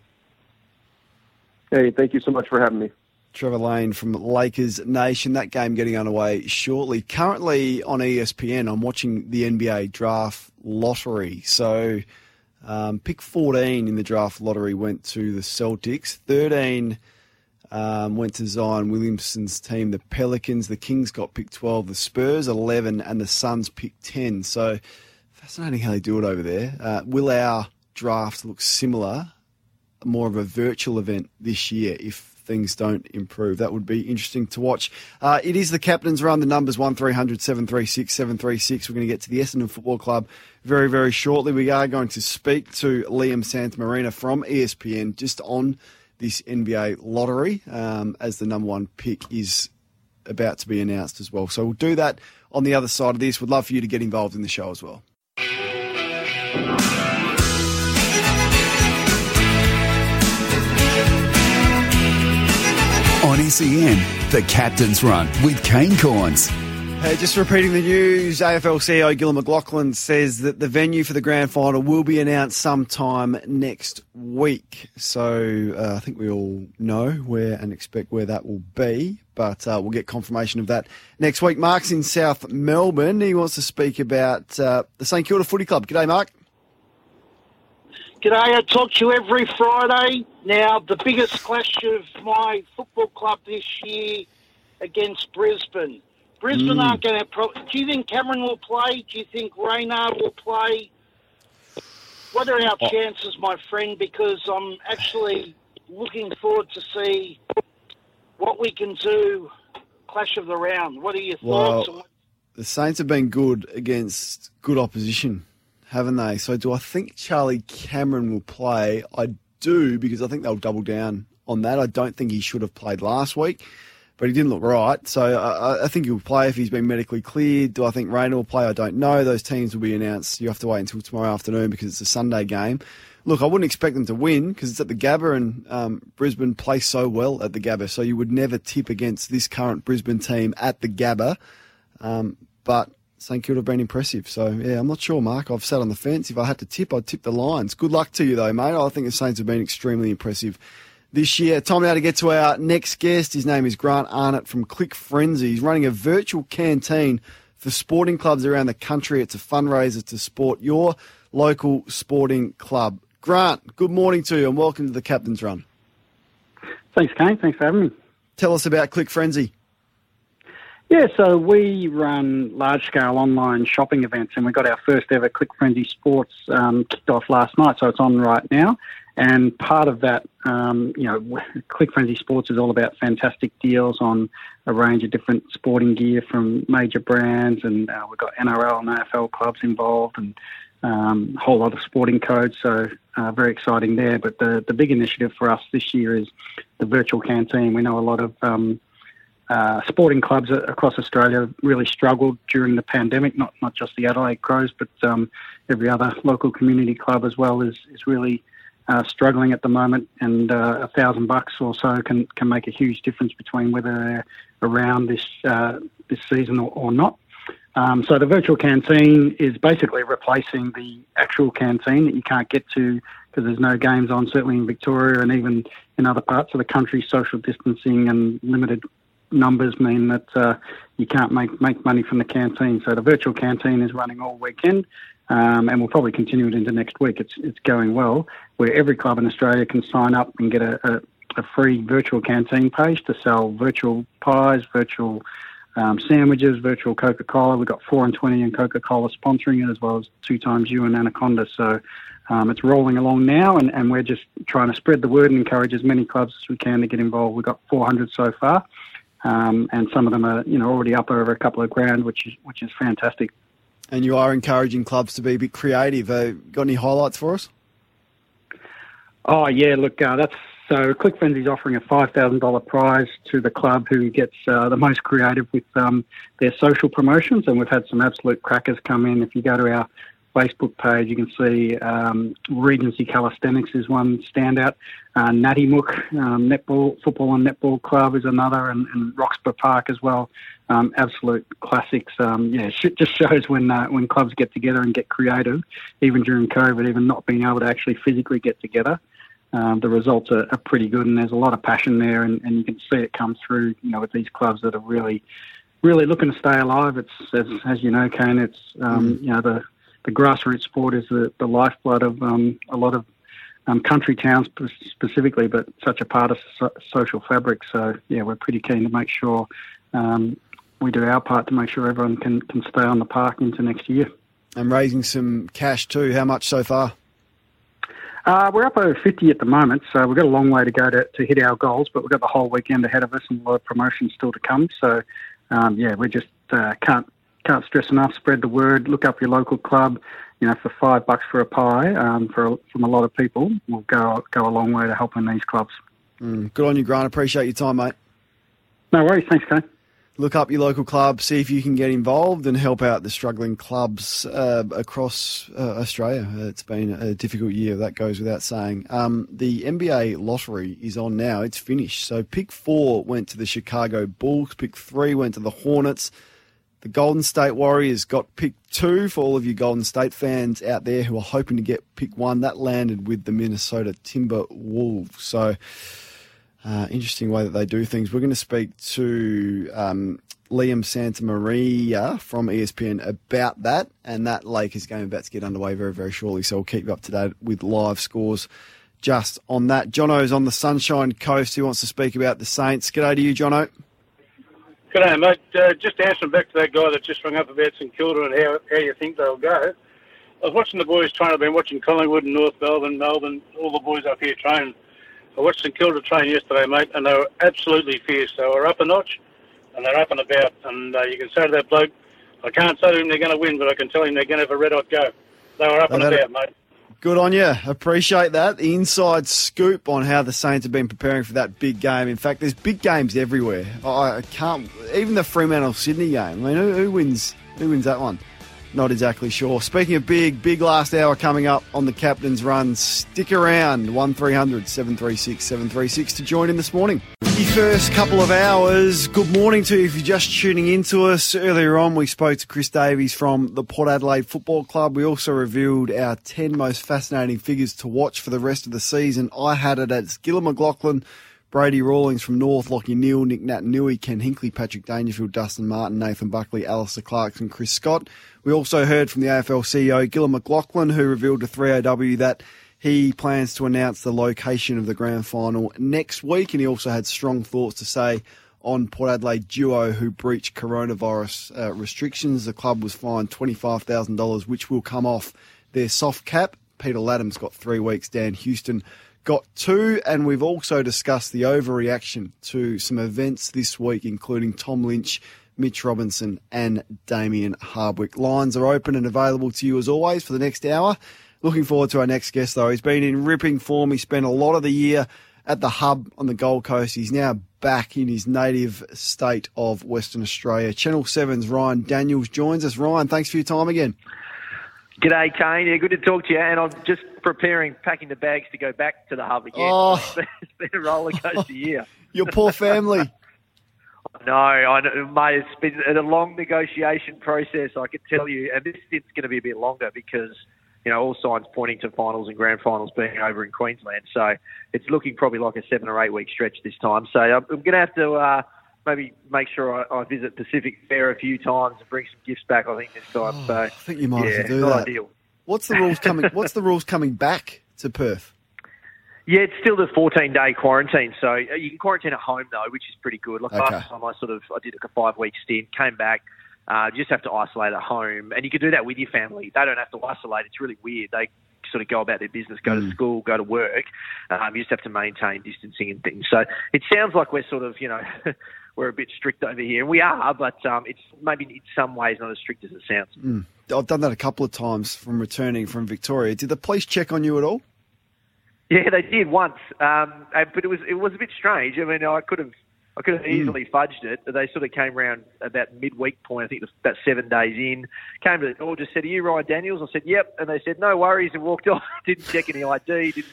Hey, thank you so much for having me. Trevor Lane from Lakers Nation. That game getting underway shortly. Currently on ESPN, I'm watching the NBA draft lottery. So, um, pick 14 in the draft lottery went to the Celtics. 13 um, went to Zion Williamson's team, the Pelicans. The Kings got picked 12, the Spurs 11, and the Suns picked 10. So Fascinating how they do it over there. Uh, will our draft look similar, more of a virtual event this year if things don't improve? That would be interesting to watch. Uh, it is the captain's run. The numbers 1300 736 736. We're going to get to the Essendon Football Club very, very shortly. We are going to speak to Liam Santamaria from ESPN just on this NBA lottery um, as the number one pick is about to be announced as well. So we'll do that on the other side of this. We'd love for you to get involved in the show as well. On SEN, the Captain's Run with Kane Cornes. Hey, just repeating the news, AFL CEO Gillon McLachlan says that the venue for the grand final will be announced sometime next week. So uh, I think we all know where and expect where that will be, but uh, we'll get confirmation of that next week. Mark's in South Melbourne. He wants to speak about uh, the St Kilda Footy Club. G'day, Mark. G'day, I talk to you every Friday. Now, the biggest clash of my football club this year against Brisbane. Brisbane Mm. aren't going to. Pro- Do you think Cameron will play? Do you think Rayner will play? What are our Oh. chances, my friend? Because I'm actually looking forward to see what we can do. Clash of the round. What are your thoughts? Well, the Saints have been good against good opposition, haven't they? So do I think Charlie Cameron will play? I do because I think they'll double down on that. I don't think he should have played last week, but he didn't look right. So I, I think he'll play if he's been medically cleared. Do I think Rayner will play? I don't know. Those teams will be announced. You have to wait until tomorrow afternoon because it's a Sunday game. Look, I wouldn't expect them to win because it's at the Gabba and um, Brisbane play so well at the Gabba. So you would never tip against this current Brisbane team at the Gabba. Um, but St Kilda have been impressive. So, yeah, I'm not sure, Mark. I've sat on the fence. If I had to tip, I'd tip the Lions. Good luck to you, though, mate. I think the Saints have been extremely impressive this year. Time now to get to our next guest. His name is Grant Arnott from Click Frenzy. He's running a virtual canteen for sporting clubs around the country. It's a fundraiser to support your local sporting club. Grant, good morning to you and welcome to the Captain's Run. Thanks, Kane. Thanks for having me. Tell us about Click Frenzy. Yeah, so we run large scale online shopping events, and we got our first ever Click Frenzy Sports um, kicked off last night, so it's on right now. And part of that, um, you know, Click Frenzy Sports is all about fantastic deals on a range of different sporting gear from major brands, and uh, we've got NRL and AFL clubs involved, and um, a whole lot of sporting codes. So uh, very exciting there. But the the big initiative for us this year is the virtual canteen. We know a lot of um, uh, sporting clubs across Australia really struggled during the pandemic. Not not just the Adelaide Crows, but um, every other local community club as well is is really uh, struggling at the moment. And uh, a thousand bucks or so can can make a huge difference between whether they're around this uh, this season or, or not. Um, so the virtual canteen is basically replacing the actual canteen that you can't get to because there's no games on, certainly in Victoria and even in other parts of the country. Social distancing and limited numbers mean that uh, you can't make, make money from the canteen. So the virtual canteen is running all weekend. Um, and we'll probably continue it into next week. It's it's going well, where every club in Australia can sign up and get a, a, a free virtual canteen page to sell virtual pies, virtual um, sandwiches, virtual Coca Cola. We've got four and twenty and Coca Cola sponsoring it, as well as 2XU and Anaconda. So um, it's rolling along now, and, and we're just trying to spread the word and encourage as many clubs as we can to get involved. We've got 400 so far, um, and some of them are you know already up over a couple of grand, which is which is fantastic. And you are encouraging clubs to be a bit creative. Uh, got any highlights for us? Oh yeah, look, uh, that's so. Click Frenzy's offering a five thousand dollar prize to the club who gets uh, the most creative with um, their social promotions, and we've had some absolute crackers come in. If you go to our Facebook page, you can see um, Regency Calisthenics is one standout. Uh, Natty Mook um, Netball Football and Netball Club is another, and, and Roxburgh Park as well. Um, absolute classics. Um, yeah, it just shows when uh, when clubs get together and get creative, even during COVID, even not being able to actually physically get together. Um, the results are, are pretty good, and there's a lot of passion there, and, and you can see it come through. You know, with these clubs that are really, really looking to stay alive. It's as, as you know, Kane. It's um, you know the the grassroots sport is the, the lifeblood of um, a lot of um, country towns specifically, but such a part of so- social fabric. So yeah, we're pretty keen to make sure um, we do our part to make sure everyone can, can stay on the park into next year. And raising some cash too. How much so far? Uh, we're up over 50 at the moment, so we've got a long way to go to, to hit our goals, but we've got the whole weekend ahead of us and a lot of promotions still to come. So, um, yeah, we just uh, can't can't stress enough. Spread the word. Look up your local club. You know, for five bucks for a pie, um, for from a lot of people, will go go a long way to helping these clubs. Mm, good on you, Grant. Appreciate your time, mate. No worries. Thanks, Kane. Look up your local club, see if you can get involved and help out the struggling clubs uh, across uh, Australia. It's been a difficult year, that goes without saying. Um, the NBA lottery is on now, it's finished. So pick four went to the Chicago Bulls, pick three went to the Hornets. The Golden State Warriors got pick two for all of you Golden State fans out there who are hoping to get pick one. That landed with the Minnesota Timberwolves. So uh, interesting way that they do things. We're going to speak to um, Liam Santamaria from ESPN about that, and that Lakers game about to get underway very, very shortly. So we'll keep you up to date with live scores just on that. Jono's on the Sunshine Coast. He wants to speak about the Saints. G'day to you, Jono. G'day, mate. Uh, just answering back to that guy that just rung up about St Kilda and how, how you think they'll go. I was watching the boys train. I've been watching Collingwood and North Melbourne, Melbourne, all the boys up here train. I watched St Kilda train yesterday, mate, and they were absolutely fierce. They were up a notch, and they're up and about. And uh, you can say to that bloke, I can't say to him they're going to win, but I can tell him they're going to have a red hot go. They were up and about, mate. Good on you. Appreciate that. The inside scoop on how the Saints have been preparing for that big game. In fact, there's big games everywhere. I can't. Even the Fremantle Sydney game. I mean, who, who wins? Who wins that one? Not exactly sure. Speaking of big, big last hour coming up on the captain's run. Stick around, 1300 736 736 to join in this morning. The first couple of hours, good morning to you if you're just tuning into us. Earlier on, we spoke to Chris Davies from the Port Adelaide Football Club. We also revealed our 10 most fascinating figures to watch for the rest of the season. I had it as Gillon McLachlan, Brady Rawlings from North, Lachie Neale, Nick Nat Nui, Ken Hinkley, Patrick Dangerfield, Dustin Martin, Nathan Buckley, Alastair Clarkson, Chris Scott. We also heard from the AFL CEO, Gillon McLachlan, who revealed to 3AW that he plans to announce the location of the grand final next week, and he also had strong thoughts to say on Port Adelaide duo who breached coronavirus uh, restrictions. The club was fined $25,000, which will come off their soft cap. Peter Ladhams got three weeks. Dan Houston got two, and we've also discussed the overreaction to some events this week, including Tom Lynch, Mitch Robinson, and Damien Hardwick. Lines are open and available to you as always for the next hour. Looking forward to our next guest, though. He's been in ripping form. He spent a lot of the year at the hub on the Gold Coast. He's now back in his native state of Western Australia. Channel 7's Ryan Daniels joins us. Ryan, thanks for your time again. G'day, Kane. Yeah, good to talk to you. And I'm just preparing, packing the bags to go back to the hub again. Oh. it's been a roller coaster year. Your poor family. No, I know, mate. It's been a long negotiation process. I can tell you, and this stint's going to be a bit longer because you know all signs pointing to finals and grand finals being over in Queensland. So it's looking probably like a seven or eight week stretch this time. So I'm, I'm going to have to uh, maybe make sure I, I visit Pacific Fair a few times and bring some gifts back. I think this time. so I think you might yeah, have to do not that. ideal. What's the rules coming? what's the rules coming back to Perth? Yeah, it's still the 14 day quarantine. So uh, you can quarantine at home though, which is pretty good. Like Okay. last time I sort of I did like a five week stint, came back. Uh, you just have to isolate at home, and you can do that with your family. They don't have to isolate. It's really weird. They sort of go about their business, go to school, go to work. Um, you just have to maintain distancing and things. So it sounds like we're sort of, you know, we're a bit strict over here, and we are, but um, it's maybe in some ways not as strict as it sounds. Mm. I've done that a couple of times from returning from Victoria. Did the police check on you at all? Yeah, they did once, um, but it was it was a bit strange. I mean, I could have I could have easily fudged it. They sort of came around about midweek point. I think it was about seven days in. Came to the door, just said, "Are you Ryan Daniels?" I said, "Yep," and they said, "No worries," and walked off. didn't check any ID. Didn't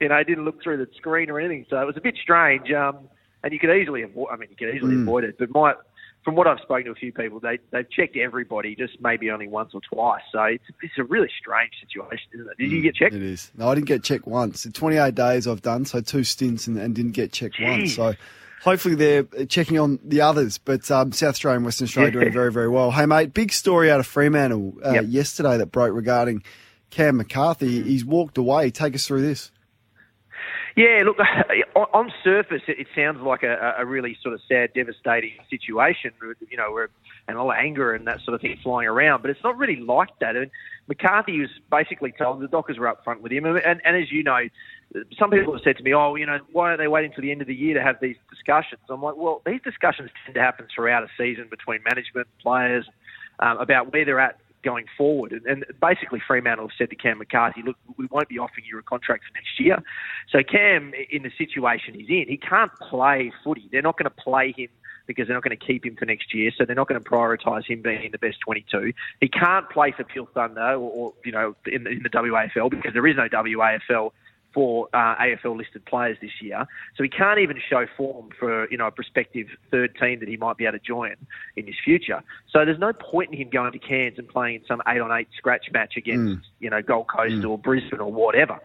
you know? Didn't look through the screen or anything. So it was a bit strange. Um, and you could easily avoid. I mean, you could easily Mm. avoid it. But my from what I've spoken to a few people, they they've checked everybody, just maybe only once or twice. So it's it's a really strange situation, isn't it? Did you get checked? It is. No, I didn't get checked once. In 28 days I've done, so two stints and, and didn't get checked once. So hopefully they're checking on the others. But um, South Australia and Western Australia are doing very, very well. Hey, mate, big story out of Fremantle uh, Yep. yesterday that broke regarding Cam McCarthy. He's walked away. Take us through this. Yeah, look, on- surface, it, sounds like a, a really sort of sad, devastating situation, you know, where, and a lot of anger and that sort of thing flying around, but it's not really like that. And McCarthy was basically told, the Dockers were up front with him, and, and as you know, some people have said to me, oh, you know, why are they waiting until the end of the year to have these discussions? I'm like, well, these discussions tend to happen throughout a season between management, players, um, about where they're at going forward. And, and basically, Fremantle have said to Cam McCarthy, look, we won't be offering you a contract for next year. So Cam, in the situation he's in, he can't play footy. They're not going to play him because they're not going to keep him for next year, so they're not going to prioritise him being in the best 22. He can't play for Peel Thunder or, or you know, in, in the WAFL because there is no WAFL for uh, AFL listed players this year. So he can't even show form for you know a prospective third team that he might be able to join in his future. So there's no point in him going to Cairns and playing in some eight on eight scratch match against Mm. you know Gold Coast or Brisbane or whatever.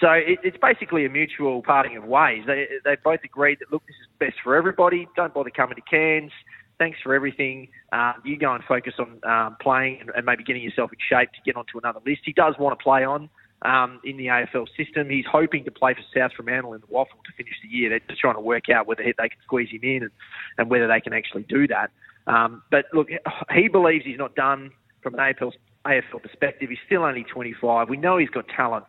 So it, it's basically a mutual parting of ways. They they both agreed that look, this is best for everybody. Don't bother coming to Cairns. Thanks for everything. Um, you go and focus on um, playing and, and maybe getting yourself in shape to get onto another list. He does want to play on um, in the AFL system. He's hoping to play for South Fremantle in the WAFL to finish the year. They're just trying to work out whether they can squeeze him in and, and whether they can actually do that. Um, but look, he believes he's not done from an AFL, AFL perspective. He's still only 25. We know he's got talent.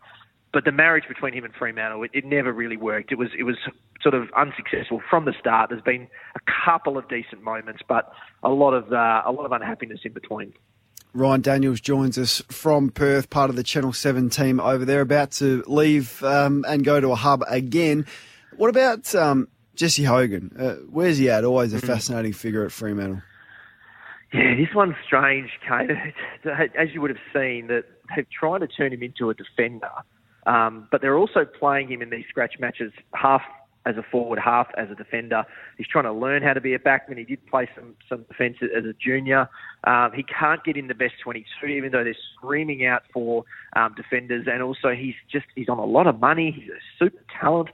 But the marriage between him and Fremantle, it, it never really worked. It was it was sort of unsuccessful from the start. There's been a couple of decent moments, but a lot of uh, a lot of unhappiness in between. Ryan Daniels joins us from Perth, part of the Channel 7 team over there, about to leave um, and go to a hub again. What about um, Jesse Hogan? Uh, where's he at? Always a fascinating figure at Fremantle. Yeah, this one's strange, Kane. As you would have seen, that they've tried to turn him into a defender, um, but they're also playing him in these scratch matches half as a forward, half as a defender. He's trying to learn how to be a backman. He did play some some defence as a junior. Um, he can't get in the best 22, even though they're screaming out for um, defenders. And also, he's just he's on a lot of money. He's a super talent.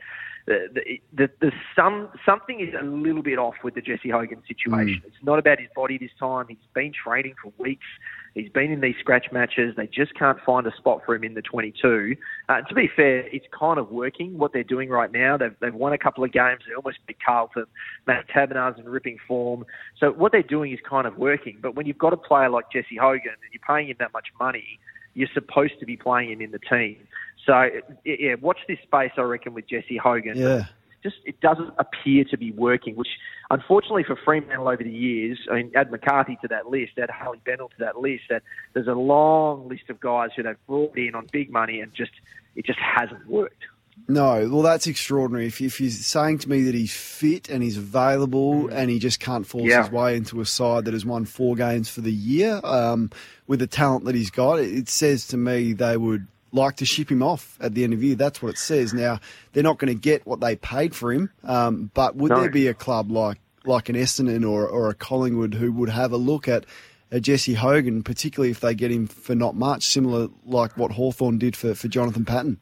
The, the, the, the some something is a little bit off with the Jesse Hogan situation. It's not about his body this time. He's been training for weeks. He's been in these scratch matches. They just can't find a spot for him in the 22. Uh, to be fair, it's kind of working what they're doing right now. They've, they've won a couple of games. They almost beat Carlton. Matt Taberner's in ripping form. So what they're doing is kind of working. But when you've got a player like Jesse Hogan and you're paying him that much money, you're supposed to be playing him in the team. So yeah, watch this space. I reckon with Jesse Hogan. Yeah. Just it doesn't appear to be working, which unfortunately for Fremantle over the years, I mean, add McCarthy to that list, add Harley Bennell to that list. That there's a long list of guys who they've brought in on big money and just it just hasn't worked. No, well, that's extraordinary. If, if you're saying to me that he's fit and he's available and he just can't force Yeah. his way into a side that has won four games for the year um, with the talent that he's got, it, it says to me they would like to ship him off at the end of the year. That's what it says. Now, they're not going to get what they paid for him, um, but would No. there be a club like, like an Essendon or, or a Collingwood who would have a look at a Jesse Hogan, particularly if they get him for not much, similar like what Hawthorn did for, for Jonathan Patton?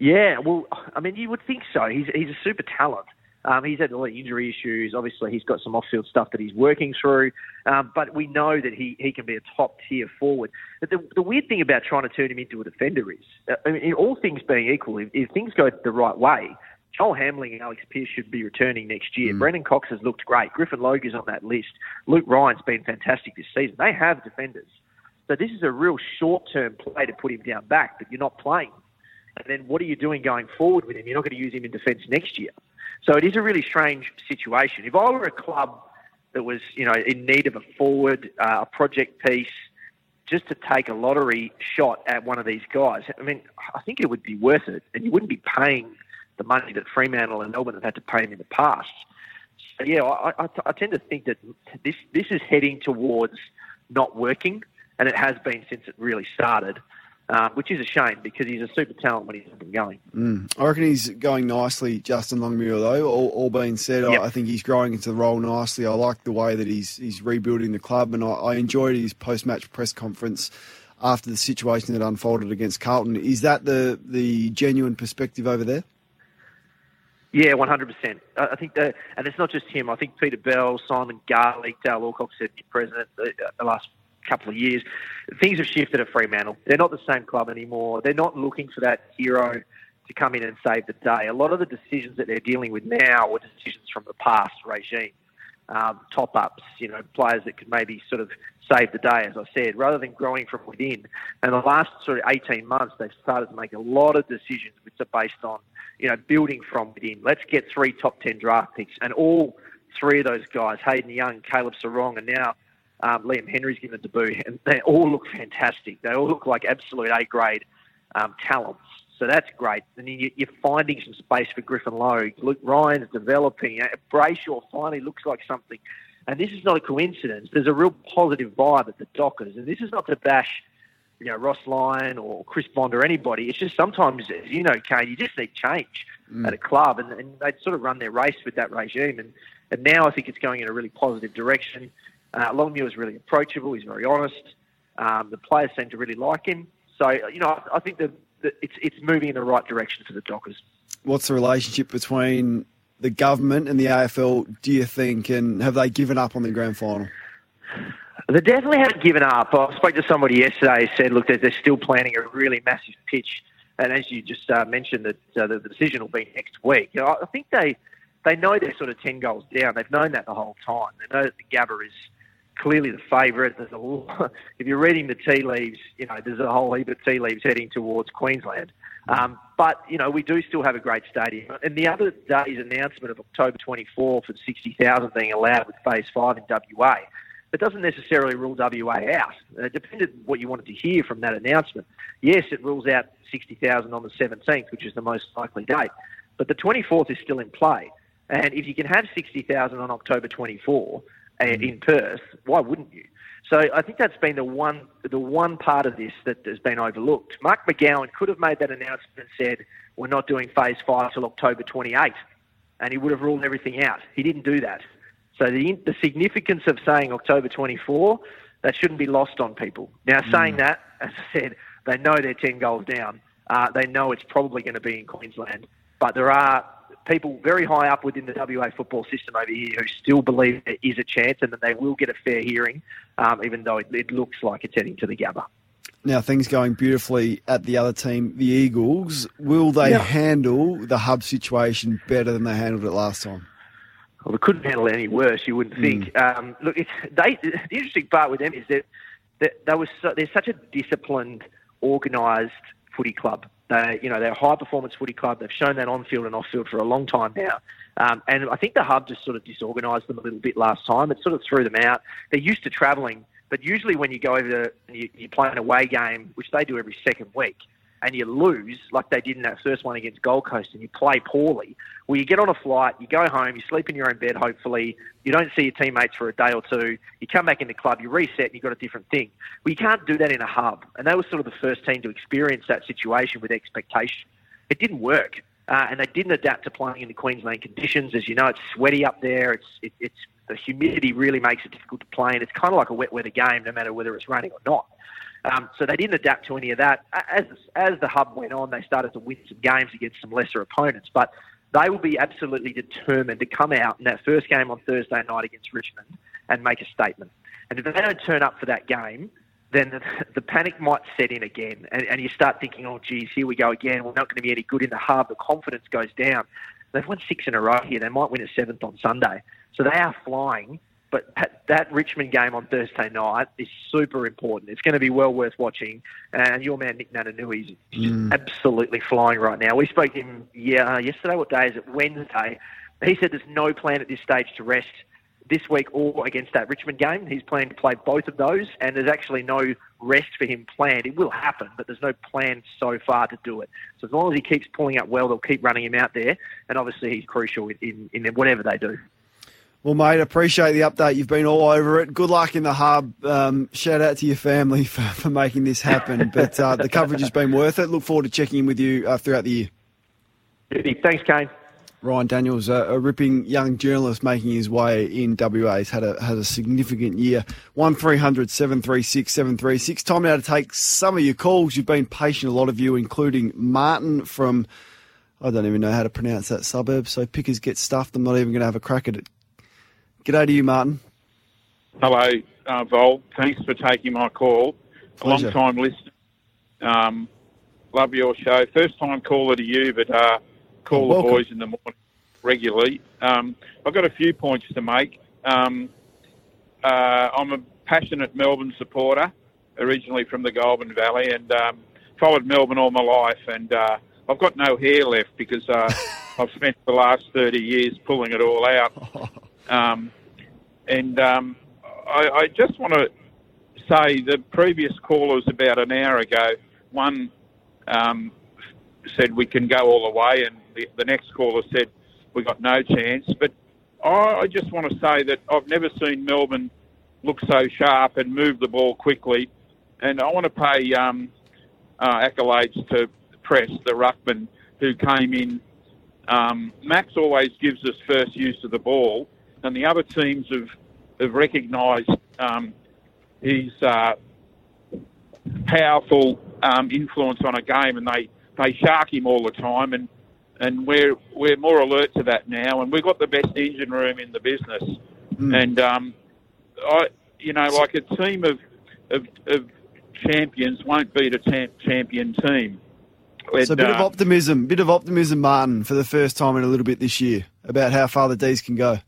Yeah, well, I mean, you would think so. He's he's a super talent. Um, he's had a lot of injury issues. Obviously, he's got some off-field stuff that he's working through. Um, but we know that he, he can be a top-tier forward. But the, the weird thing about trying to turn him into a defender is, uh, I mean, all things being equal, if, if things go the right way, Joel Hamling and Alex Pearce should be returning next year. Brennan Cox has looked great. Griffin Logue is on that list. Luke Ryan's been fantastic this season. They have defenders. So this is a real short-term play to put him down back, but you're not playing. And then what are you doing going forward with him? You're not going to use him in defence next year. So it is a really strange situation. If I were a club that was, you know, in need of a forward, uh, a project piece, just to take a lottery shot at one of these guys, I mean, I think it would be worth it, and you wouldn't be paying the money that Fremantle and Melbourne have had to pay him in the past. So yeah, I, I, I tend to think that this this is heading towards not working, and it has been since it really started, uh, which is a shame because he's a super talent when he's up and going. Mm. I reckon he's going nicely, Justin Longmuir, though. All, all being said, Yep. I, I think he's growing into the role nicely. I like the way that he's he's rebuilding the club, and I, I enjoyed his post match press conference after the situation that unfolded against Carlton. Is that the the genuine perspective over there? Yeah, one hundred percent. I I think that, and it's not just him. I think Peter Bell, Simon Garlick, Dale Alcock said the president the, the last couple of years. Things have shifted at Fremantle. They're not the same club anymore. They're not looking for that hero to come in and save the day. A lot of the decisions that they're dealing with now were decisions from the past regime. Um, top ups, you know, players that could maybe sort of save the day, as I said, rather than growing from within. And the last sort of 18 months, they've started to make a lot of decisions which are based on, you know, building from within. Let's get three top 10 draft picks. And all three of those guys, Hayden Young, Caleb Serong, and now um, Liam Henry's given a debut, and they all look fantastic. They all look like absolute A grade um, talents. So that's great. And then you, you're finding some space for Griffin Logue. Luke Ryan's developing. Uh, Brayshaw finally looks like something. And this is not a coincidence. There's a real positive vibe at the Dockers. And this is not to bash, you know, Ross Lyon or Chris Bond or anybody. It's just sometimes, as you know, Kane, you just need change Mm. at a club. And, and they'd sort of run their race with that regime. And, and now I think it's going in a really positive direction. Uh, Longmuir is really approachable. He's very honest. Um, the players seem to really like him. So, you know, I, I think that it's, it's moving in the right direction for the Dockers. What's the relationship between the government and the AFL, do you think, and have they given up on the grand final? They definitely haven't given up. I spoke to somebody yesterday who said, look, they're, they're still planning a really massive pitch. And as you just uh, mentioned, that uh, the, the decision will be next week. You know, I think they they know they're sort of 10 goals down. They've known that the whole time. They know that the Gabba is clearly the favourite. There's a lot, if you're reading the tea leaves, you know, there's a whole heap of tea leaves heading towards Queensland. Um, but, you know, we do still have a great stadium. And the other day's announcement of October 24 for 60,000 being allowed with Phase 5 in WA, it doesn't necessarily rule WA out. It depended what you wanted to hear from that announcement. Yes, it rules out 60,000 on the 17th, which is the most likely date. But the 24th is still in play. And if you can have 60,000 on October 24 uh, in Perth, why wouldn't you? So I think that's been the one the one part of this that has been overlooked. Mark McGowan could have made that announcement and said, we're not doing phase five till October 28, and he would have ruled everything out. He didn't do that. So the, the significance of saying October 24, that shouldn't be lost on people. Now, saying that, as I said, they know they're 10 goals down. Uh, they know it's probably going to be in Queensland. But there are people very high up within the WA football system over here who still believe there is a chance and that they will get a fair hearing, um, even though it, it looks like it's heading to the Gabba. Now, things going beautifully at the other team, the Eagles. Will they Yeah. handle the hub situation better than they handled it last time? Well, they couldn't handle it any worse, you wouldn't think. Um, look, it's, they, the interesting part with them is that, that they was so, they're such a disciplined, organised footy club. They, you know, they're a high performance footy club. They've shown that on field and off field for a long time now. Um, and I think the hub just sort of disorganised them a little bit last time. It sort of threw them out. They're used to travelling, but usually when you go over to, you, you play an away game, which they do every second week, and you lose, like they did in that first one against Gold Coast, and you play poorly, well, you get on a flight, you go home, you sleep in your own bed, hopefully, you don't see your teammates for a day or two, you come back in the club, you reset, and you've got a different thing. Well, you can't do that in a hub. And they were sort of the first team to experience that situation with expectation. It didn't work. Uh, and they didn't adapt to playing in the Queensland conditions. As you know, it's sweaty up there. It's it, it's the humidity really makes it difficult to play, and it's kind of like a wet weather game, no matter whether it's raining or not. Um, so they didn't adapt to any of that. As as the hub went on, they started to win some games against some lesser opponents, but they will be absolutely determined to come out in that first game on Thursday night against Richmond and make a statement. And if they don't turn up for that game, then the, the panic might set in again, and, and you start thinking, "Oh, geez, here we go again. We're not going to be any good in the hub." The confidence goes down. They've won six in a row here. They might win a seventh on Sunday, so they are flying. But that, that Richmond game on Thursday night is super important. It's going to be well worth watching. And your man Nic Naitanui is just mm. absolutely flying right now. We spoke to him yeah, uh, yesterday. What day is it? Wednesday. He said there's no plan at this stage to rest this week or against that Richmond game. He's planning to play both of those, and there's actually no rest for him planned. It will happen, but there's no plan so far to do it. So as long as he keeps pulling up well, they'll keep running him out there, and obviously he's crucial in, in, in whatever they do. Well, mate, appreciate the update. You've been all over it. Good luck in the hub. Um, shout out to your family for, for making this happen. But uh, the coverage has been worth it. Look forward to checking in with you uh, throughout the year. Thanks, Kane. Ryan Daniels, uh, a ripping young journalist making his way in WA. He's had a, had a significant year. 1300 736 736. Time now to take some of your calls. You've been patient, a lot of you, including Martin from, I don't even know how to pronounce that suburb, so pickers get stuffed. I'm not even going to have a crack at it. G'day to you, Martin. Hello, uh, Vol. Thanks for taking my call. Pleasure. A long time listener. Um, Love your show. First time caller to you, but uh, call Welcome. the boys in the morning regularly. Um, I've got a few points to make. Um, uh, I'm a passionate Melbourne supporter, originally from the Goulburn Valley, and um, followed Melbourne all my life. And uh, I've got no hair left because uh, I've spent the last 30 years pulling it all out. Um, and um, I, I just want to say the previous callers about an hour ago, one um, said we can go all the way, and the, the next caller said we got no chance. But I, I just want to say that I've never seen Melbourne look so sharp and move the ball quickly. And I want to pay um, uh, accolades to Press, the ruckman, who came in. Um, Max always gives us first use of the ball, and the other teams have, have recognised um, his uh, powerful um, influence on a game, and they, they shark him all the time. And, and we're we're more alert to that now, and we've got the best engine room in the business. Mm. And um, I, you know, like a team of of, of champions won't beat a tam- champion team. So a bit of uh, optimism, bit of optimism, Martin, for the first time in a little bit this year about how far the D's can go.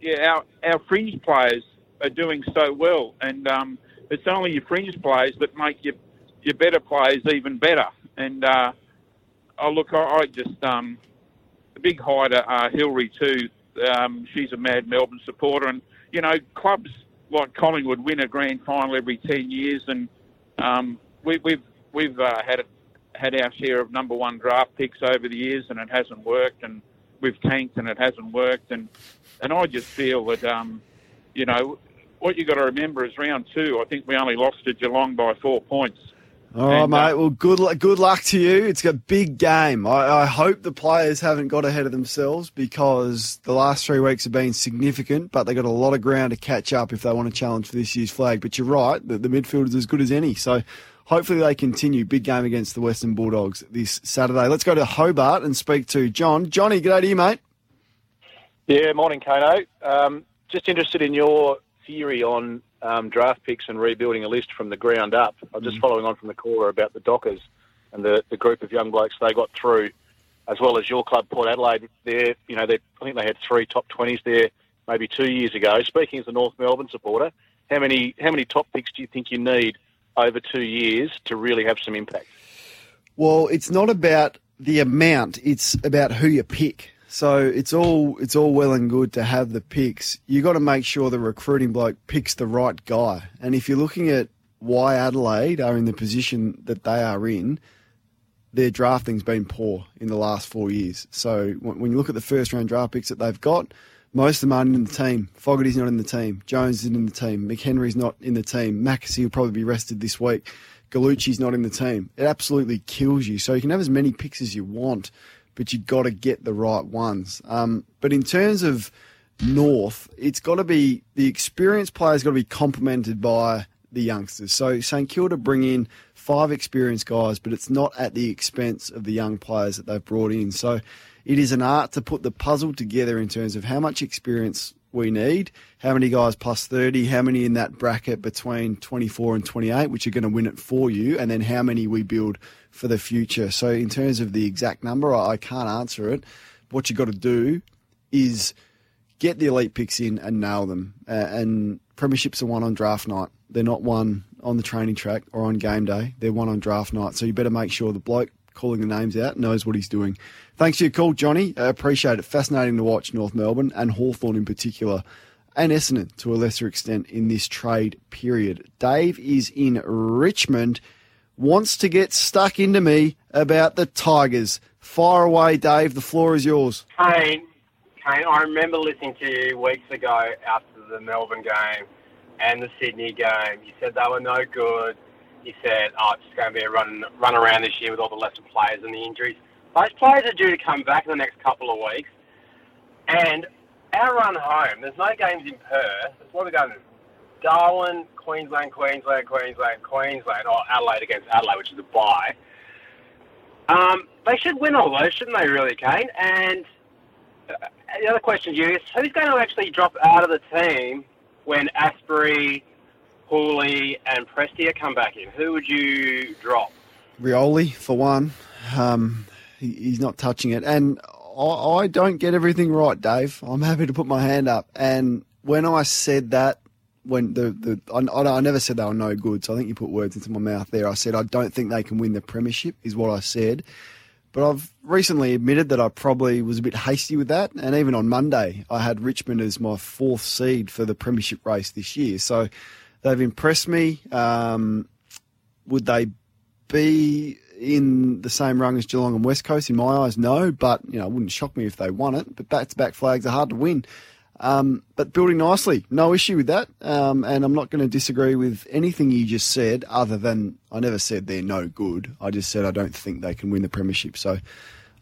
Yeah, our our fringe players are doing so well, and um, it's only your fringe players that make your your better players even better. And uh, oh look, I, I just um, a big hi to uh, Hillary too. Um, she's a mad Melbourne supporter, and you know clubs like Collingwood win a grand final every ten years, and um, we, we've we've uh, had had our share of number one draft picks over the years, and it hasn't worked, and we've tanked, and it hasn't worked, and and I just feel that um, you know what you got to remember is round two. I think we only lost to Geelong by four points. All right, And, uh, mate. Well, good luck. Good luck to you. It's a big game. I, I hope the players haven't got ahead of themselves because the last three weeks have been significant, but they have got a lot of ground to catch up if they want to challenge for this year's flag. But you're right, the, the midfield is as good as any. So hopefully they continue. Big game against the Western Bulldogs this Saturday. Let's go to Hobart and speak to John. Johnny, g'day to you, mate. Yeah, morning, Kano. Um, just interested in your theory on um, draft picks and rebuilding a list from the ground up. I'm just following on from the caller about the Dockers and the, the group of young blokes they got through, as well as your club, Port Adelaide. There, you know, they I think they had three top twenties there maybe two years ago. Speaking as a North Melbourne supporter, how many how many top picks do you think you need over two years to really have some impact? Well, it's not about the amount; it's about who you pick. So it's all it's all well and good to have the picks. You got to make sure the recruiting bloke picks the right guy. And if you're looking at why Adelaide are in the position that they are in, their drafting's been poor in the last four years. So when you look at the first round draft picks that they've got, most of them aren't in the team. Fogarty's not in the team. Jones isn't in the team. McHenry's not in the team. McAsey will probably be rested this week. Galucci's not in the team. It absolutely kills you. So you can have as many picks as you want, but you've got to get the right ones. Um, but in terms of North, it's got to be the experienced players got to be complemented by the youngsters. So St Kilda bring in five experienced guys, but it's not at the expense of the young players that they've brought in. So it is an art to put the puzzle together in terms of how much experience we need, how many guys plus 30, how many in that bracket between 24 and 28, which are going to win it for you, and then how many we build for the future. So, in terms of the exact number, I I can't answer it. What you've got to do is get the elite picks in and nail them. Uh, and premierships are won on draft night. They're not won on the training track or on game day. They're won on draft night. So you better make sure the bloke calling the names out knows what he's doing. Thanks for your call, Johnny. I appreciate it. Fascinating to watch North Melbourne and Hawthorn in particular, and Essendon to a lesser extent in this trade period. Dave is in Richmond, wants to get stuck into me about the Tigers. Fire away, Dave. The floor is yours. Kane, Kane, I remember listening to you weeks ago after the Melbourne game and the Sydney game. You said they were no good. You said, oh, it's just going to be a run, run around this year with all the lesser players and the injuries. Those players are due to come back in the next couple of weeks. And our run home, there's no games in Perth. It's what we're going to Darwin, Queensland, Queensland, Queensland, Queensland, or Adelaide against Adelaide, which is a bye. Um, they should win all those, shouldn't they, really, Kane? And uh, the other question to you is who's going to actually drop out of the team when Astbury, Houli, and Prestia come back in? Who would you drop? Rioli, for one. Um, he, he's not touching it. And I don't get everything right, Dave. I'm happy to put my hand up. And when I said that, when the, the I, I, never said they were no good, so I think you put words into my mouth there. I said I don't think they can win the premiership, is what I said. But I've recently admitted that I probably was a bit hasty with that. And even on Monday, I had Richmond as my fourth seed for the premiership race this year. So they've impressed me. Um, would they be in the same rung as Geelong and West Coast? In my eyes, no. But you know, it wouldn't shock me if they won it. But back-to-back flags are hard to win. Um, but building nicely, no issue with that. Um, and I'm not going to disagree with anything you just said, other than I never said they're no good. I just said I don't think they can win the premiership. So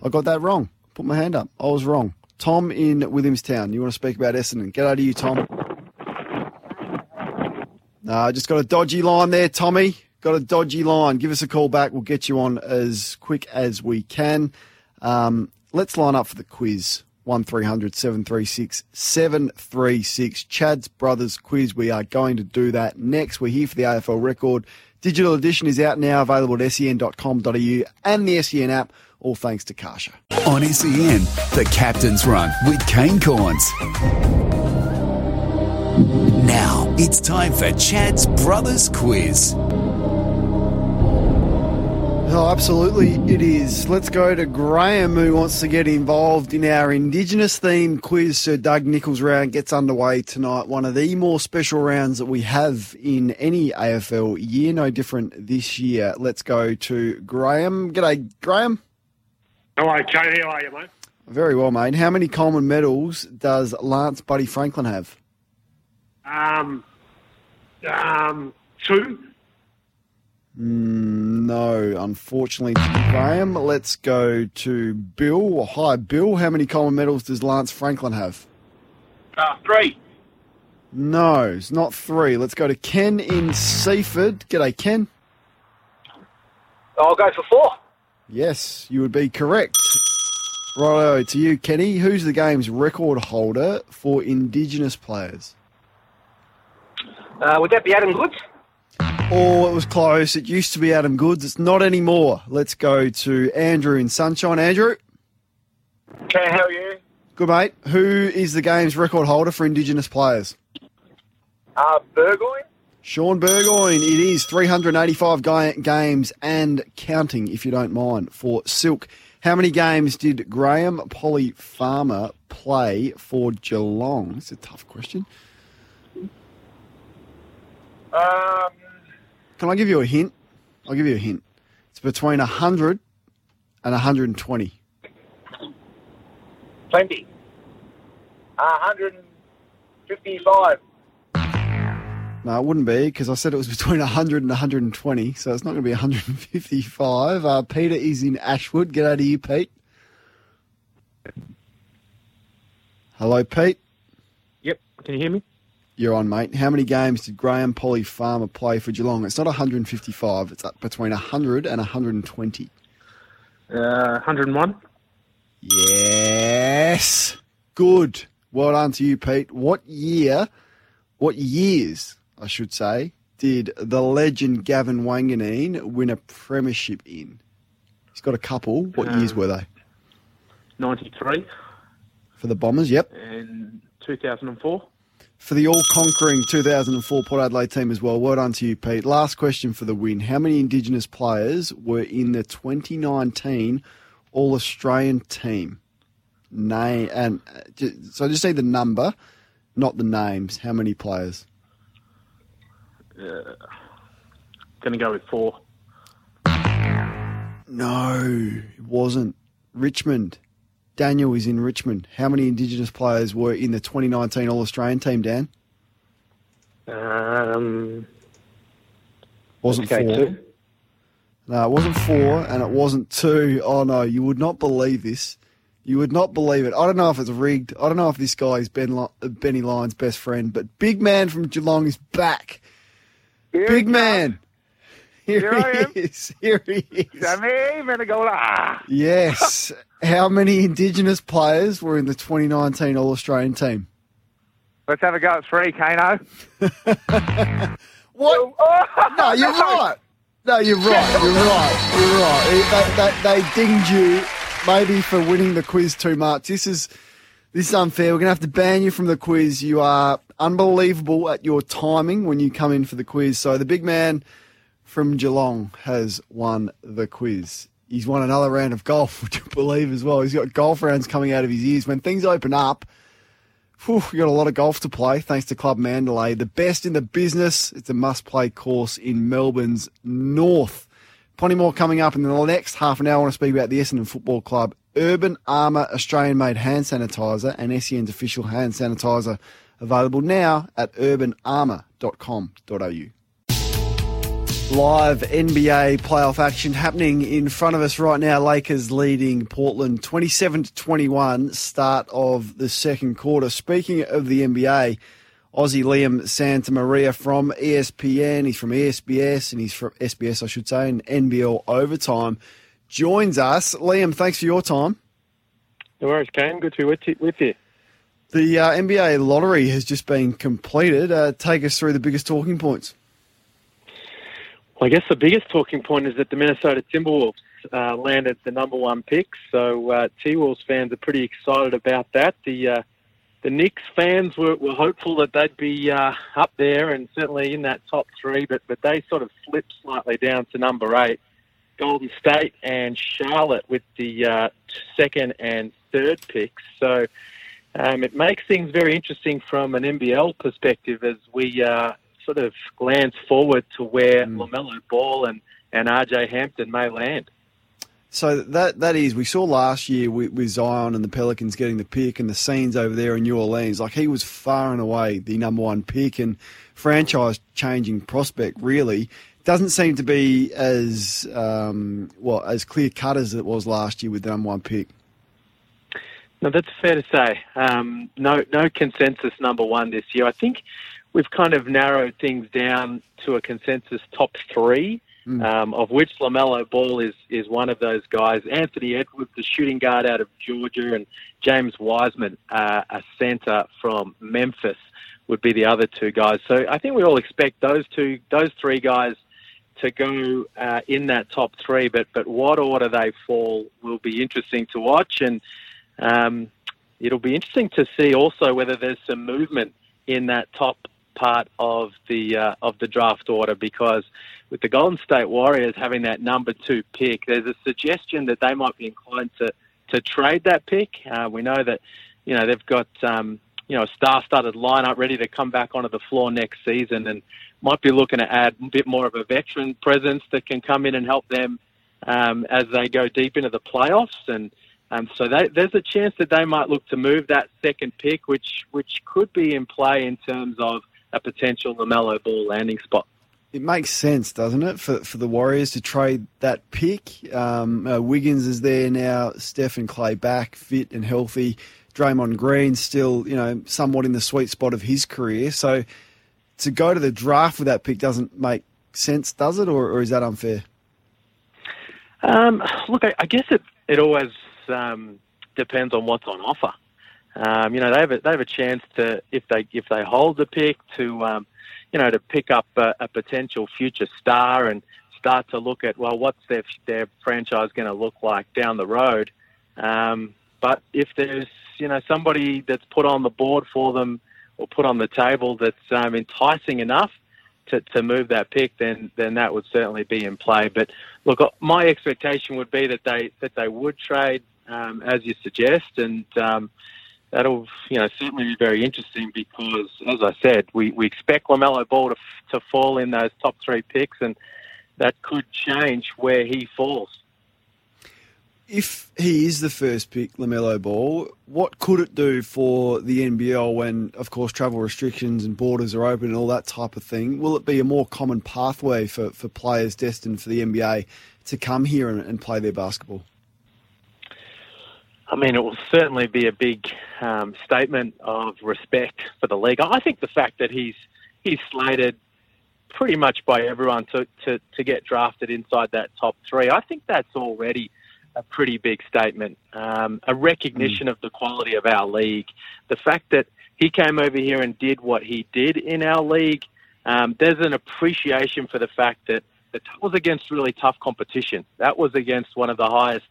I got that wrong. Put my hand up. I was wrong. Tom in Williamstown. You want to speak about Essendon? Get out of you, Tom. No, I just got a dodgy line there, Tommy. Got a dodgy line. Give us a call back. We'll get you on as quick as we can. Um, let's line up for the quiz. 1300 736 736. Chad's Brothers Quiz. We are going to do that next. We're here for the AFL record. Digital edition is out now, available at sen.com.au and the SEN app, all thanks to Kasha. On SEN, the Captain's Run with Kane Cornes. Now it's time for Chad's Brothers Quiz. Oh, absolutely, it is. Let's go to Graham, who wants to get involved in our Indigenous themed quiz. Sir Doug Nicholls round gets underway tonight. One of the more special rounds that we have in any AFL year, no different this year. Let's go to Graham. G'day, Graham. Hello, Kate. How are you, mate? Very well, mate. How many Coleman medals does Lance Buddy Franklin have? Um, um, two. Mm, no, unfortunately, Graham. Let's go to Bill. Hi, Bill. How many Coleman medals does Lance Franklin have? Uh, three. No, it's not three. Let's go to Ken in Seaford. G'day, Ken. I'll go for four. Yes, you would be correct. Righto, to you, Kenny. Who's the game's record holder for Indigenous players? Uh, would that be Adam Goodes? Oh, it was close. It used to be Adam Goodes. It's not anymore. Let's go to Andrew in Sunshine. Andrew, Okay, how are you? good mate. Who is the game's record holder for Indigenous players? Uh, Burgoyne? Shaun Burgoyne. It is 385 ga- games and counting, if you don't mind, for Silk. How many games did Graham Polly Farmer play for Geelong? It's a tough question. Um, Can I give you a hint? I'll give you a hint. It's between 100 and 120. plenty. Uh, 155. No, it wouldn't be because I said it was between 100 and 120, so it's not going to be 155. Uh, Peter is in Ashwood. Get out of you, Pete. Hello, Pete. Yep. Can you hear me? You're on, mate. How many games did Graham Polly Farmer play for Geelong? It's not 155. It's up between 100 and 120. Uh, 101. Yes. Good. Well done to you, Pete. What year, what years, I should say, did the legend Gavin Wanganeen win a premiership in? He's got a couple. What years were they? 93 For the Bombers, yep. and 2004. For the all conquering 2004 Port Adelaide team as well. Well done to you, Pete. Last question for the win. How many Indigenous players were in the 2019 All Australian team? Name and so I just need the number, not the names. How many players? Uh, going to go with four. No, it wasn't. Richmond. Daniel is in Richmond. How many Indigenous players were in the 2019 All Australian team, Dan? Um, Wasn't four. two. No, it wasn't four, and it wasn't two. Oh no, you would not believe this. You would not believe it. I don't know if it's rigged. I don't know if this guy is ben Benny Lyon's best friend, but Big Man from Geelong is back. Big Man. Here, Here I am. he is. Here he is. Sammy Menegola. Yes. How many Indigenous players were in the 2019 All Australian team? Let's have a go at three, Kano. What? Oh. No, you're right. No, you're right. You're right. You're right. They, they, they dinged you maybe for winning the quiz too much. This is this is unfair. We're going to have to ban you from the quiz. You are unbelievable at your timing when you come in for the quiz. So the big man from Geelong has won the quiz. He's won another round of golf, would you believe, as well. He's got golf rounds coming out of his ears. When things open up, whew, you got a lot of golf to play, thanks to Club Mandalay. The best in the business. It's a must play course in Melbourne's north. Plenty more coming up in the next half an hour. I want to speak about the Essendon Football Club Urban Armour Australian made hand sanitizer and SEN's official hand sanitizer available now at urbanarmour.com.au. Live NBA playoff action happening in front of us right now. Lakers leading Portland 27 to 21, start of the second quarter. Speaking of the NBA, Aussie Liam Santamaria from ESPN, he's from ESBS and he's from SBS, I should say, and NBL Overtime joins us. Liam, thanks for your time. No worries, Kane. Good to be with you. With you. The uh, NBA lottery has just been completed. Uh, take us through the biggest talking points. I guess the biggest talking point is that the Minnesota Timberwolves uh, landed the number one pick. So uh, T-Wolves fans are pretty excited about that. The uh, the Knicks fans were, were hopeful that they'd be uh, up there and certainly in that top three, but but they sort of slipped slightly down to number eight. Golden State and Charlotte with the uh, second and third picks. So um, it makes things very interesting from an NBL perspective as we uh, sort of glance forward to where mm. LaMelo Ball and, and RJ Hampton may land. So that that is we saw last year with, with, Zion and the Pelicans getting the pick and the scenes over there in New Orleans. Like he was far and away the number one pick and franchise changing prospect. Really, doesn't seem to be as um, well as clear cut as it was last year with the number one pick. No, that's fair to say. Um, no, no consensus number one this year. I think we've kind of narrowed things down to a consensus top three, mm. um, of which Lamelo Ball is is one of those guys. Anthony Edwards, the shooting guard out of Georgia, and James Wiseman, uh, a center from Memphis, would be the other two guys. So I think we all expect those two, those three guys to go uh, in that top three, but but what order they fall will be interesting to watch, and um, it'll be interesting to see also whether there's some movement in that top part of the uh, of the draft order because with the Golden State Warriors having that number two pick, there's a suggestion that they might be inclined to to trade that pick. Uh, we know that you know they've got um, you know a star-studded lineup ready to come back onto the floor next season, and might be looking to add a bit more of a veteran presence that can come in and help them um, as they go deep into the playoffs. And um, so they, there's a chance that they might look to move that second pick, which which could be in play in terms of a potential Lamelo Ball landing spot. It makes sense, doesn't it, for for the Warriors to trade that pick? Um, uh, Wiggins is there now. Steph and Clay back, fit and healthy. Draymond Green still, you know, somewhat in the sweet spot of his career. So to go to the draft with that pick doesn't make sense, does it, or, or is that unfair? Um, look, I, I, guess it it always um, depends on what's on offer. Um, you know, they have a, they have a chance to if they if they hold the pick to um, you know to pick up a, a, potential future star and start to look at well, what's their their franchise going to look like down the road. Um, but if there's you know somebody that's put on the board for them or put on the table that's um, enticing enough to, to move that pick, then then that would certainly be in play. But look, my expectation would be that they that they would trade um, as you suggest, and um, that'll you know certainly be very interesting because, as I said, we, we expect Lamelo Ball to to fall in those top three picks, and that could change where he falls if he is the first pick, LaMelo Ball, what could it do for the NBL when, of course, travel restrictions and borders are open and all that type of thing? Will it be a more common pathway for, for players destined for the NBA to come here and, and play their basketball? I mean, it will certainly be a big um, statement of respect for the league. I think the fact that he's he's slated pretty much by everyone to, to, to get drafted inside that top three, I think that's already a pretty big statement, um, a recognition mm. of the quality of our league. The fact that he came over here and did what he did in our league, um, there's an appreciation for the fact that that was against really tough competition. That was against one of the highest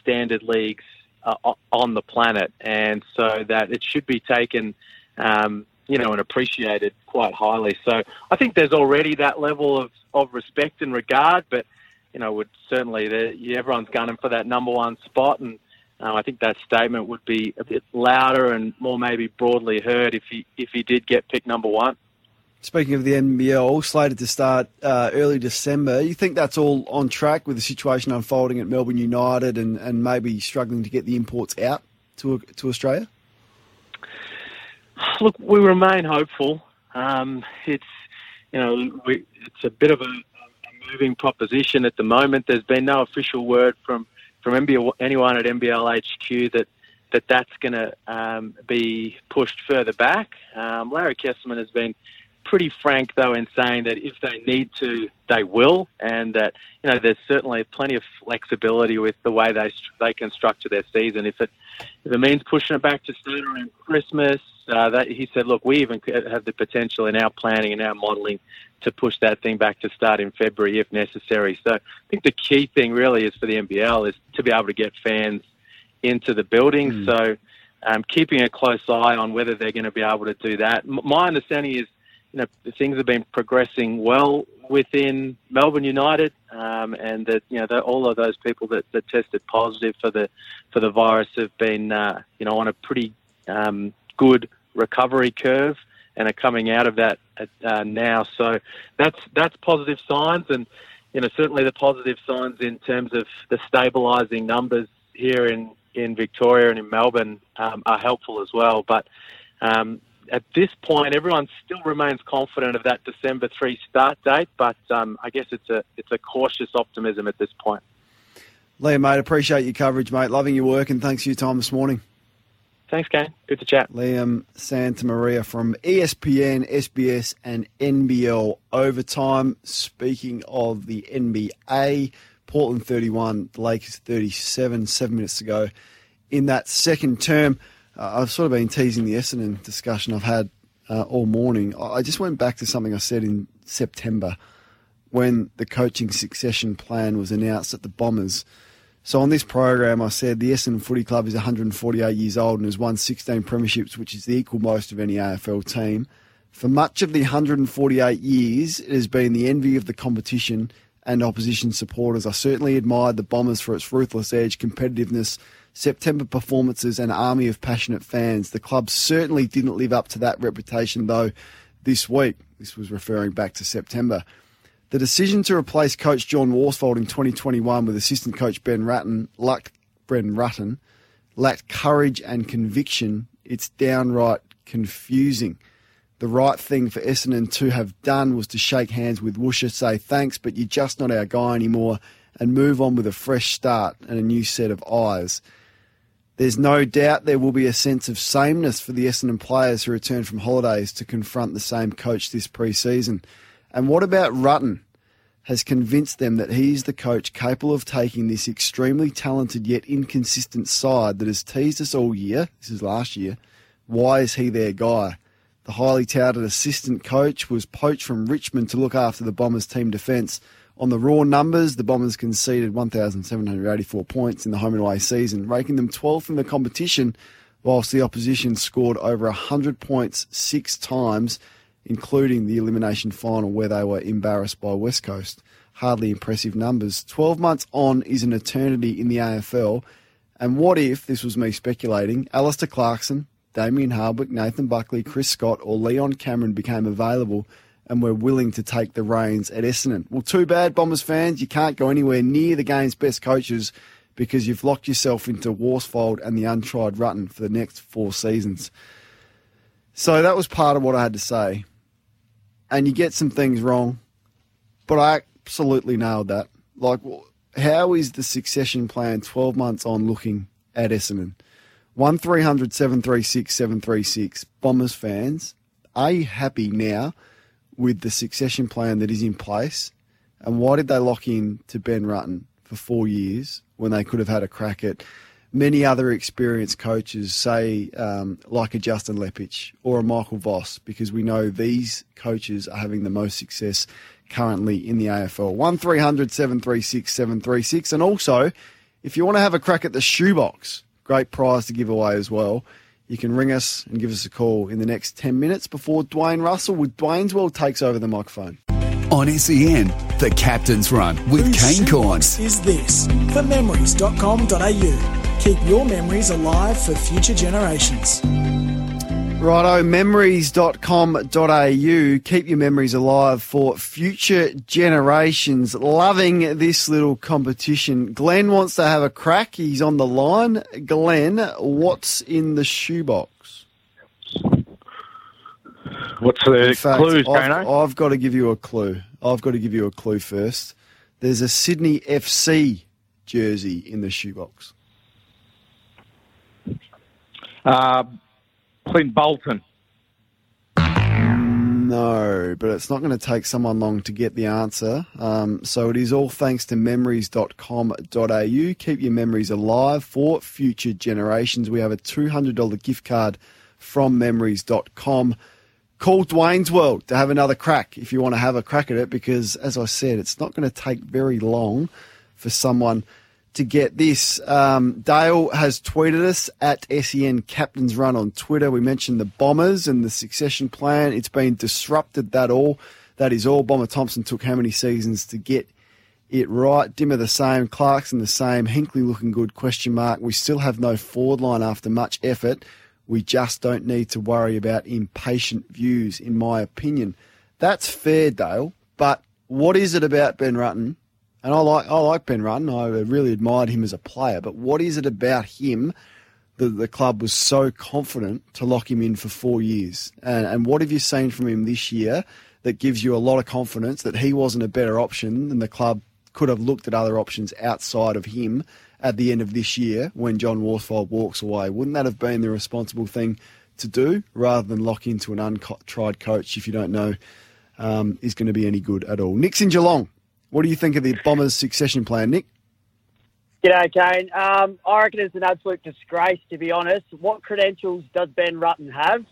standard leagues uh, on the planet, and so that it should be taken, um, you know, and appreciated quite highly. So I think there's already that level of, of respect and regard, but you know, would certainly everyone's gunning for that number one spot, and um, I think that statement would be a bit louder and more maybe broadly heard if he if he did get picked number one. Speaking of the NBL, slated to start uh, early December, you think that's all on track with the situation unfolding at Melbourne United and, and maybe struggling to get the imports out to to Australia? Look, we remain hopeful. Um, it's you know we, it's a bit of a, a moving proposition at the moment. There's been no official word from from NBL, anyone at NBL HQ that that that's going to um, be pushed further back. Um, Larry Kestelman has been pretty frank though in saying that if they need to, they will, and that you know there's certainly plenty of flexibility with the way they they can structure their season. If it if it means pushing it back to start around Christmas, uh, that he said, look, we even have the potential in our planning and our modelling to push that thing back to start in February if necessary. So I think the key thing really is for the NBL is to be able to get fans into the building. Hmm. So um, keeping a close eye on whether they're going to be able to do that. M- my understanding is, you know, things have been progressing well within Melbourne United, um, and that you know that all of those people that, that tested positive for the for the virus have been, uh, you know, on a pretty um, good recovery curve and are coming out of that uh, now. So that's that's positive signs, and you know certainly the positive signs in terms of the stabilising numbers here in in Victoria and in Melbourne um, are helpful as well. But um, at this point, everyone still remains confident of that December three start date. But um, I guess it's a it's a cautious optimism at this point. Liam, mate, appreciate your coverage, mate. Loving your work, and thanks for your time this morning. Thanks, Kane. Good to chat. Liam Santamaria from ESPN, SBS, and NBL Overtime. Speaking of the NBA, Portland 31, the Lakers 37, seven minutes to go in that second term. I've sort of been teasing the Essendon discussion I've had uh, all morning. I I just went back to something I said in September when the coaching succession plan was announced at the Bombers. So on this program, I said the Essendon Footy Club is 148 years old and has won 16 premierships, which is the equal most of any AFL team. For much of the 148 years, it has been the envy of the competition and opposition supporters. I certainly admired the Bombers for its ruthless edge, competitiveness, September performances, and army of passionate fans. The club certainly didn't live up to that reputation, though, this week. This was referring back to September. The decision to replace coach John Worsfold in 2021 with assistant coach Ben Ratton, lacked, Ben Rutten, lacked courage and conviction. It's downright confusing. The right thing for Essendon to have done was to shake hands with Woosha, say thanks, but you're just not our guy anymore, and move on with a fresh start and a new set of eyes. There's no doubt there will be a sense of sameness for the Essendon players who return from holidays to confront the same coach this pre-season. And what about Rutten? Has convinced them that he's the coach capable of taking this extremely talented yet inconsistent side that has teased us all year. This is last year. Why is he their guy? The highly touted assistant coach was poached from Richmond to look after the Bombers team defence. On the raw numbers, the Bombers conceded 1,784 points in the home and away season, ranking them 12th in the competition, whilst the opposition scored over 100 points six times, including the elimination final where they were embarrassed by West Coast. Hardly impressive numbers. 12 months on is an eternity in the AFL. And what if, this was me speculating, Alastair Clarkson, Damien Hardwick, Nathan Buckley, Chris Scott, or Leon Cameron became available and were willing to take the reins at Essendon? Well, too bad, Bombers fans. You can't go anywhere near the game's best coaches because you've locked yourself into Worsfold and the untried Rutten for the next four seasons. So that was part of what I had to say. And you get some things wrong, but I absolutely nailed that. Like, how is the succession plan 12 months on looking at Essendon? 1300 736 736. Bombers fans, are you happy now with the succession plan that is in place? And why did they lock in to Ben Rutten for four years when they could have had a crack at many other experienced coaches, say um, like a Justin Leppitsch or a Michael Voss, because we know these coaches are having the most success currently in the AFL. 1300 736 736. And also, if you want to have a crack at the shoebox, great prize to give away as well. You can ring us and give us a call in the next 10 minutes before Dwayne Russell with Dwayne's World takes over the microphone. On SEN, the Captain's Run with Whose Kane Corn. shoebox is this? For memories.com.au. Keep your memories alive for future generations. Righto, memories.com.au. Keep your memories alive for future generations. Loving this little competition. Glenn wants to have a crack. He's on the line. Glenn, what's in the shoebox? What's the In fact, clues, I've, Kano? I've got to give you a clue. I've got to give you a clue first. There's a Sydney FC jersey in the shoebox. Uh, Clint Bolton. No, but it's not going to take someone long to get the answer. Um, so it is all thanks to memories.com.au. Keep your memories alive for future generations. We have a $200 gift card from memories.com. Call Dwayne's World to have another crack if you want to have a crack at it because, as I said, it's not going to take very long for someone to get this. Um, Dale has tweeted us at SEN Captain's Run on Twitter. We mentioned the Bombers and the succession plan. It's been disrupted, that all. That is all. Bomber Thompson took how many seasons to get it right? Dimma the same, Clarkson the same, Hinkley looking good, question mark. We still have no forward line after much effort. We just don't need to worry about impatient views, in my opinion. That's fair, Dale, but what is it about Ben Rutten and I like I like Ben Rutten. I really admired him as a player. But what is it about him that the club was so confident to lock him in for four years? And, and what have you seen from him this year that gives you a lot of confidence that he wasn't a better option than the club could have looked at other options outside of him at the end of this year when John Worsfold walks away? Wouldn't that have been the responsible thing to do rather than lock into an untried coach if you don't know um, is going to be any good at all? Nick's in Geelong. What do you think of the Bombers' succession plan, Nick? G'day, Kane. Um, I reckon it's an absolute disgrace, to be honest. What credentials does Ben Rutten have?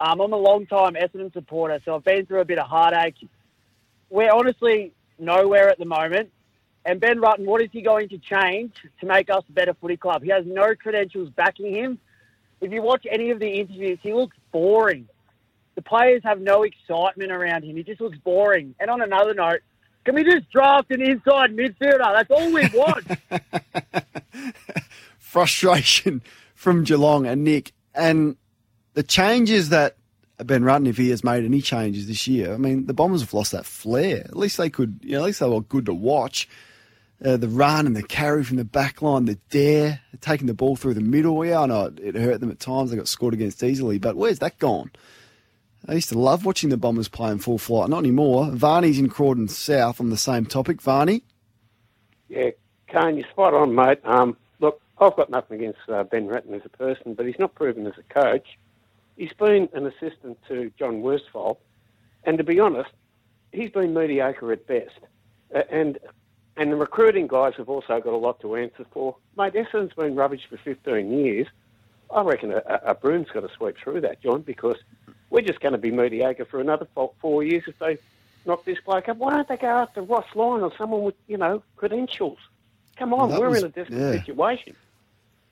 Um, I'm a long-time Essendon supporter, so I've been through a bit of heartache. We're honestly nowhere at the moment. And Ben Rutten, what is he going to change to make us a better footy club? He has no credentials backing him. If you watch any of the interviews, he looks boring. The players have no excitement around him. He just looks boring. And on another note, can we just draft an inside midfielder? That's all we want. Frustration from Geelong and Nick. And the changes that Ben Rutten, if he has made any changes this year, I mean, the Bombers have lost that flair. At least they could, you know, at least they were good to watch. Uh, the run and the carry from the back line, the dare, taking the ball through the middle. Yeah, I know it, it hurt them at times. They got scored against easily, but where's that gone? I used to love watching the Bombers play in full flight. Not anymore. Varney's in Croydon South on the same topic. Varney? Yeah, Kane, you're spot on, mate. Um, look, I've got nothing against uh, Ben Ratton as a person, but he's not proven as a coach. He's been an assistant to John Worsfold, and to be honest, he's been mediocre at best. Uh, and and the recruiting guys have also got a lot to answer for. Mate, Essendon's been rubbish for 15 years. I reckon a, a broom's got to sweep through that, John, because we're just going to be mediocre for another four, four years if they knock this bloke up. Why don't they go after Ross Lyon or someone with, you know, credentials? Come on, That we're was- in a desperate yeah. situation.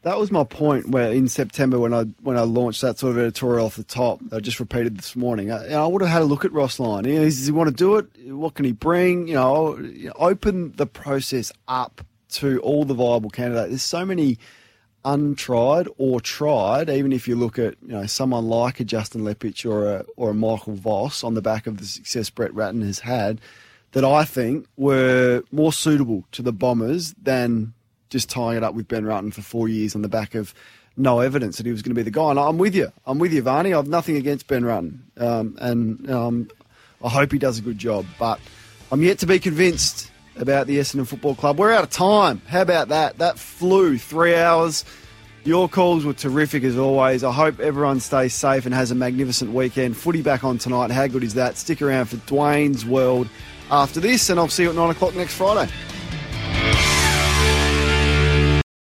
That was my point. Where in September, when I when I launched that sort of editorial off the top, I just repeated this morning. I, I would have had a look at Ross Lyon. You know, does he want to do it? What can he bring? You know, open the process up to all the viable candidates. There's so many untried or tried. Even if you look at you know someone like a Justin Leppitsch or a or a Michael Voss on the back of the success Brett Ratten has had, that I think were more suitable to the Bombers than just tying it up with Ben Rutten for four years on the back of no evidence that he was going to be the guy. And I'm with you. I'm with you, Varney. I've nothing against Ben Rutten. Um, and um, I hope he does a good job. But I'm yet to be convinced about the Essendon Football Club. We're out of time. How about that? That flew three hours. Your calls were terrific as always. I hope everyone stays safe and has a magnificent weekend. Footy back on tonight. How good is that? Stick around for Dwayne's World after this, and I'll see you at nine o'clock next Friday.